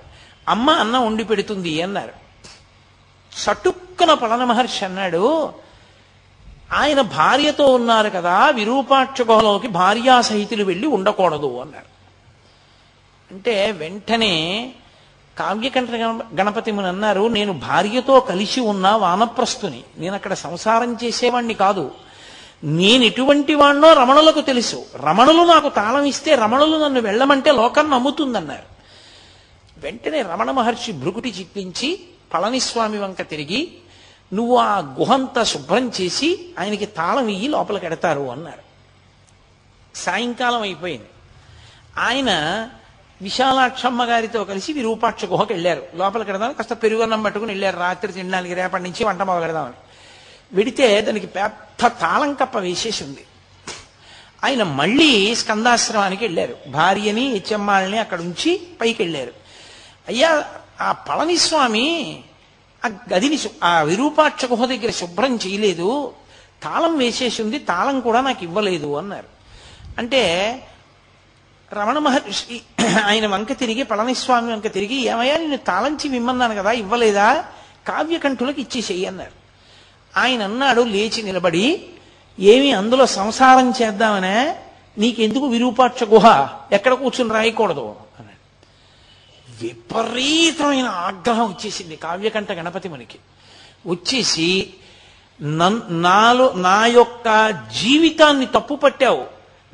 అమ్మ అన్నం వండి పెడుతుంది అన్నారు. చటుక్కున పళన మహర్షి అన్నాడు ఆయన భార్యతో ఉన్నారు కదా విరూపాక్ష గుహలోకి భార్యా సహితులు వెళ్ళి ఉండకూడదు అన్నారు. అంటే వెంటనే కావ్యకంఠ గణ- గణపతి ముని అన్నారు నేను భార్యతో కలిసి ఉన్న వానప్రస్తుని నేను అక్కడ సంసారం చేసేవాణ్ణి కాదు. నేను ఎటువంటి వాణ్ణో రమణులకు తెలుసు. రమణులు నాకు తాళం ఇస్తే రమణులు నన్ను వెళ్ళమంటే లోకం నమ్ముతుందన్నారు. వెంటనే రమణ మహర్షి భృకుటి చిప్పించి పళనిస్వామి వంక తిరిగి నువ్వు ఆ గుహంతా శుభ్రం చేసి ఆయనకి తాళం ఇయ్యి లోపలికి ఎడతారు అన్నారు. సాయంకాలం అయిపోయింది. ఆయన విశాలాక్షమ్మ గారితో కలిసి విరూపాక్ష గుహకి వెళ్ళారు. లోపలికి వెడదాం కాస్త పెరుగన్నం పట్టుకుని వెళ్ళారు. రాత్రి తినడానికి రేపటి నుంచి వంట మొదలెడదామని వెడితే దానికి పెద్ద తాళం కప్ప వేసేసి ఉంది. ఆయన మళ్ళీ స్కందాశ్రమానికి వెళ్ళారు. భార్యని హెచ్చమ్మాళ్ళని అక్కడ ఉంచి పైకి వెళ్ళారు. అయ్యా ఆ పళనిస్వామి ఆ గదిని ఆ విరూపాక్ష గుహ దగ్గర శుభ్రం చేయలేదు. తాళం వేసేసి ఉంది. తాళం కూడా నాకు ఇవ్వలేదు అన్నారు. అంటే రమణ మహర్షి ఆయన వంక తిరిగి పళనిస్వామి వంక తిరిగి ఏమయ్యా నేను తాళంచి విమ్మన్నాను కదా ఇవ్వలేదా? కావ్యకంఠులకు ఇచ్చేసేయి అన్నారు. ఆయన అన్నాడు లేచి నిలబడి ఏమి అందులో సంసారం చేద్దామనే నీకెందుకు విరూపాక్ష గుహ? ఎక్కడ కూర్చుని రాయకూడదు? అన్నాడు. విపరీతమైన ఆగ్రహం వచ్చేసింది కావ్యకంఠ గణపతి మనకి. వచ్చేసి నన్- నాలో నా యొక్క జీవితాన్ని తప్పు పట్టావు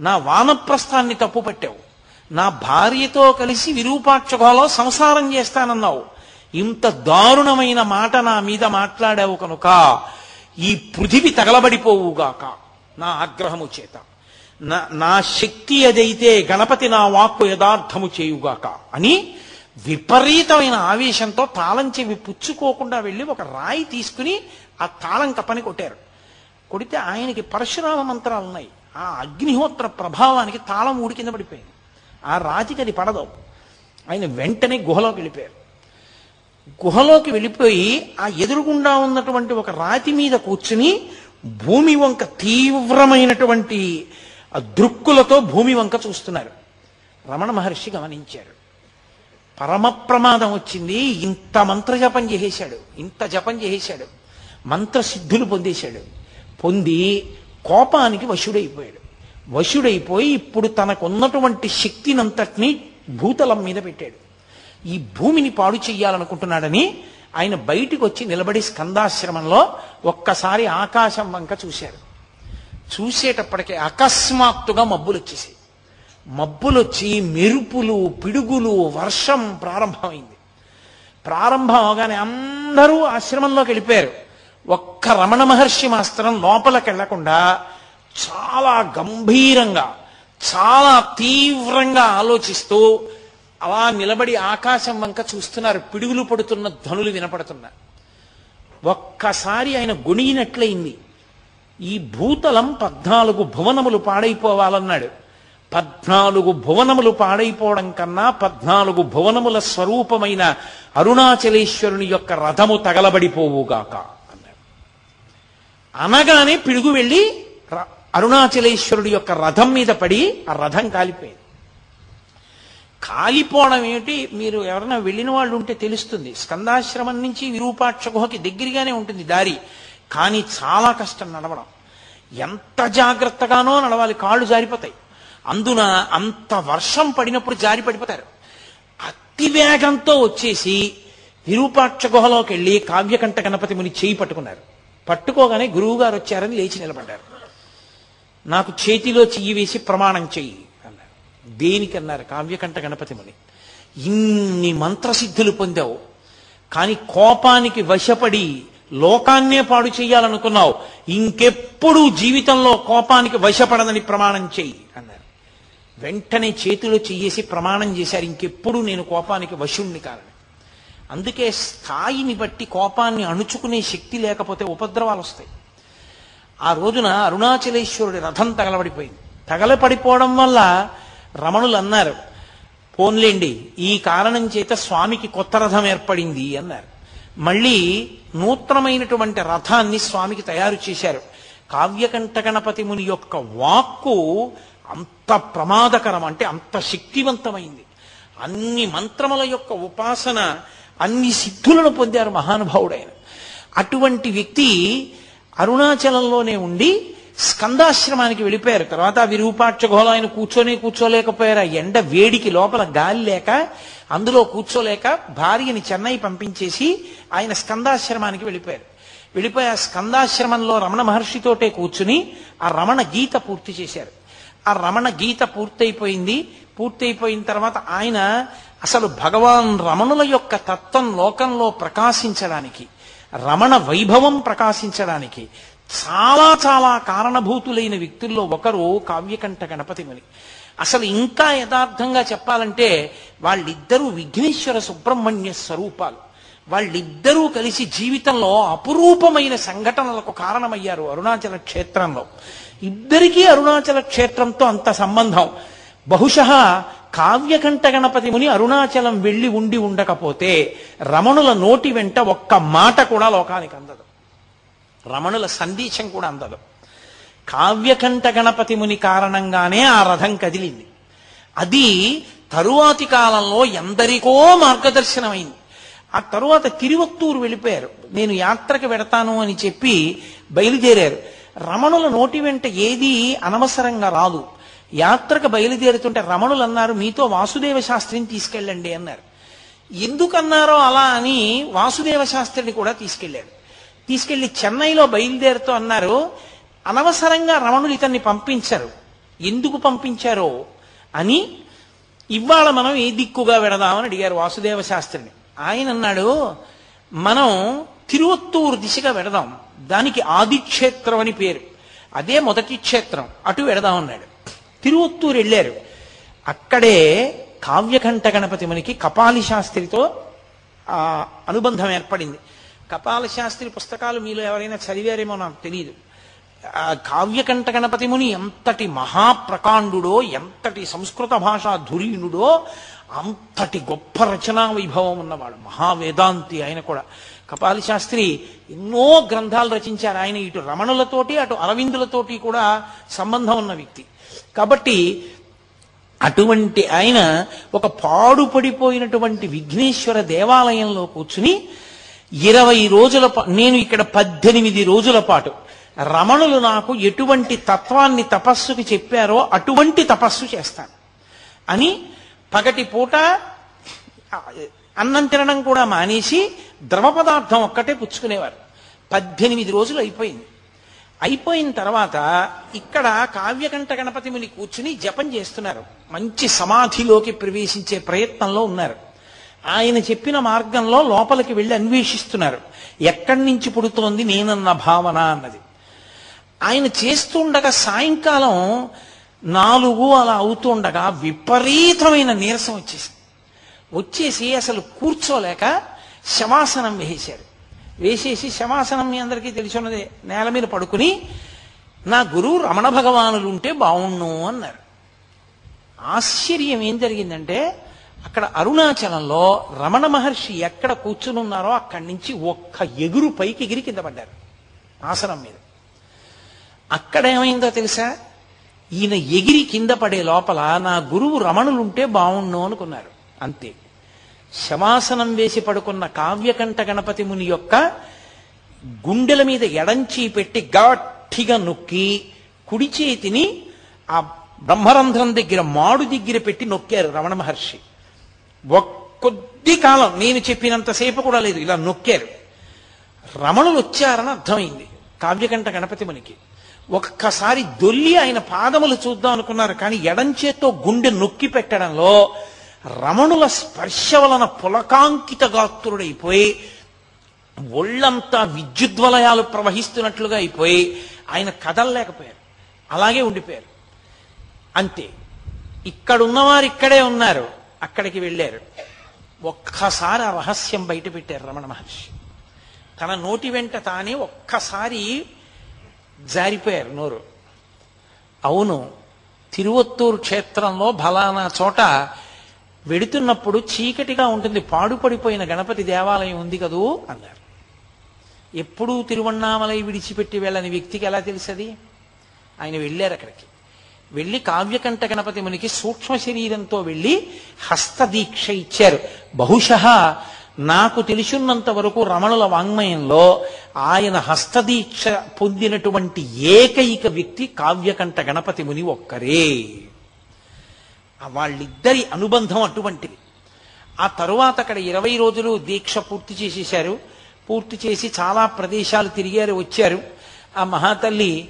నా వానప్రస్థాన్ని తప్పు పట్టావు నా భార్యతో కలిసి విరూపాక్ష సంసారం చేస్తానన్నావు. ఇంత దారుణమైన మాట నా మీద మాట్లాడావు కనుక ఈ పృథివి తగలబడిపోవుగాక. నా ఆగ్రహము చేత. నా నా శక్తి ఏదైతే గణపతి నా వాక్కు యథార్థము చేయుగాక అని విపరీతమైన ఆవేశంతో తాళం చెవి పుచ్చుకోకుండా వెళ్ళి ఒక రాయి తీసుకుని ఆ తాళం కప్పని కొట్టారు. కొడితే ఆయనకి పరశురామ మంత్రాలు ఉన్నాయి ఆ అగ్నిహోత్ర ప్రభావానికి తాళం ఊడి కింద పడిపోయింది. ఆ రాతికి అది పడదు. ఆయన వెంటనే గుహలోకి వెళ్ళిపోయారు. గుహలోకి వెళ్ళిపోయి ఆ ఎదురుగుండా ఉన్నటువంటి ఒక రాతి మీద కూర్చుని భూమి వంక తీవ్రమైనటువంటి దృక్కులతో భూమి వంక చూస్తున్నారు. రమణ మహర్షి గమనించారు. పరమ ప్రమాదం వచ్చింది. ఇంత మంత్ర జపం చేసేశాడు. ఇంత జపం చేసేశాడు. మంత్రసిద్ధులు పొందేశాడు. పొంది కోపానికి వశుడైపోయాడు. వశుడైపోయి ఇప్పుడు తనకున్నటువంటి శక్తినంతటినీ భూతలం మీద పెట్టాడు. ఈ భూమిని పాడు చెయ్యాలనుకుంటున్నాడని ఆయన బయటికి వచ్చి నిలబడి స్కందాశ్రమంలో ఒక్కసారి ఆకాశం వంక చూశారు చూసేటప్పటికి అకస్మాత్తుగా మబ్బులు వచ్చేసాయి మబ్బులు వచ్చి మెరుపులు పిడుగులు వర్షం ప్రారంభమైంది. ప్రారంభం అవగానే అందరూ ఆశ్రమంలోకి వెళ్ళిపోయారు. ఒక్క రమణ మహర్షి మాస్త్రం లోపలికి వెళ్ళకుండా చాలా గంభీరంగా చాలా తీవ్రంగా ఆలోచిస్తూ అలా నిలబడి ఆకాశం వంక చూస్తున్నారు. పిడుగులు పడుతున్న ధ్వనులు వినపడుతున్నా ఒక్కసారి ఆయన గొణిగినట్లయింది. ఈ భూతలం పద్నాలుగు భువనములు పాడైపోవాలన్నాడు. పద్నాలుగు భువనములు పాడైపోవడం కన్నా పద్నాలుగు భువనముల స్వరూపమైన అరుణాచలేశ్వరుని యొక్క రథము తగలబడిపోవుగాక అన్నాడు. అనగానే పిడుగు వెళ్ళి అరుణాచలేశ్వరుడి యొక్క రథం మీద పడి ఆ రథం కాలిపోయింది. కాలిపోవడం ఏమిటి? మీరు ఎవరైనా వెళ్ళిన వాళ్ళు ఉంటే తెలుస్తుంది. స్కందాశ్రమం నుంచి విరూపాక్ష గుహకి దగ్గరగానే ఉంటుంది దారి. కానీ చాలా కష్టం నడవడం. ఎంత జాగ్రత్తగానో నడవాలి. కాళ్ళు జారిపోతాయి. అందున అంత వర్షం పడినప్పుడు జారి పడిపోతారు అతి వేగంతో వచ్చేసి విరూపాక్ష గుహలోకి వెళ్ళి కావ్యకంఠ గణపతి ముని చేయి పట్టుకున్నారు. పట్టుకోగానే గురువుగారు వచ్చారని లేచి నిలబడ్డారు. నాకు చేతిలో చెయ్యి వేసి ప్రమాణం చెయ్యి అన్నారు? దేనికన్నారు కావ్యకంఠ గణపతి ముని ఇన్ని మంత్రసిద్ధులు పొందావు. కానీ కోపానికి వశపడి లోకాన్నే పాడు చేయాలనుకున్నావు ఇంకెప్పుడు జీవితంలో కోపానికి వశపడదని ప్రమాణం చెయ్యి అన్నారు. వెంటనే చేతిలో చెయ్యేసి ప్రమాణం చేశారు. ఇంకెప్పుడు నేను కోపానికి వశుణ్ణి కారణం అందుకే స్థాయిని బట్టి కోపాన్ని అణుచుకునే శక్తి లేకపోతే ఉపద్రవాలు వస్తాయి ఆ రోజున అరుణాచలేశ్వరుడి రథం తగలబడిపోయింది. తగలపడిపోవడం వల్ల రమణులు అన్నారు పోన్లేండి ఈ కారణం చేత స్వామికి కొత్త రథం ఏర్పడింది అన్నారు. మళ్ళీ నూతనమైనటువంటి రథాన్ని స్వామికి తయారు చేశారు. కావ్యకంఠ గణపతి ముని యొక్క వాక్కు అంత ప్రమాదకరం అంటే అంత శక్తివంతమైంది. అన్ని మంత్రముల యొక్క ఉపాసన అన్ని సిద్ధులను పొందారు మహానుభావుడైన అటువంటి వ్యక్తి అరుణాచలంలోనే ఉండి స్కందాశ్రమానికి వెళ్ళిపోయారు. తర్వాత విరూపాక్ష ఘోల ఆయన కూర్చొని కూర్చోలేకపోయారు. ఆ ఎండ వేడికి లోపల గాలి లేక అందులో కూర్చోలేక భార్యని చెన్నై పంపించేసి ఆయన స్కందాశ్రమానికి వెళ్ళిపోయారు. వెళ్ళిపోయి ఆ స్కందాశ్రమంలో రమణ మహర్షితోటే కూర్చుని ఆ రమణ గీత పూర్తి చేశారు. ఆ రమణ గీత పూర్తయిపోయింది. పూర్తయిపోయిన తర్వాత ఆయన అసలు భగవాన్ రమణుల యొక్క తత్వం లోకంలో ప్రకాశించడానికి రమణ వైభవం ప్రకాశించడానికి చాలా చాలా కారణభూతులైన వ్యక్తుల్లో ఒకరు కావ్యకంఠ గణపతి ముని. అసలు ఇంకా యథార్థంగా చెప్పాలంటే వాళ్ళిద్దరూ విఘ్నేశ్వర సుబ్రహ్మణ్య స్వరూపాలు. వాళ్ళిద్దరూ కలిసి జీవితంలో అపురూపమైన సంఘటనలకు కారణమయ్యారు అరుణాచల క్షేత్రంలో. ఇద్దరికీ అరుణాచల క్షేత్రంతో అంత సంబంధం. బహుశా కావ్యకంఠ గణపతి ముని అరుణాచలం వెళ్ళి ఉండి ఉండకపోతే రమణుల నోటి వెంట ఒక్క మాట కూడా లోకానికి అందదు. రమణుల సందేశం కూడా అందదు. కావ్యకంఠ గణపతి ముని కారణంగానే ఆ రథం కదిలింది. అది తరువాతి కాలంలో ఎందరికో మార్గదర్శనమైంది. ఆ తరువాత తిరువత్తూరు వెళ్ళిపోయారు. నేను యాత్రకు వెడతాను అని చెప్పి బయలుదేరారు. రమణుల నోటి వెంట ఏది అనవసరంగా రాదు. యాత్రకు బయలుదేరుతుంటే రమణులు అన్నారు మీతో వాసుదేవ శాస్త్రిని తీసుకెళ్ళండి అన్నారు. ఎందుకన్నారో అలా అని వాసుదేవ శాస్త్రిని కూడా తీసుకెళ్ళారు తీసుకెళ్ళి చెన్నైలో బయలుదేరుతూ అన్నారు అనవసరంగా రమణులు ఇతన్ని పంపించారు. ఎందుకు పంపించారో? అని ఇవాళ మనం ఏ దిక్కుగా వెడదామని అడిగారు వాసుదేవ శాస్త్రిని. ఆయన అన్నాడు మనం తిరువత్తూరు దిశగా వెడదాం. దానికి ఆదిక్షేత్రం అని పేరు. అదే మొదటి క్షేత్రం. అటు వెడదాం అన్నాడు. తిరువత్తూరు వెళ్ళారు. అక్కడే కావ్యకంఠ గణపతి మనకి కపాలి శాస్త్రితో అనుబంధం ఏర్పడింది. కపాల శాస్త్రి పుస్తకాలు మీలో ఎవరైనా చదివారేమో నాకు తెలియదు కావ్యకంఠ గణపతి ముని ఎంతటి మహాప్రకాండుడో ఎంతటి సంస్కృత భాషా ధురీనుడో అంతటి గొప్ప రచనా వైభవం ఉన్నవాడు మహావేదాంతి ఆయన కూడా. కపాలి శాస్త్రి ఎన్నో గ్రంథాలు రచించారు. ఆయన ఇటు రమణులతోటి అటు అరవిందులతోటి కూడా సంబంధం ఉన్న వ్యక్తి. కాబట్టి అటువంటి ఆయన ఒక పాడుపడిపోయినటువంటి విఘ్నేశ్వర దేవాలయంలో కూర్చుని ఇరవై రోజుల పా- నేను ఇక్కడ పద్దెనిమిది రోజుల పాటు రమణులు నాకు ఎటువంటి తత్వాన్ని తపస్సుకి చెప్పారో అటువంటి తపస్సు చేస్తాను. అని పగటి పూట అన్నం తినడం కూడా మానేసి ద్రవ పదార్థం ఒక్కటే పుచ్చుకునేవారు. పద్దెనిమిది రోజులు అయిపోయింది. అయిపోయిన తర్వాత ఇక్కడ కావ్యకంఠ గణపతి ముని కూర్చుని జపం చేస్తున్నారు. మంచి సమాధిలోకి ప్రవేశించే ప్రయత్నంలో ఉన్నారు. ఆయన చెప్పిన మార్గంలో లోపలికి వెళ్ళి అన్వేషిస్తున్నారు. ఎక్కడి నుంచి పుడుతోంది నేనన్న భావన అన్నది. ఆయన చేస్తుండగా సాయంకాలం నాలుగు అలా అవుతుండగా విపరీతమైన నీరసం వచ్చేసింది. వచ్చేసి అసలు కూర్చోలేక శవాసనం వేసేశారు. వేసేసి శవాసనం మీ అందరికీ తెలిసినదే. నేల మీద పడుకుని నా గురువు రమణ భగవానులు ఉంటే బాగుండు అన్నారు. ఆశ్చర్యం ఏం జరిగిందంటే అక్కడ అరుణాచలంలో రమణ మహర్షి ఎక్కడ కూర్చునున్నారో అక్కడి నుంచి ఒక్క ఎగురు పైకి ఎగిరి కింద పడ్డారు ఆసనం మీద. అక్కడ ఏమైందో తెలుసా? ఈయన ఎగిరి కింద పడే లోపల నా గురువు రమణులుంటే బాగుండు అనుకున్నారు. అంతే. శవాసనం వేసి పడుకున్న కావ్యకంఠ గణపతి ముని యొక్క గుండెల మీద ఎడంచి పెట్టి గట్టిగా నొక్కి కుడి చేతిని ఆ బ్రహ్మరంధ్రం దగ్గర మాడు దగ్గర పెట్టి నొక్కారు రమణ మహర్షి. ఒక్- కొద్ది కాలం నేను చెప్పినంతసేపు కూడా లేదు ఇలా నొక్కారు. రమణులు వచ్చారని అర్థమైంది కావ్యకంఠ గణపతి మునికి ఒక్కసారి దొల్లి ఆయన పాదములు చూద్దాం అనుకున్నారు కానీ ఎడంచేత్తో గుండె నొక్కి పెట్టడంలో రమణుల స్పర్శ వలన పులకాంకిత గాత్రుడైపోయి ఒళ్ళంతా విద్యుద్వలయాలు ప్రవహిస్తున్నట్లుగా అయిపోయి ఆయన కదలలేకపోయారు. అలాగే ఉండిపోయారు. అంతే. ఇక్కడున్నవారు ఇక్కడే ఉన్నారు. అక్కడికి వెళ్ళారు. ఒక్కసారి ఆ రహస్యం బయట పెట్టారు రమణ మహర్షి. తన నోటి వెంట తానే ఒక్కసారి జారిపోయారు నోరు. అవును తిరువత్తూరు క్షేత్రంలో బలానా చోట వెడుతున్నప్పుడు చీకటిగా ఉంటుంది పాడుపడిపోయిన గణపతి దేవాలయం ఉంది కదూ అన్నారు. ఎప్పుడూ తిరువన్నామలై విడిచిపెట్టి వెళ్ళని వ్యక్తికి ఎలా తెలుసది? ఆయన వెళ్ళారు అక్కడికి. వెళ్ళి కావ్యకంఠ గణపతి మునికి సూక్ష్మ శరీరంతో వెళ్ళి హస్తదీక్ష ఇచ్చారు. బహుశ నాకు తెలిసినంత వరకు రమణుల వాంగ్మయంలో ఆయన హస్తదీక్ష పొందినటువంటి ఏకైక వ్యక్తి కావ్యకంఠ గణపతి ముని ఒక్కరే. వాళ్ళిద్దరి అనుబంధం అటువంటిది. ఆ తరువాత అక్కడ ఇరవై రోజులు దీక్ష పూర్తి చేసేశారు. పూర్తి చేసి చాలా ప్రదేశాలు తిరిగారు వచ్చారు. ఆ మహాతల్లి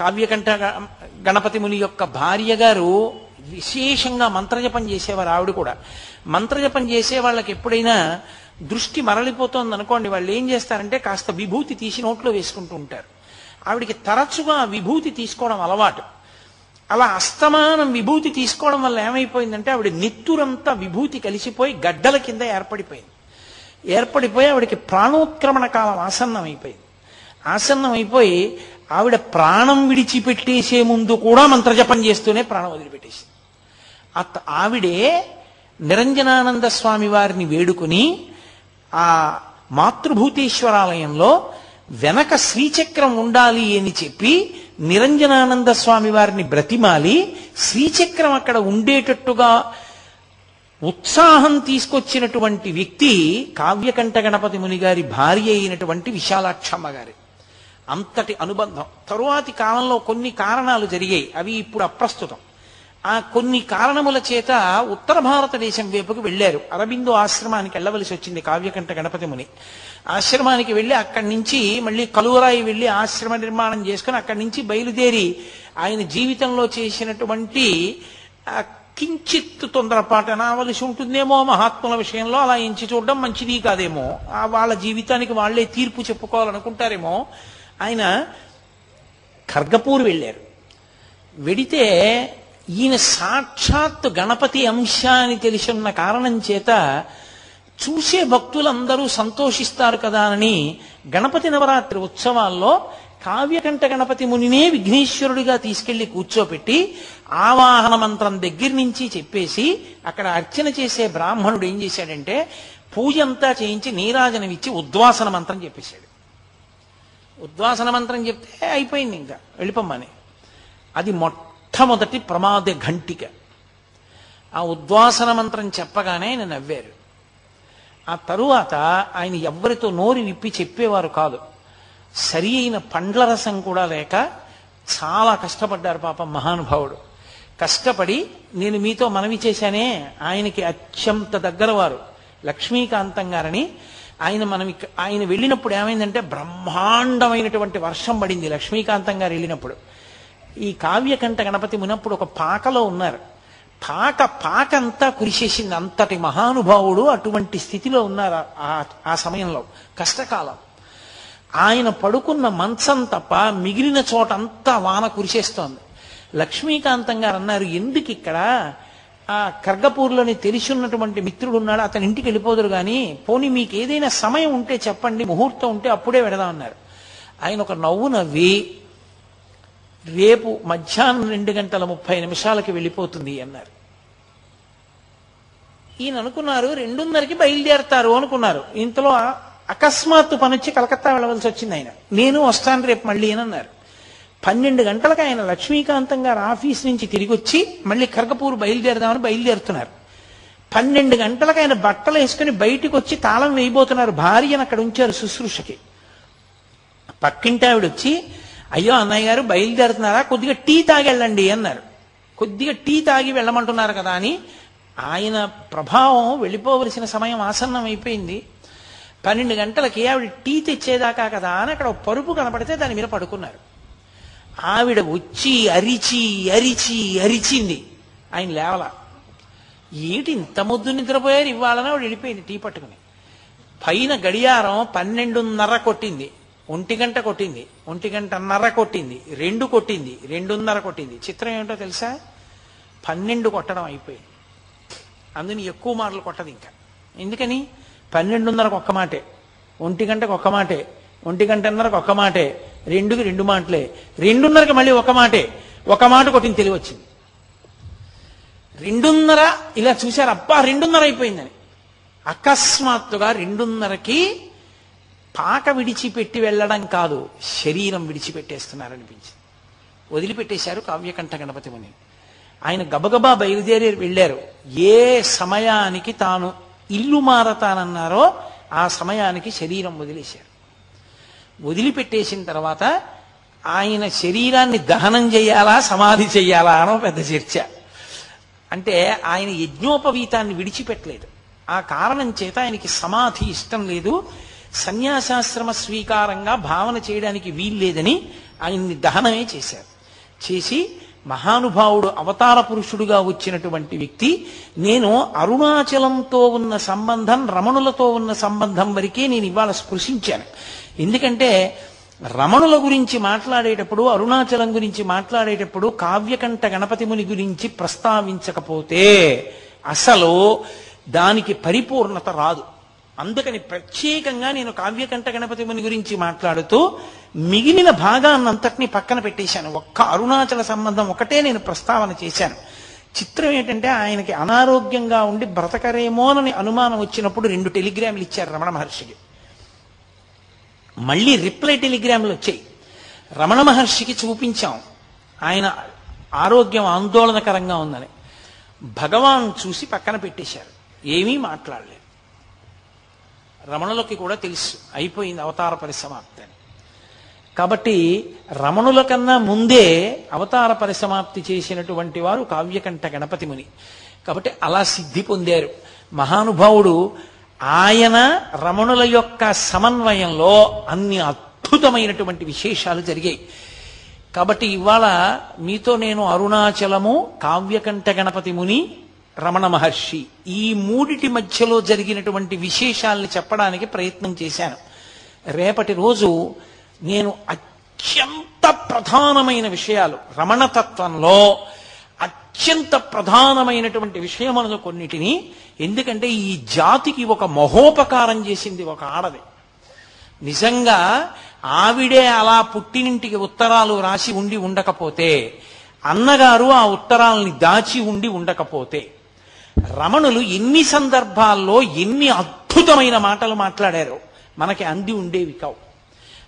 కావ్యకంఠ గ- గణపతి ముని యొక్క భార్య గారు విశేషంగా మంత్రజపం చేసేవారు ఆవిడ కూడా. మంత్రజపం చేసే వాళ్ళకి ఎప్పుడైనా దృష్టి మరలిపోతుంది అనుకోండి వాళ్ళు ఏం చేస్తారంటే కాస్త విభూతి తీసి నోట్లో వేసుకుంటూ ఉంటారు. ఆవిడికి తరచుగా విభూతి తీసుకోవడం అలవాటు. అలా అస్తమానం విభూతి తీసుకోవడం వల్ల ఏమైపోయిందంటే ఆవిడ నెత్తురంతా విభూతి కలిసిపోయి గడ్డల కింద ఏర్పడిపోయింది. ఏర్పడిపోయి ఆవిడకి ప్రాణోత్క్రమణ కాలం ఆసన్నం అయిపోయింది ఆసన్నం అయిపోయి ఆవిడ ప్రాణం విడిచిపెట్టేసే ముందు కూడా మంత్రజపం చేస్తూనే ప్రాణం వదిలిపెట్టేసింది. అత్త ఆవిడే నిరంజనానంద స్వామి వారిని వేడుకుని ఆ మాతృభూతేశ్వరాలయంలో వెనక శ్రీచక్రం ఉండాలి అని చెప్పి నిరంజనానంద స్వామి వారిని బ్రతిమాలి శ్రీచక్రం అక్కడ ఉండేటట్టుగా ఉత్సాహం తీసుకొచ్చినటువంటి వ్యక్తి కావ్యకంఠ గణపతి ముని గారి భార్య అయినటువంటి విశాలాక్షమ్మ గారి. అంతటి అనుబంధం. తరువాతి కాలంలో కొన్ని కారణాలు జరిగాయి. అవి ఇప్పుడు అప్రస్తుతం. ఆ కొన్ని కారణముల చేత ఉత్తర భారతదేశం వైపుకు వెళ్ళారు. అరబిందు ఆశ్రమానికి వెళ్ళవలసి వచ్చింది కావ్యకంఠ గణపతి ముని. ఆశ్రమానికి వెళ్ళి అక్కడి నుంచి మళ్ళీ కలువరాయి వెళ్ళి ఆశ్రమ నిర్మాణం చేసుకుని అక్కడి నుంచి బయలుదేరి ఆయన జీవితంలో చేసినటువంటి కించిత్ తొందరపాటు అనవలసి ఉంటుందేమో మహాత్ముల విషయంలో. అలా ఎంచి చూడడం మంచిది కాదేమో. ఆ వాళ్ళ జీవితానికి వాళ్ళే తీర్పు చెప్పుకోవాలనుకుంటారేమో. ఆయన ఖర్గపూర్ వెళ్ళారు. వెడితే ఈయన సాక్షాత్ గణపతి అంశ అని తెలిసి ఉన్న కారణం చేత చూసే భక్తులందరూ సంతోషిస్తారు కదా అని గణపతి నవరాత్రి ఉత్సవాల్లో కావ్యకంఠ గణపతి మునినే విఘ్నేశ్వరుడిగా తీసుకెళ్ళి కూర్చోపెట్టి ఆవాహన మంత్రం దగ్గర నుంచి చెప్పేసి అక్కడ అర్చన చేసే బ్రాహ్మణుడు ఏం చేశాడంటే పూజ అంతా చేయించి నీరాజనమిచ్చి ఉద్వాసన మంత్రం చెప్పేశాడు. ఉద్వాసన మంత్రం చెప్తే అయిపోయింది ఇంకా వెళ్ళిపోమ్మని. అది మొట్టమొదటి ప్రమాద ఘంటిక. ఆ ఉద్వాసన మంత్రం చెప్పగానే ఆయన నవ్వారు. ఆ తరువాత ఆయన ఎవ్వరితో నోరు విప్పి చెప్పేవారు కాదు. సరి అయిన పండ్ల రసం కూడా లేక చాలా కష్టపడ్డారు పాపం మహానుభావుడు. కష్టపడి నేను మీతో మనవి చేశానే ఆయనకి అత్యంత దగ్గర వారు లక్ష్మీకాంతం గారని. ఆయన మనం ఆయన వెళ్ళినప్పుడు ఏమైందంటే బ్రహ్మాండమైనటువంటి వర్షం పడింది లక్ష్మీకాంతం గారు వెళ్ళినప్పుడు. ఈ కావ్యకంఠ గణపతి మునప్పుడు ఒక పాకలో ఉన్నారు. పాక పాక అంతా కురిసేసింది అంతటి మహానుభావుడు అటువంటి స్థితిలో ఉన్నారు ఆ- ఆ సమయంలో కష్టకాలం. ఆయన పడుకున్న మంచం తప్ప మిగిలిన చోటంతా వాన కురిసేస్తోంది. లక్ష్మీకాంతం గారు అన్నారు ఎందుకు ఇక్కడ? ఆ కర్గపూర్లోని తెలిసి ఉన్నటువంటి మిత్రుడు ఉన్నాడు అతని ఇంటికి వెళ్ళిపోదురు కానీ పోనీ మీకు ఏదైనా సమయం ఉంటే చెప్పండి ముహూర్తం ఉంటే అప్పుడే వెడదామన్నారు. ఆయన ఒక నవ్వు నవ్వి రేపు మధ్యాహ్నం రెండు గంటల ముప్పై నిమిషాలకి వెళ్ళిపోతుంది అన్నారు. ఈయన అనుకున్నారు రెండున్నరకి బయలుదేరతారు అనుకున్నారు. ఇంతలో అకస్మాత్తు పని కలకత్తా వెళ్ళవలసి వచ్చింది ఆయన. నేను వస్తాను రేపు మళ్ళీ అని అన్నారు. పన్నెండు గంటలకు ఆయన లక్ష్మీకాంతం గారు ఆఫీస్ నుంచి తిరిగి వచ్చి మళ్ళీ కరకపూర్ బయలుదేరదామని బయలుదేరుతున్నారు. పన్నెండు గంటలకు ఆయన బట్టలు వేసుకుని బయటికి వచ్చి తాళం వేయబోతున్నారు. భార్యను అక్కడ ఉంచారు శుశ్రూషకి. పక్కింటి ఆవిడ వచ్చి అయ్యో అన్నయ్య గారు బయలుదేరుతున్నారా? కొద్దిగా టీ తాగి వెళ్ళండి అన్నారు. కొద్దిగా టీ తాగి వెళ్ళమంటున్నారు కదా అని ఆయన ప్రభావం వెళ్ళిపోవలసిన సమయం ఆసన్నం అయిపోయింది. పన్నెండు గంటలకి ఆవిడ టీ తెచ్చేదాకా కదా అని అక్కడ ఒక పరుపు కనపడితే దాని మీద పడుకున్నారు. ఆవిడ వచ్చి అరిచి అరిచి అరిచింది. ఆయన లేవల. ఏంటి ఇంత ముద్దు నిద్రపోయారు? ఇవ్వాలని ఆవిడ వెళ్ళిపోయింది టీ పట్టుకుని. పైన గడియారం పన్నెండున్నర కొట్టింది. ఒంటి గంట కొట్టింది. ఒంటి గంటన్నర కొట్టింది. రెండు కొట్టింది. రెండున్నర కొట్టింది. చిత్రం ఏమిటో తెలుసా? పన్నెండు కొట్టడం అయిపోయింది. అందుని ఎక్కువ మాటలు కొట్టదు ఇంకా. ఎందుకని? పన్నెండున్నరకు ఒక్క మాటే. ఒంటి గంటకు ఒక్క మాటే. ఒంటి గంటన్నరకు ఒక్క మాటే. రెండుకి రెండు మాటలే. రెండున్నరకి మళ్ళీ ఒక మాటే. ఒక మాట కొట్టింది తెలివి వచ్చింది. రెండున్నర ఇలా చూశారు. అబ్బా రెండున్నర అయిపోయిందని. అకస్మాత్తుగా రెండున్నరకి పాక విడిచిపెట్టి వెళ్ళడం కాదు శరీరం విడిచిపెట్టేస్తున్నారనిపించింది. వదిలిపెట్టేశారు కావ్యకంఠ గణపతి ముని. ఆయన గబగబా బయలుదేరి వెళ్ళారు. ఏ సమయానికి తాను ఇల్లు మారతానన్నారో ఆ సమయానికి శరీరం వదిలేశారు. వదిలిపెట్టేసిన తర్వాత ఆయన శరీరాన్ని దహనం చేయాలా సమాధి చేయాలా అనో పెద్ద చర్చ. అంటే ఆయన యజ్ఞోపవీతాన్ని విడిచిపెట్టలేదు. ఆ కారణం చేత ఆయనకి సమాధి ఇష్టం లేదు. సన్యాసాశ్రమ స్వీకారంగా భావన చేయడానికి వీల్లేదని ఆయన్ని దహనమే చేశారు. చేసి మహానుభావుడు అవతార పురుషుడుగా వచ్చినటువంటి వ్యక్తి నేను అరుణాచలంతో ఉన్న సంబంధం రమణులతో ఉన్న సంబంధం వరకే నేను ఇవాళ స్పృశించాను. ఎందుకంటే రమణుల గురించి మాట్లాడేటప్పుడు అరుణాచలం గురించి మాట్లాడేటప్పుడు కావ్యకంఠ గణపతి ముని గురించి ప్రస్తావించకపోతే అసలు దానికి పరిపూర్ణత రాదు. అందుకని ప్రత్యేకంగా నేను కావ్యకంఠ గణపతి ముని గురించి మాట్లాడుతూ మిగిలిన భాగాన్నంతటినీ పక్కన పెట్టేశాను. ఒక్క అరుణాచల సంబంధం ఒకటే నేను ప్రస్తావన చేశాను. చిత్రం ఏంటంటే ఆయనకి అనారోగ్యంగా ఉండి బ్రతకరేమోనని అనుమానం వచ్చినప్పుడు రెండు టెలిగ్రాములు ఇచ్చారు రమణ మహర్షికి. మళ్ళీ రిప్లై టెలిగ్రాములు వచ్చాయి. రమణ మహర్షికి చూపించాం. ఆయన ఆరోగ్యం ఆందోళనకరంగా ఉందని. భగవాన్ చూసి పక్కన పెట్టేశారు. ఏమీ మాట్లాడలేదు. రమణులకి కూడా తెలుసు. అయిపోయింది అవతార పరిసమాప్తి అని కాబట్టి రమణుల కన్నా ముందే అవతార పరిసమాప్తి చేసినటువంటి వారు కావ్యకంఠ గణపతి ముని. కాబట్టి అలా సిద్ధి పొందారు. మహానుభావుడు ఆయన రమణుల యొక్క సమన్వయంలో అన్ని అద్భుతమైనటువంటి విశేషాలు జరిగాయి. కాబట్టి ఇవాళ మీతో నేను అరుణాచలము కావ్యకంఠ గణపతి ముని రమణ మహర్షి ఈ మూడిటి మధ్యలో జరిగినటువంటి విశేషాల్ని చెప్పడానికి ప్రయత్నం చేశాను. రేపటి రోజు నేను అత్యంత ప్రధానమైన విషయాలు రమణతత్వంలో అత్యంత ప్రధానమైనటువంటి విషయములను కొన్నిటిని ఎందుకంటే ఈ జాతికి ఒక మహోపకారం చేసింది ఒక ఆడది. నిజంగా ఆవిడే అలా పుట్టినింటికి ఉత్తరాలు రాసి ఉండి ఉండకపోతే అన్నగారు ఆ ఉత్తరాలని దాచి ఉండి ఉండకపోతే రమణులు ఎన్ని సందర్భాల్లో ఎన్ని అద్భుతమైన మాటలు మాట్లాడారో మనకి అంది ఉండేవి కావు.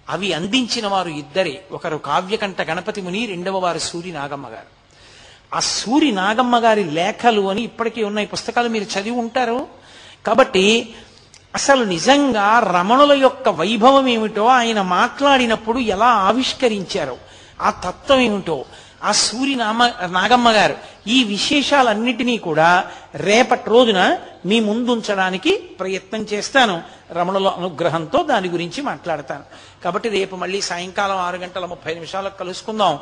అవి అందించిన వారు ఇద్దరే. ఒకరు కావ్యకంఠ గణపతి ముని రెండవ వారు సూరి నాగమ్మ గారు. ఆ సూరి నాగమ్మ గారి లేఖలు అని ఇప్పటికీ ఉన్నాయి. పుస్తకాలు మీరు చదివి ఉంటారు. కాబట్టి అసలు నిజంగా రమణుల యొక్క వైభవం ఏమిటో ఆయన మాట్లాడినప్పుడు ఎలా ఆవిష్కరించారో ఆ తత్వం ఏమిటో ఆ సూరి నామ నాగమ్మ గారు ఈ విశేషాలన్నిటినీ కూడా రేపటి రోజున మీ ముందుంచడానికి ప్రయత్నం చేస్తాను. రమణుల అనుగ్రహంతో దాని గురించి మాట్లాడతాను. కాబట్టి రేపు మళ్ళీ సాయంకాలం ఆరు గంటల ముప్పై నిమిషాలకు కలుసుకుందాం.